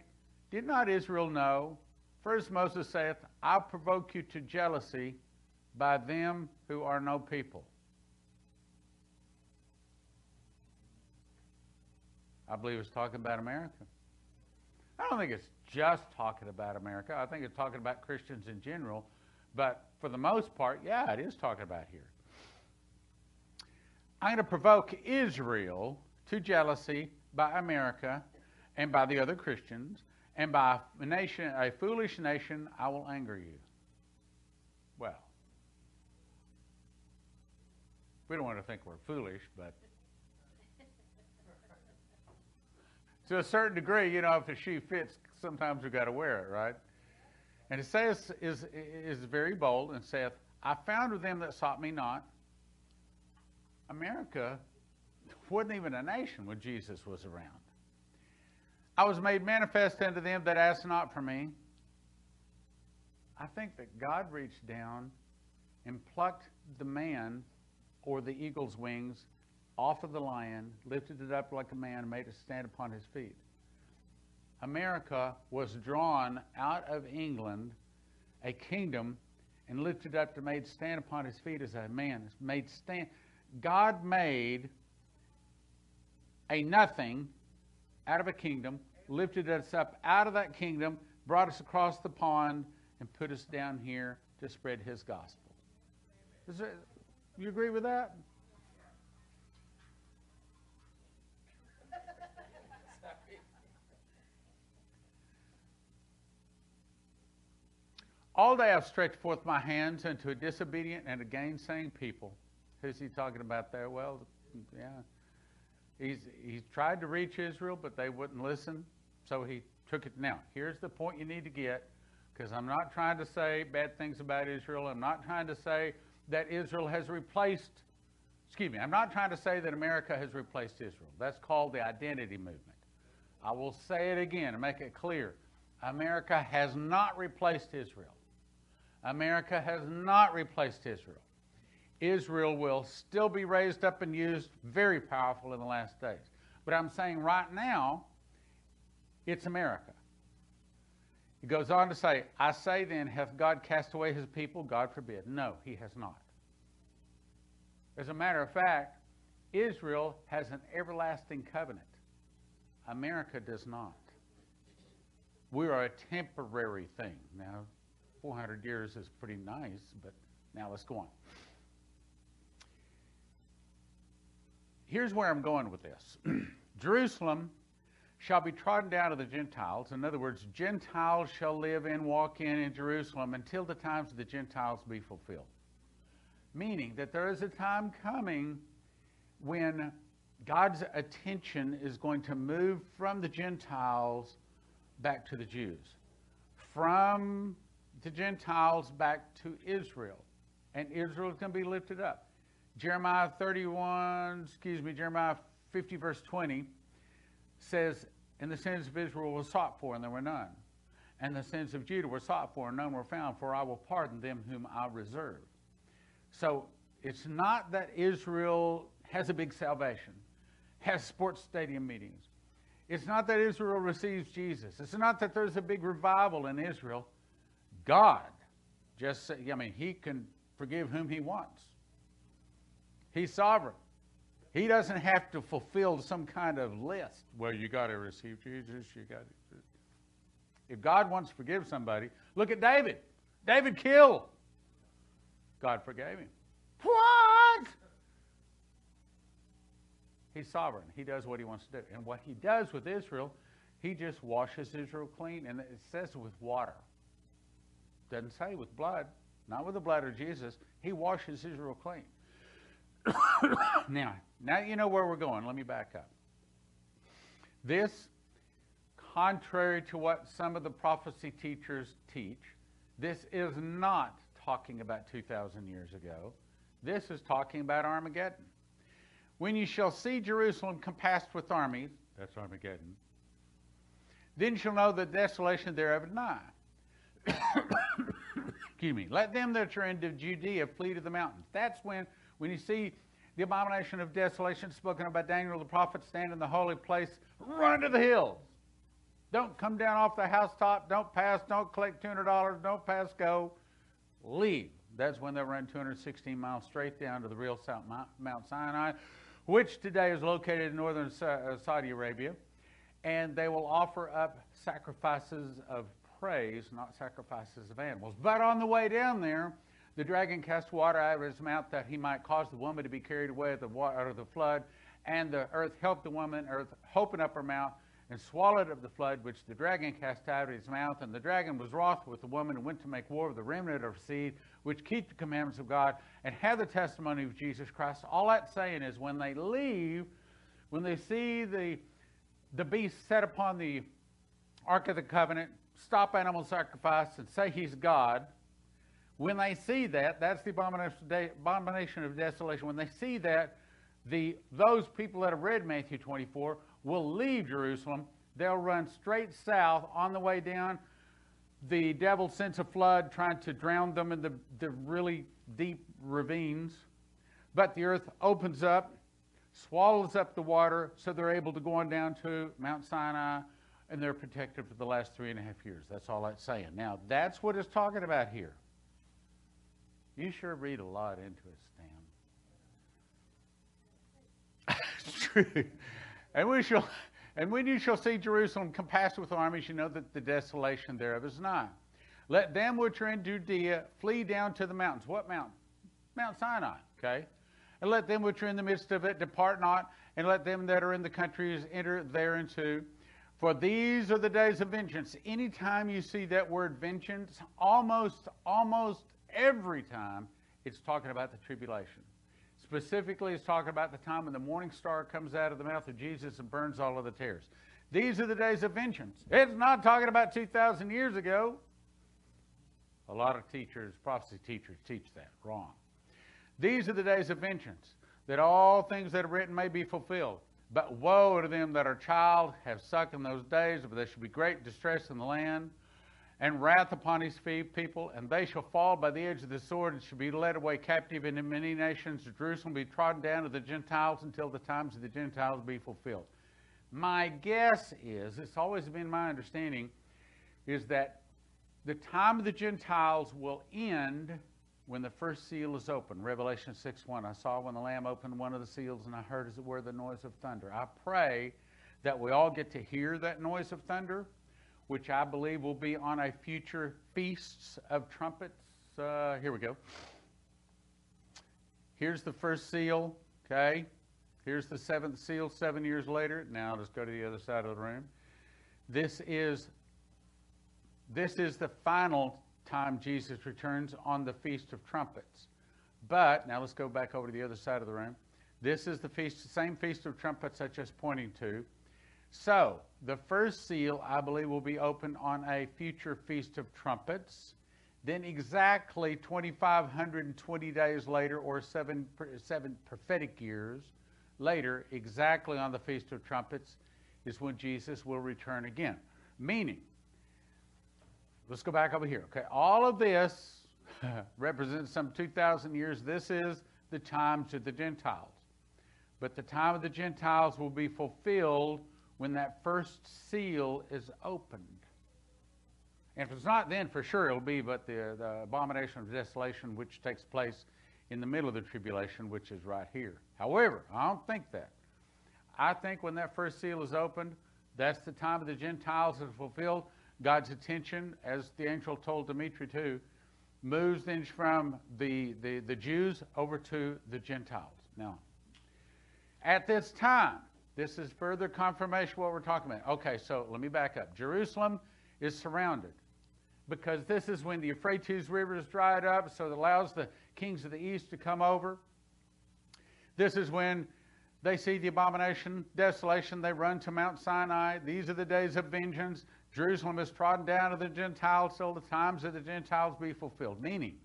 Did not Israel know? First Moses saith, I'll provoke you to jealousy by them who are no people. I believe it's talking about America. I don't think it's just talking about America. I think it's talking about Christians in general. But for the most part, yeah, it is talking about here. I'm going to provoke Israel to jealousy by America and by the other Christians, and by a nation, a foolish nation, I will anger you. Well, we don't want to think we're foolish, but to a certain degree, you know, if the shoe fits, sometimes we've got to wear it, right? And it says is is very bold and saith, I found with them that sought me not. America wasn't even a nation when Jesus was around. I was made manifest unto them that asked not for me. I think that God reached down and plucked the man or the eagle's wings off of the lion, lifted it up like a man, and made it stand upon his feet. America was drawn out of England, a kingdom, and lifted up to made stand upon his feet as a man. Made stand. God made a nothing out of a kingdom, lifted us up out of that kingdom, brought us across the pond, and put us down here to spread his gospel. There, you agree with that? All day I've stretched forth my hands unto a disobedient and a gainsaying people. Who's he talking about there? Well, yeah. He's, tried to reach Israel, but they wouldn't listen, so he took it. Now, here's the point you need to get, because I'm not trying to say bad things about Israel. I'm not trying to say that Israel has replaced, excuse me, I'm not trying to say that America has replaced Israel. That's called the identity movement. I will say it again and make it clear. America has not replaced Israel. America has not replaced Israel. Israel will still be raised up and used very powerful in the last days. But I'm saying right now, it's America. He goes on to say, I say then, hath God cast away his people? God forbid. No, he has not. As a matter of fact, Israel has an everlasting covenant. America does not. We are a temporary thing. Now, 400 years is pretty nice, but now let's go on. Here's where I'm going with this Jerusalem shall be trodden down of the Gentiles. In other words, Gentiles shall live and walk in in Jerusalem until the times of the Gentiles be fulfilled. Meaning that there is a time coming when God's attention is going to move from the Gentiles back to the Jews, from the Gentiles back to Israel, and Israel is going to be lifted up. Jeremiah 31, excuse me, Jeremiah 50, verse 20 says, And the sins of Israel were sought for, and there were none. And the sins of Judah were sought for, and none were found, for I will pardon them whom I reserve. So it's not that Israel has a big salvation, has sports stadium meetings. It's not that Israel receives Jesus. It's not that there's a big revival in Israel. God just, I mean, He can forgive whom He wants. He's sovereign. He doesn't have to fulfill some kind of list where you got to receive Jesus, you got to. If God wants to forgive somebody, look at David. David killed. God forgave him. What? He's sovereign. He does what he wants to do. And what he does with Israel, he just washes Israel clean. And it says with water. Doesn't say with blood. Not with the blood of Jesus. He washes Israel clean. Now, now you know where we're going. Let me back up. This, contrary to what some of the prophecy teachers teach, this is not talking about 2,000 years ago. This is talking about Armageddon. When you shall see Jerusalem compassed with armies, that's Armageddon, then you shall know the desolation thereof is nigh. Excuse me. Let them that are in Judea flee to the mountains. That's when when you see the abomination of desolation spoken about Daniel the prophet stand in the holy place, run to the hills. Don't come down off the housetop. Don't pass. Don't collect $200. Don't pass go. Leave. That's when they run 216 miles straight down to the real South Mount Sinai, which today is located in northern uh, Saudi Arabia. And they will offer up sacrifices of praise, not sacrifices of animals. But on the way down there, the dragon cast water out of his mouth that he might cause the woman to be carried away of the, water, of the flood. And the earth helped the woman, earth opened up her mouth and swallowed up the flood which the dragon cast out of his mouth. And the dragon was wroth with the woman and went to make war with the remnant of her seed, which keep the commandments of God and have the testimony of Jesus Christ. All that's saying is when they leave, when they see the, the beast set upon the Ark of the Covenant, stop animal sacrifice and say he's God, when they see that, that's the abomination of desolation. When they see that, the, those people that have read Matthew 24 will leave Jerusalem. They'll run straight south on the way down. The devil sends a flood trying to drown them in the, the really deep ravines. But the earth opens up, swallows up the water, so they're able to go on down to Mount Sinai, and they're protected for the last three and a half years. That's all that's saying. Now, that's what it's talking about here. You sure read a lot into it, Stan. true. And we shall and when you shall see Jerusalem compassed with armies, you know that the desolation thereof is nigh. Let them which are in Judea flee down to the mountains. What mountain? Mount Sinai, okay? And let them which are in the midst of it depart not, and let them that are in the countries enter thereinto. For these are the days of vengeance. Anytime you see that word vengeance, almost, almost every time it's talking about the tribulation. Specifically, it's talking about the time when the morning star comes out of the mouth of Jesus and burns all of the tares. These are the days of vengeance. It's not talking about 2,000 years ago. A lot of teachers, prophecy teachers, teach that wrong. These are the days of vengeance, that all things that are written may be fulfilled. But woe to them that are child, have sucked in those days, but there shall be great distress in the land and wrath upon his people, and they shall fall by the edge of the sword and shall be led away captive into many nations. Jerusalem be trodden down of the Gentiles until the times of the Gentiles be fulfilled. My guess is, it's always been my understanding, is that the time of the Gentiles will end when the first seal is open. Revelation 6 1. I saw when the Lamb opened one of the seals, and I heard as it were the noise of thunder. I pray that we all get to hear that noise of thunder, which I believe will be on a future feasts of trumpets. Uh, here we go. Here's the first seal, okay? Here's the seventh seal seven years later. Now let's go to the other side of the room. This is this is the final time Jesus returns on the Feast of Trumpets. But now let's go back over to the other side of the room. This is the feast, the same Feast of Trumpets I just pointing to. So the first seal, I believe, will be opened on a future Feast of Trumpets. Then exactly 2,520 days later, or seven, seven prophetic years later, exactly on the Feast of Trumpets, is when Jesus will return again. Meaning, let's go back over here. Okay, all of this represents some 2,000 years. This is the times of the Gentiles. But the time of the Gentiles will be fulfilled when that first seal is opened. And if it's not then, for sure it'll be but the, the abomination of desolation, which takes place in the middle of the tribulation, which is right here. However, I don't think that. I think when that first seal is opened, that's the time of the Gentiles is fulfilled. God's attention, as the angel told Dumitru, moves then from the, the, the Jews over to the Gentiles. Now, at this time, this is further confirmation what we're talking about. Okay, so let me back up. Jerusalem is surrounded because this is when the Euphrates River is dried up, so it allows the kings of the east to come over. This is when they see the abomination, desolation, they run to Mount Sinai. These are the days of vengeance. Jerusalem is trodden down to the Gentiles till the times of the Gentiles be fulfilled. Meaning,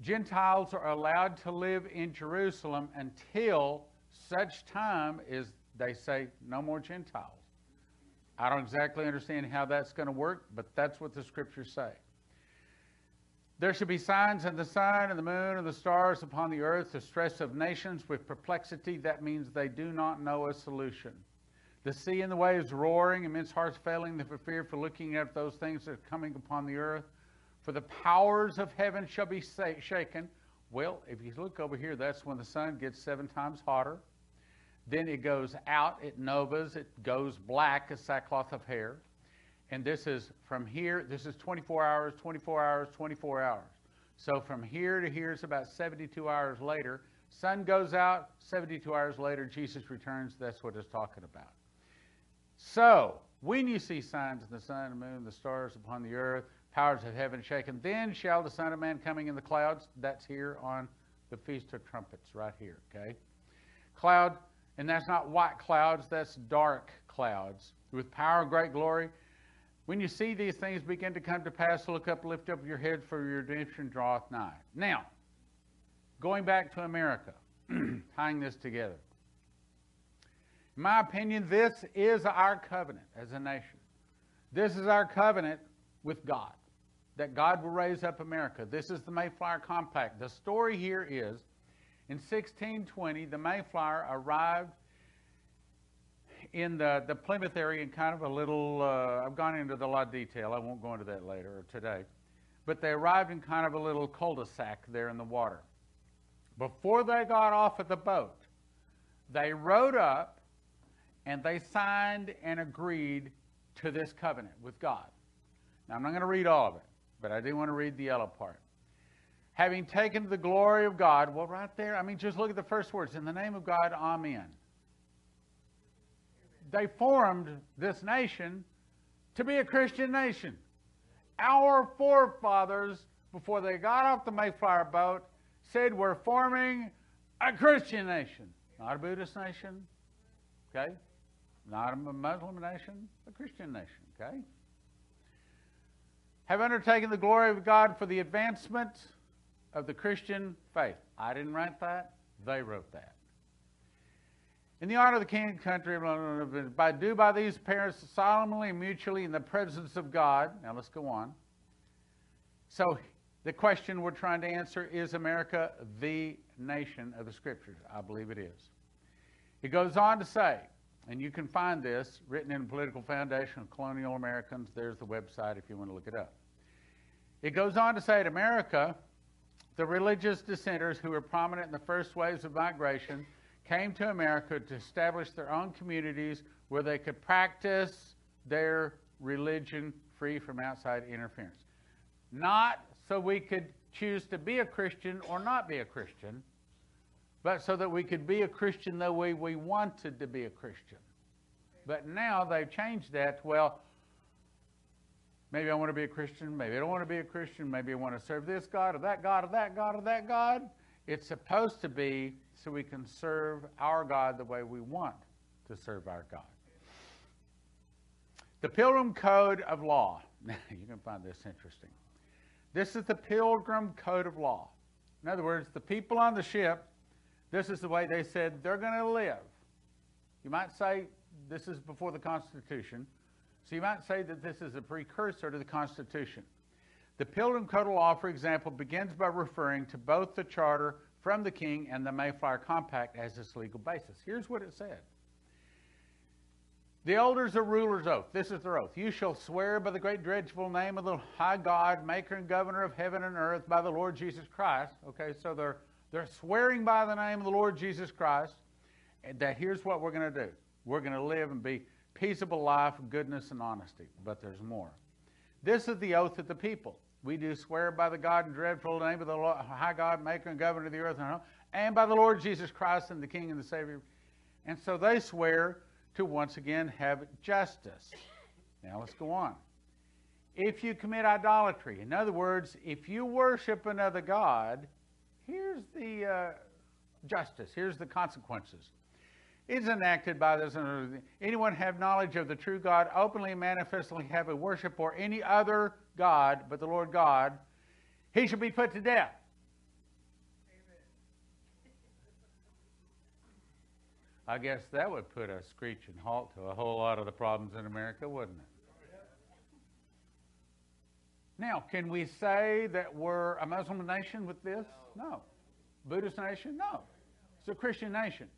Gentiles are allowed to live in Jerusalem until such time as they say no more Gentiles. I don't exactly understand how that's going to work, but that's what the scriptures say. There should be signs in the sun and the moon and the stars upon the earth, the stress of nations with perplexity. That means they do not know a solution. The sea and the waves roaring, immense hearts failing for fear for looking at those things that are coming upon the earth. For the powers of heaven shall be shaken. Well, if you look over here, that's when the sun gets seven times hotter. Then it goes out, it novas, it goes black as sackcloth of hair. And this is from here, this is 24 hours, 24 hours, 24 hours. So from here to here is about 72 hours later. Sun goes out, 72 hours later, Jesus returns. That's what it's talking about. So, when you see signs in the sun, the moon, the stars upon the earth, powers of heaven shaken, then shall the Son of Man coming in the clouds. That's here on the Feast of Trumpets, right here, okay? Cloud and that's not white clouds, that's dark clouds with power and great glory. When you see these things begin to come to pass, look up, lift up your head, for your redemption draweth nigh. Now, going back to America, tying this together. In my opinion, this is our covenant as a nation. This is our covenant with God, that God will raise up America. This is the Mayflower Compact. The story here is in 1620, the Mayflower arrived in the, the Plymouth area in kind of a little, uh, I've gone into a lot of detail. I won't go into that later or today. But they arrived in kind of a little cul-de-sac there in the water. Before they got off of the boat, they rowed up and they signed and agreed to this covenant with God. Now, I'm not going to read all of it, but I didn't want to read the yellow part having taken the glory of God. Well, right there, I mean, just look at the first words. In the name of God, Amen. They formed this nation to be a Christian nation. Our forefathers, before they got off the Mayflower boat, said we're forming a Christian nation, not a Buddhist nation, okay? Not a Muslim nation, a Christian nation, okay? Have undertaken the glory of God for the advancement of the Christian faith. I didn't write that, they wrote that. In the honor of the king and country, by do by these parents solemnly and mutually in the presence of God. Now let's go on. So the question we're trying to answer is America the nation of the scriptures? I believe it is. It goes on to say, and you can find this written in the Political Foundation of Colonial Americans. There's the website if you want to look it up. It goes on to say in America, the religious dissenters who were prominent in the first waves of migration came to America to establish their own communities where they could practice their religion free from outside interference. Not so we could choose to be a Christian or not be a Christian, but so that we could be a Christian the way we wanted to be a Christian. But now they've changed that well, maybe I want to be a Christian, maybe I don't want to be a Christian, maybe I want to serve this God or that God or that God or that God. It's supposed to be so we can serve our God the way we want to serve our God. The Pilgrim Code of Law. Now you can find this interesting. This is the Pilgrim Code of Law. In other words, the people on the ship, this is the way they said they're going to live. You might say this is before the Constitution. So you might say that this is a precursor to the Constitution. The Pilgrim Code Law, for example, begins by referring to both the charter from the king and the Mayflower Compact as its legal basis. Here's what it said. The elders or ruler's oath. This is their oath. You shall swear by the great dreadful name of the high God, maker and governor of heaven and earth, by the Lord Jesus Christ. Okay, so they're they're swearing by the name of the Lord Jesus Christ. That here's what we're going to do. We're going to live and be peaceable life, goodness, and honesty. But there's more. This is the oath of the people. We do swear by the God and dreadful name of the Lord, high God, maker and governor of the earth, and by the Lord Jesus Christ and the King and the Savior. And so they swear to once again have justice. Now let's go on. If you commit idolatry, in other words, if you worship another God, here's the uh, justice, here's the consequences is enacted by this. Anyone have knowledge of the true God, openly and manifestly have a worship for any other God but the Lord God, he should be put to death. I guess that would put a screeching halt to a whole lot of the problems in America, wouldn't it? Now, can we say that we're a Muslim nation with this? No. Buddhist nation? No. It's a Christian nation.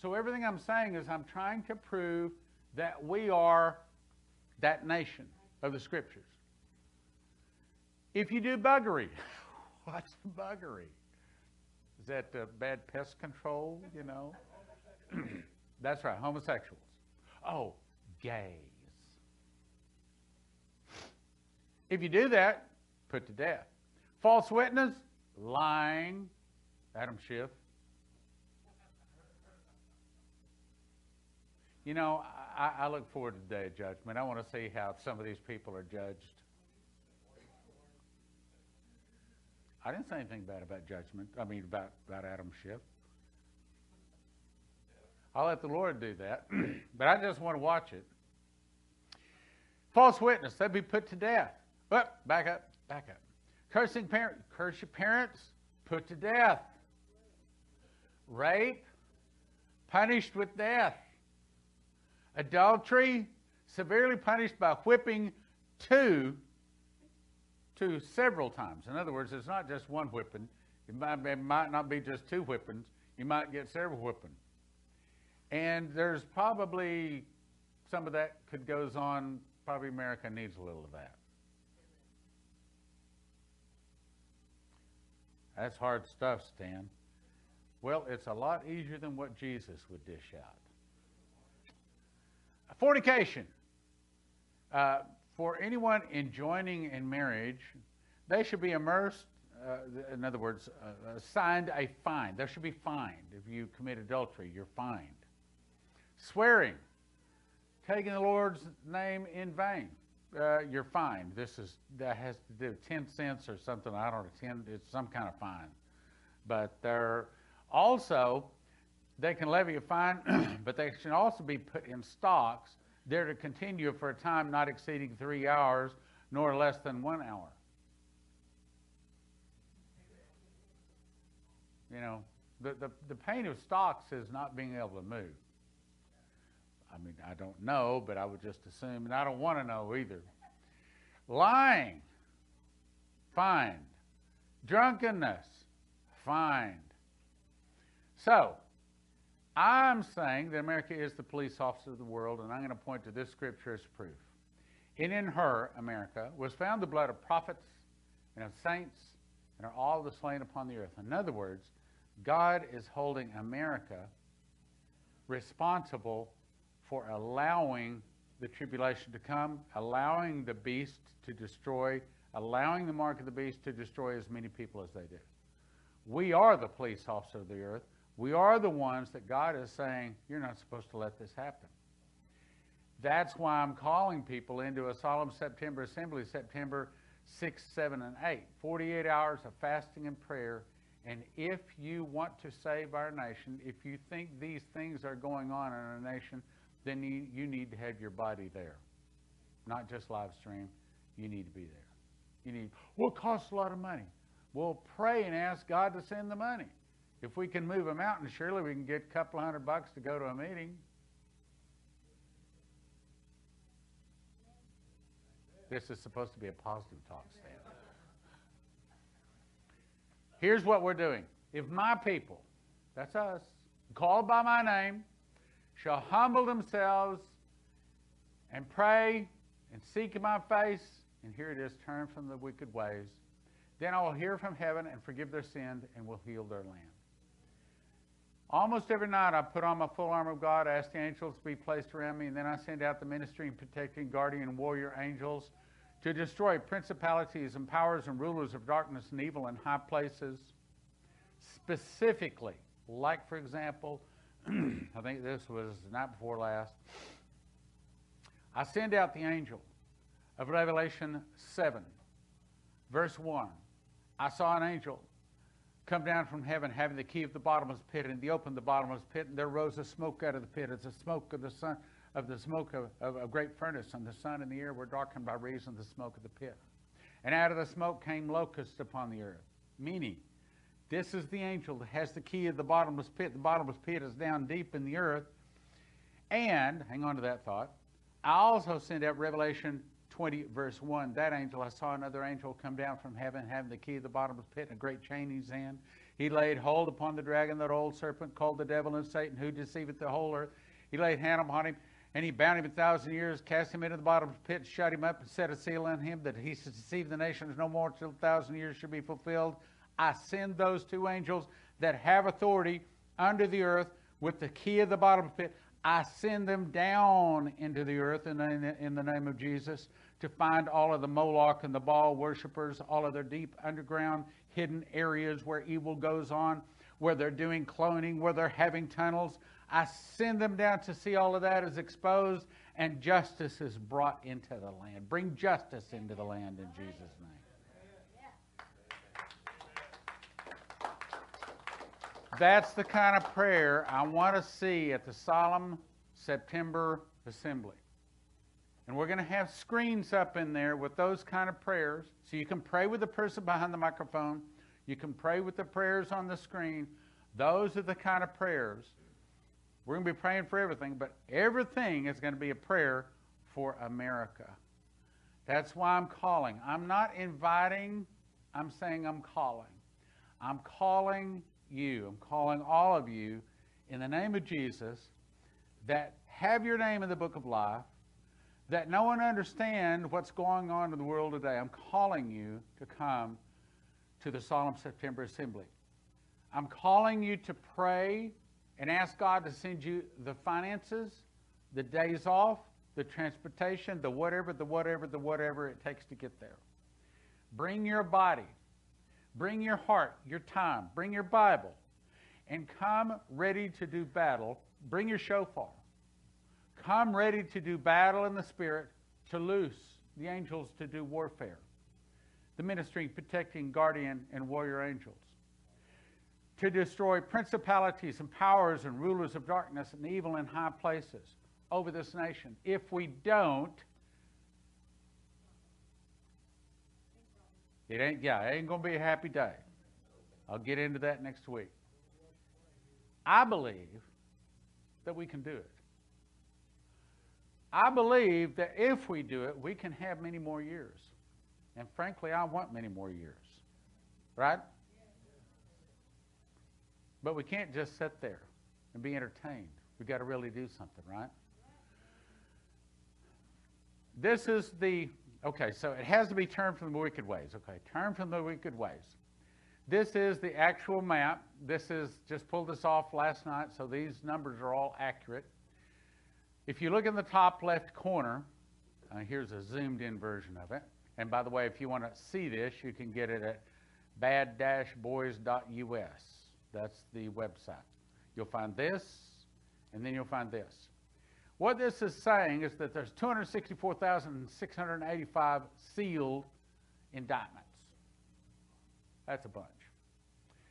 So everything I'm saying is I'm trying to prove that we are that nation of the scriptures. If you do buggery, what's buggery? Is that uh, bad pest control, you know? That's right, homosexuals. Oh, gays. If you do that, put to death. False witness, lying, Adam Schiff. You know, I, I look forward to the day of judgment. I want to see how some of these people are judged. I didn't say anything bad about judgment. I mean, about, about Adam Schiff. I'll let the Lord do that. but I just want to watch it. False witness, they'd be put to death. But back up, back up. Cursing parent, curse your parents, put to death. Rape, punished with death. Adultery, severely punished by whipping two to several times. In other words, it's not just one whipping. It might, it might not be just two whippings. You might get several whippings. And there's probably some of that could goes on. Probably America needs a little of that. That's hard stuff, Stan. Well, it's a lot easier than what Jesus would dish out. Fornication. Uh, for anyone enjoining in marriage, they should be immersed, uh, in other words, uh, assigned a fine. They should be fined. If you commit adultery, you're fined. Swearing, taking the Lord's name in vain, uh, you're fined. This is that has to do 10 cents or something. I don't know, 10, it's some kind of fine. But they're also they can levy a fine, but they should also be put in stocks there to continue for a time not exceeding three hours nor less than one hour. You know, the, the, the pain of stocks is not being able to move. I mean, I don't know, but I would just assume, and I don't want to know either. Lying, fined. Drunkenness, fined. So, I'm saying that America is the police officer of the world, and I'm going to point to this scripture as proof. And in her, America, was found the blood of prophets and of saints and are all the slain upon the earth. In other words, God is holding America responsible for allowing the tribulation to come, allowing the beast to destroy, allowing the mark of the beast to destroy as many people as they do. We are the police officer of the earth. We are the ones that God is saying, you're not supposed to let this happen. That's why I'm calling people into a solemn September assembly, September 6, 7, and 8. 48 hours of fasting and prayer. And if you want to save our nation, if you think these things are going on in our nation, then you, you need to have your body there. Not just live stream. You need to be there. You need, well, it costs a lot of money. Well, pray and ask God to send the money. If we can move a mountain, surely we can get a couple hundred bucks to go to a meeting. This is supposed to be a positive talk, Stan. Here's what we're doing. If my people, that's us, called by my name, shall humble themselves and pray and seek my face, and here it is, turn from the wicked ways, then I will hear from heaven and forgive their sin and will heal their land. Almost every night I put on my full armor of God, I ask the angels to be placed around me, and then I send out the ministry and protecting guardian warrior angels to destroy principalities and powers and rulers of darkness and evil in high places. Specifically, like for example, I think this was the night before last, I send out the angel of Revelation 7, verse 1. I saw an angel come down from heaven having the key of the bottomless pit, and he opened the bottomless pit, and there rose a smoke out of the pit as the smoke of the sun of the smoke of, of a great furnace, and the sun and the air were darkened by reason of the smoke of the pit. And out of the smoke came locusts upon the earth. Meaning, this is the angel that has the key of the bottomless pit. The bottomless pit is down deep in the earth. And, hang on to that thought, I also send out Revelation 20, verse 1. That angel, I saw another angel come down from heaven having the key of the bottomless pit and a great chain in his hand. He laid hold upon the dragon, that old serpent called the devil and Satan, who deceiveth the whole earth. He laid hand upon him and he bound him a thousand years, cast him into the bottom of the pit, shut him up, and set a seal on him that he should deceive the nations no more till a thousand years should be fulfilled. I send those two angels that have authority under the earth with the key of the bottom pit. I send them down into the earth in the, in the name of Jesus to find all of the Moloch and the Baal worshippers, all of their deep underground hidden areas where evil goes on, where they're doing cloning, where they're having tunnels. I send them down to see all of that is exposed and justice is brought into the land. Bring justice into the land in Jesus' name. That's the kind of prayer I want to see at the solemn September assembly. And we're going to have screens up in there with those kind of prayers. So you can pray with the person behind the microphone. You can pray with the prayers on the screen. Those are the kind of prayers we're going to be praying for everything, but everything is going to be a prayer for America. That's why I'm calling. I'm not inviting, I'm saying I'm calling. I'm calling you, I'm calling all of you in the name of Jesus that have your name in the book of life, that no one understand what's going on in the world today. I'm calling you to come to the solemn September assembly. I'm calling you to pray and ask God to send you the finances, the days off, the transportation, the whatever, the whatever, the whatever it takes to get there. Bring your body, bring your heart, your time, bring your Bible, and come ready to do battle. Bring your shofar. Come ready to do battle in the Spirit, to loose the angels to do warfare. The ministering, protecting, guardian, and warrior angels to destroy principalities and powers and rulers of darkness and evil in high places over this nation. If we don't, it ain't, yeah, it ain't going to be a happy day. I'll get into that next week. I believe that we can do it. I believe that if we do it, we can have many more years. And frankly, I want many more years. Right? But we can't just sit there and be entertained. We've got to really do something, right? This is the Okay, so it has to be turned from the wicked ways. Okay, turn from the wicked ways. This is the actual map. This is just pulled this off last night, so these numbers are all accurate. If you look in the top left corner, uh, here's a zoomed in version of it. And by the way, if you want to see this, you can get it at bad-boys.us. That's the website. You'll find this, and then you'll find this. What this is saying is that there's 264,685 sealed indictments. That's a bunch.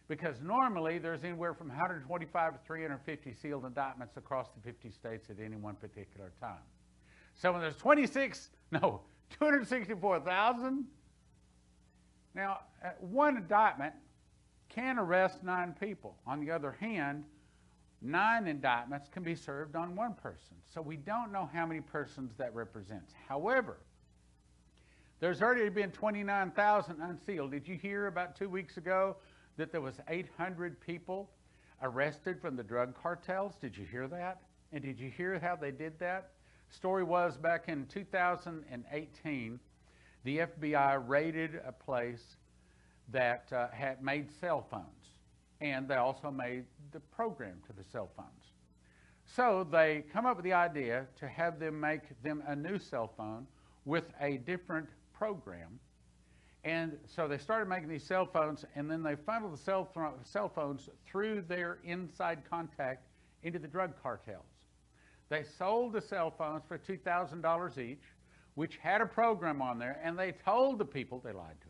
Because normally there's anywhere from 125 to 350 sealed indictments across the 50 states at any one particular time. So when there's 26, no, 264,000, now uh, one indictment can arrest nine people. On the other hand, nine indictments can be served on one person. So we don't know how many persons that represents. However, there's already been 29,000 unsealed. Did you hear about two weeks ago that there was 800 people arrested from the drug cartels? Did you hear that? And did you hear how they did that? Story was back in 2018, the FBI raided a place that uh, had made cell phones, and they also made the program to the cell phones. So they come up with the idea to have them make them a new cell phone with a different program. And so they started making these cell phones, and then they funneled the cell, cell phones through their inside contact into the drug cartels. They sold the cell phones for $2,000 each, which had a program on there, and they told the people, they lied to.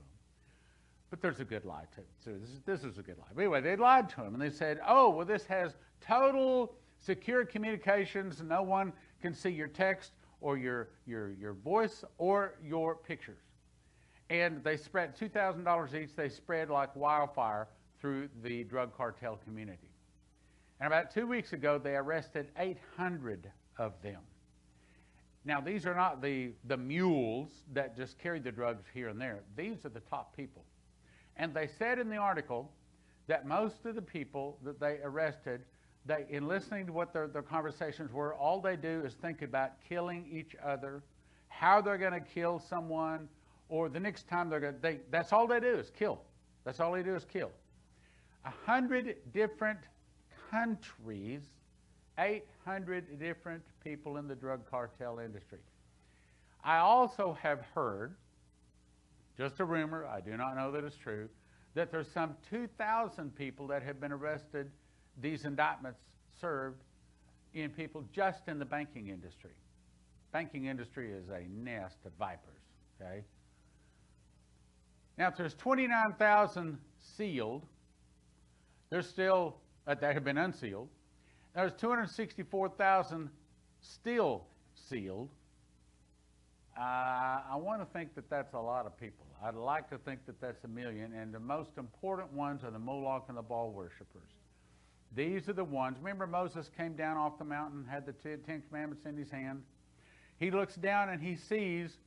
But there's a good lie too. So this is, this is a good lie. But anyway, they lied to him, and they said, oh, well, this has total secure communications. No one can see your text or your, your, your voice or your pictures. And they spread $2,000 each, they spread like wildfire through the drug cartel community. And about two weeks ago, they arrested 800 of them. Now, these are not the, the mules that just carry the drugs here and there. These are the top people. And they said in the article that most of the people that they arrested, they, in listening to what their, their conversations were, all they do is think about killing each other, how they're going to kill someone, or the next time they're going to, they, that's all they do is kill. That's all they do is kill. A hundred different countries, 800 different people in the drug cartel industry. I also have heard, just a rumor, I do not know that it's true, that there's some 2,000 people that have been arrested, these indictments served in people just in the banking industry. Banking industry is a nest of vipers, okay? Now, if there's 29,000 sealed, there's still, uh, that have been unsealed. There's 264,000 still sealed. Uh, I want to think that that's a lot of people. I'd like to think that that's a million, and the most important ones are the Moloch and the Baal worshippers. These are the ones. Remember, Moses came down off the mountain, had the Ten Commandments in his hand. He looks down and he sees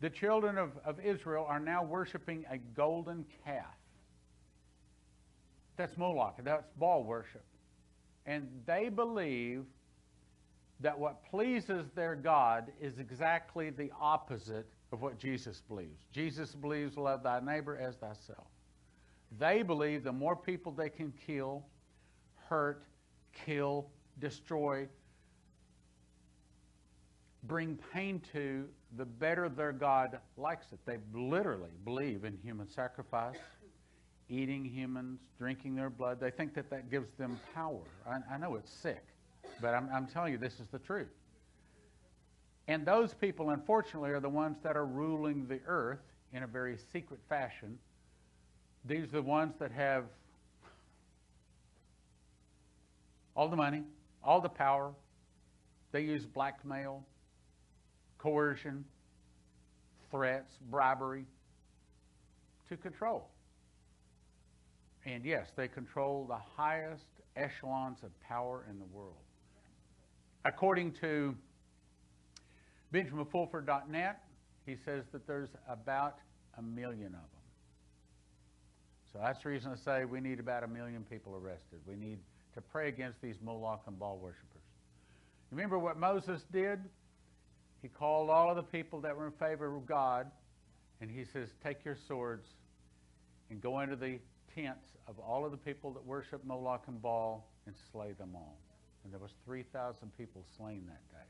the children of, of Israel are now worshiping a golden calf. That's Moloch, that's Baal worship. And they believe that what pleases their God is exactly the opposite of what Jesus believes. Jesus believes, love thy neighbor as thyself. They believe the more people they can kill, hurt, kill, destroy, bring pain to, the better their God likes it. They literally believe in human sacrifice, eating humans, drinking their blood. They think that that gives them power. I, I know it's sick, but I'm, I'm telling you, this is the truth. And those people, unfortunately, are the ones that are ruling the earth in a very secret fashion. These are the ones that have all the money, all the power. They use blackmail coercion, threats, bribery to control. And yes, they control the highest echelons of power in the world. According to BenjaminFulford.net, he says that there's about a million of them. So that's the reason I say we need about a million people arrested. We need to pray against these Moloch and Baal worshippers. Remember what Moses did? He called all of the people that were in favor of God And he says, Take your swords and go into the tents of all of the people that worship Moloch and Baal and slay them all. And there was 3,000 people slain that day.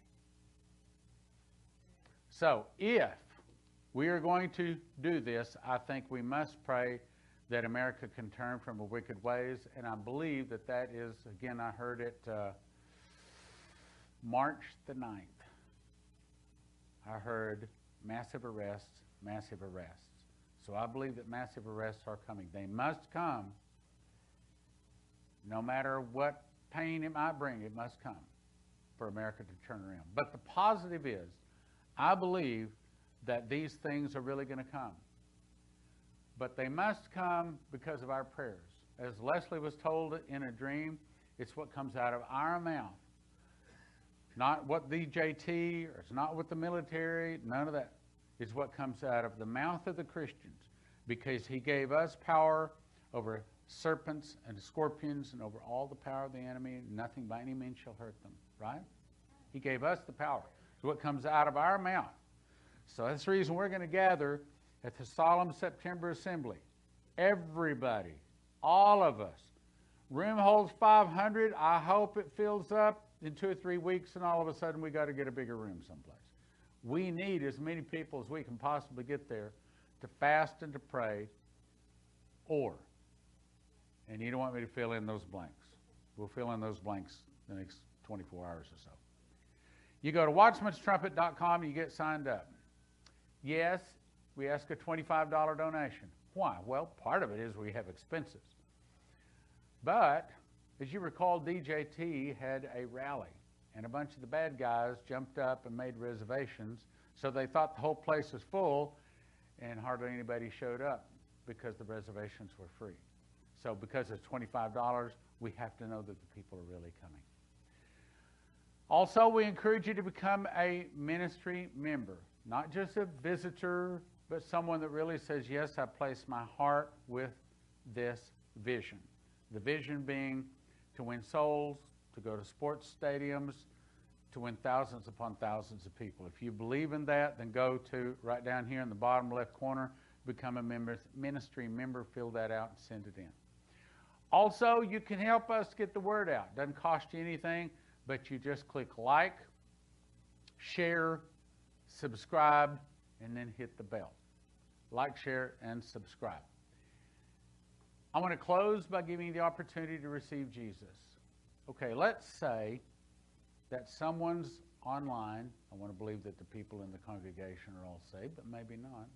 So if we are going to do this, I think we must pray that America can turn from her wicked ways. And I believe that that is, again, I heard it uh, March the 9th. I heard massive arrests, massive arrests. So I believe that massive arrests are coming. They must come. No matter what pain it might bring, it must come for America to turn around. But the positive is, I believe that these things are really going to come. But they must come because of our prayers. As Leslie was told in a dream, it's what comes out of our mouth. Not what the JT, or it's not what the military, none of that. It's what comes out of the mouth of the Christians because he gave us power over serpents and scorpions and over all the power of the enemy. Nothing by any means shall hurt them, right? He gave us the power. It's what comes out of our mouth. So that's the reason we're going to gather at the solemn September assembly. Everybody, all of us. Room holds 500. I hope it fills up in two or three weeks, and all of a sudden we got to get a bigger room someplace. We need as many people as we can possibly get there to fast and to pray, or, and you don't want me to fill in those blanks. We'll fill in those blanks the next 24 hours or so. You go to watchmanstrumpet.com you get signed up. Yes, we ask a $25 donation. Why? Well, part of it is we have expenses. But as you recall, DJT had a rally, and a bunch of the bad guys jumped up and made reservations. So they thought the whole place was full, and hardly anybody showed up because the reservations were free. So because it's $25, we have to know that the people are really coming. Also, we encourage you to become a ministry member, not just a visitor, but someone that really says, Yes, I place my heart with this vision. The vision being to win souls, to go to sports stadiums, to win thousands upon thousands of people. If you believe in that, then go to right down here in the bottom left corner, become a member, ministry member, fill that out and send it in. Also, you can help us get the word out. Doesn't cost you anything, but you just click like, share, subscribe, and then hit the bell. Like, share, and subscribe. I want to close by giving you the opportunity to receive Jesus. Okay, let's say that someone's online. I want to believe that the people in the congregation are all saved, but maybe not.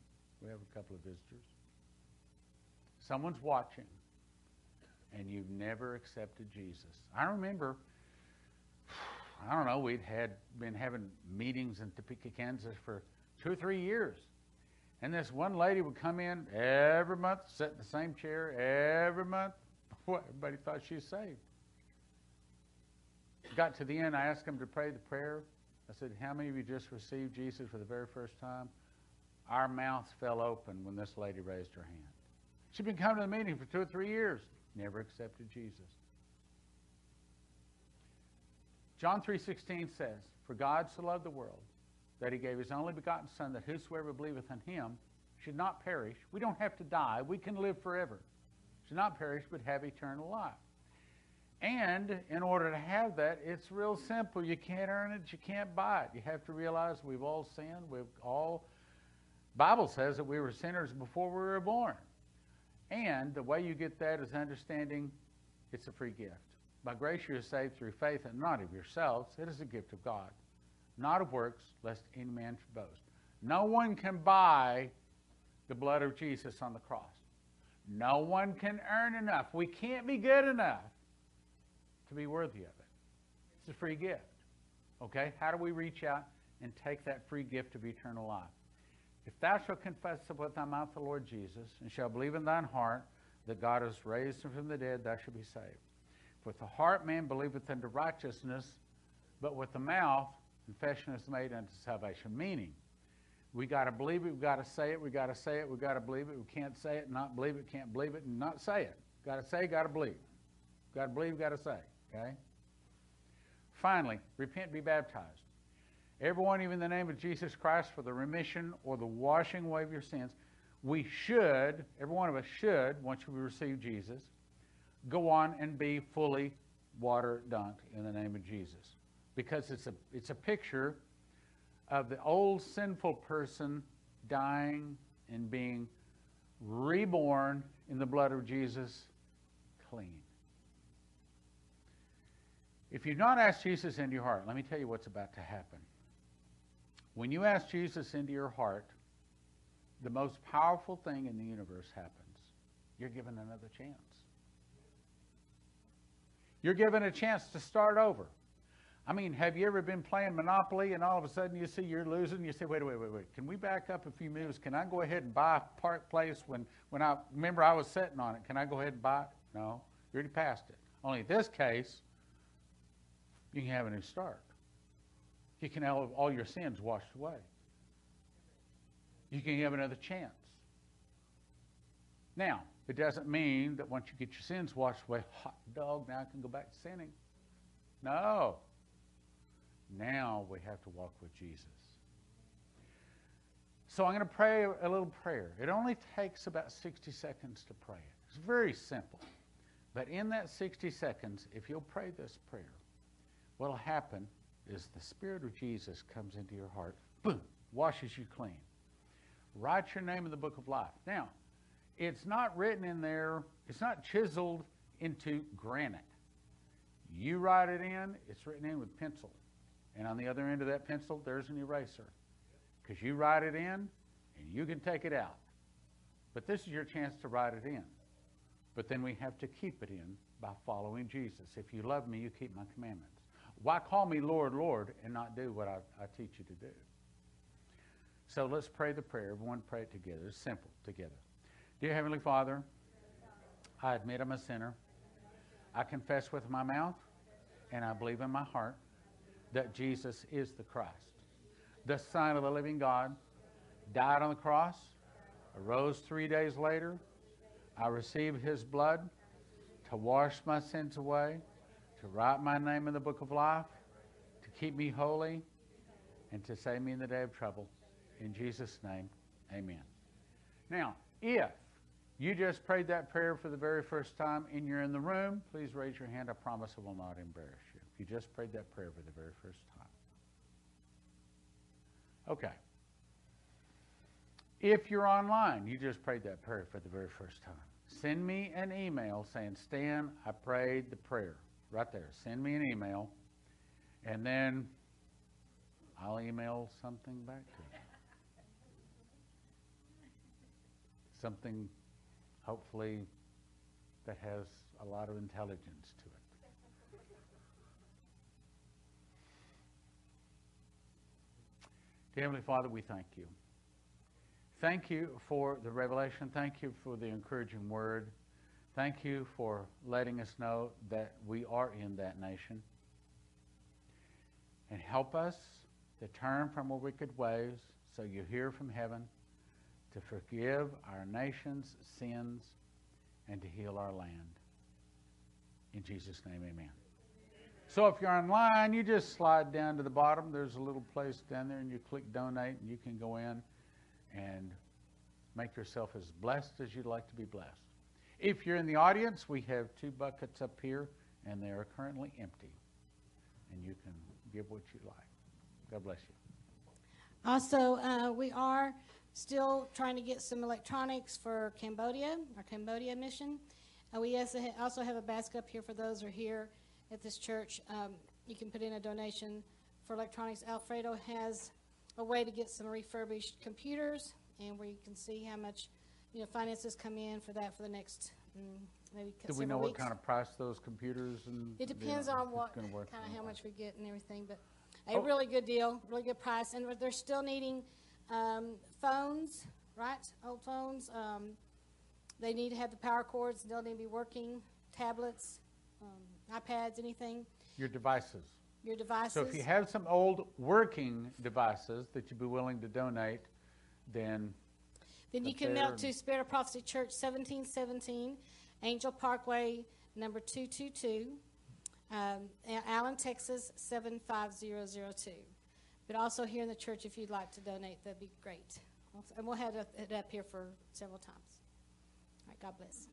We have a couple of visitors. Someone's watching, and you've never accepted Jesus. I remember, I don't know, we'd had been having meetings in Topeka, Kansas for two or three years. And this one lady would come in every month, sit in the same chair every month. Everybody thought she was saved got to the end, I asked them to pray the prayer. I said, How many of you just received Jesus for the very first time? Our mouths fell open when this lady raised her hand. She'd been coming to the meeting for two or three years, never accepted Jesus. John 3:16 says, "For God so loved the world that he gave his only begotten son that whosoever believeth in him should not perish. We don't have to die, we can live forever. Should not perish but have eternal life. And in order to have that, it's real simple. You can't earn it, you can't buy it. You have to realize we've all sinned. We've all Bible says that we were sinners before we were born. And the way you get that is understanding it's a free gift. By grace you are saved through faith and not of yourselves. It is a gift of God, not of works, lest any man should boast. No one can buy the blood of Jesus on the cross. No one can earn enough. We can't be good enough to be worthy of it. It's a free gift. Okay? How do we reach out and take that free gift of eternal life? If thou shalt confess with thy mouth the Lord Jesus, and shalt believe in thine heart that God has raised him from the dead, thou shalt be saved. For with the heart man believeth unto righteousness, but with the mouth confession is made unto salvation. Meaning, we got to believe it, we got to say it, we got to say it, we got to believe it. We can't say it, not believe it, can't believe it, and not say it. Got to say, got to believe. Got to believe, got to say. Okay? Finally, repent, be baptized. Everyone, even in the name of Jesus Christ, for the remission or the washing away of your sins, we should, every one of us should, once we receive Jesus, go on and be fully water dunked in the name of Jesus. Because it's a, it's a picture of the old sinful person dying and being reborn in the blood of Jesus clean. If you've not asked Jesus into your heart, let me tell you what's about to happen. When you ask Jesus into your heart, the most powerful thing in the universe happens. You're given another chance. You're given a chance to start over. I mean, have you ever been playing Monopoly and all of a sudden you see you're losing? You say, wait, wait, wait, wait. Can we back up a few moves? Can I go ahead and buy Park Place when, when I remember I was sitting on it? Can I go ahead and buy it? No, you're already passed it. Only in this case, you can have a new start. You can have all your sins washed away. You can have another chance. Now, it doesn't mean that once you get your sins washed away, hot dog, now I can go back to sinning. No. Now we have to walk with Jesus. So I'm going to pray a little prayer. It only takes about 60 seconds to pray it. It's very simple. But in that 60 seconds, if you'll pray this prayer, what will happen is the Spirit of Jesus comes into your heart, boom, washes you clean. Write your name in the book of life. Now, it's not written in there, it's not chiseled into granite. You write it in, it's written in with pencil. And on the other end of that pencil, there's an eraser. Because you write it in and you can take it out. But this is your chance to write it in. But then we have to keep it in by following Jesus. If you love me, you keep my commandments. Why call me Lord, Lord, and not do what I, I teach you to do? So let's pray the prayer. Everyone pray it together. It's simple together. Dear Heavenly Father, I admit I'm a sinner. I confess with my mouth and I believe in my heart that Jesus is the Christ, the Son of the living God, died on the cross, arose three days later. I received his blood to wash my sins away, to write my name in the book of life, to keep me holy, and to save me in the day of trouble. In Jesus' name, amen. Now, if you just prayed that prayer for the very first time and you're in the room, please raise your hand. I promise I will not embarrass you. If you just prayed that prayer for the very first time. Okay. If you're online, you just prayed that prayer for the very first time. Send me an email saying, Stan, I prayed the prayer. Right there. Send me an email. And then I'll email something back to you. Something, hopefully, that has a lot of intelligence to it. Heavenly Father, we thank you. Thank you for the revelation. Thank you for the encouraging word. Thank you for letting us know that we are in that nation. And help us to turn from our wicked ways so you hear from heaven to forgive our nation's sins and to heal our land. In Jesus' name, amen. So if you're online, you just slide down to the bottom. There's a little place down there, and you click donate, and you can go in and make yourself as blessed as you'd like to be blessed. If you're in the audience, we have two buckets up here, and they are currently empty. And you can give what you like. God bless you. Also, uh, we are still trying to get some electronics for Cambodia, our Cambodia mission. Uh, we also, have a basket up here for those who are here at this church. Um, you can put in a donation for electronics. Alfredo has a way to get some refurbished computers, and where you can see how much, you know, finances come in for that for the next mm, maybe Do we several know what weeks. kind of price those computers and? It depends on what, kind of how much we get and everything, but a Oh. really good deal, really good price, and they're still needing, um, phones, right, old phones, um, they need to have the power cords, they'll need to be working, tablets, um, iPads, anything, Your devices. your devices. So if you have some old working devices that you'd be willing to donate, then Then you can mail to Spirit of Prophecy Church, seventeen seventeen, Angel Parkway, number two two two, um, Allen, Texas, seven five zero zero two. But also here in the church, if you'd like to donate, that'd be great. And we'll have it it up here for several times. All right, God bless.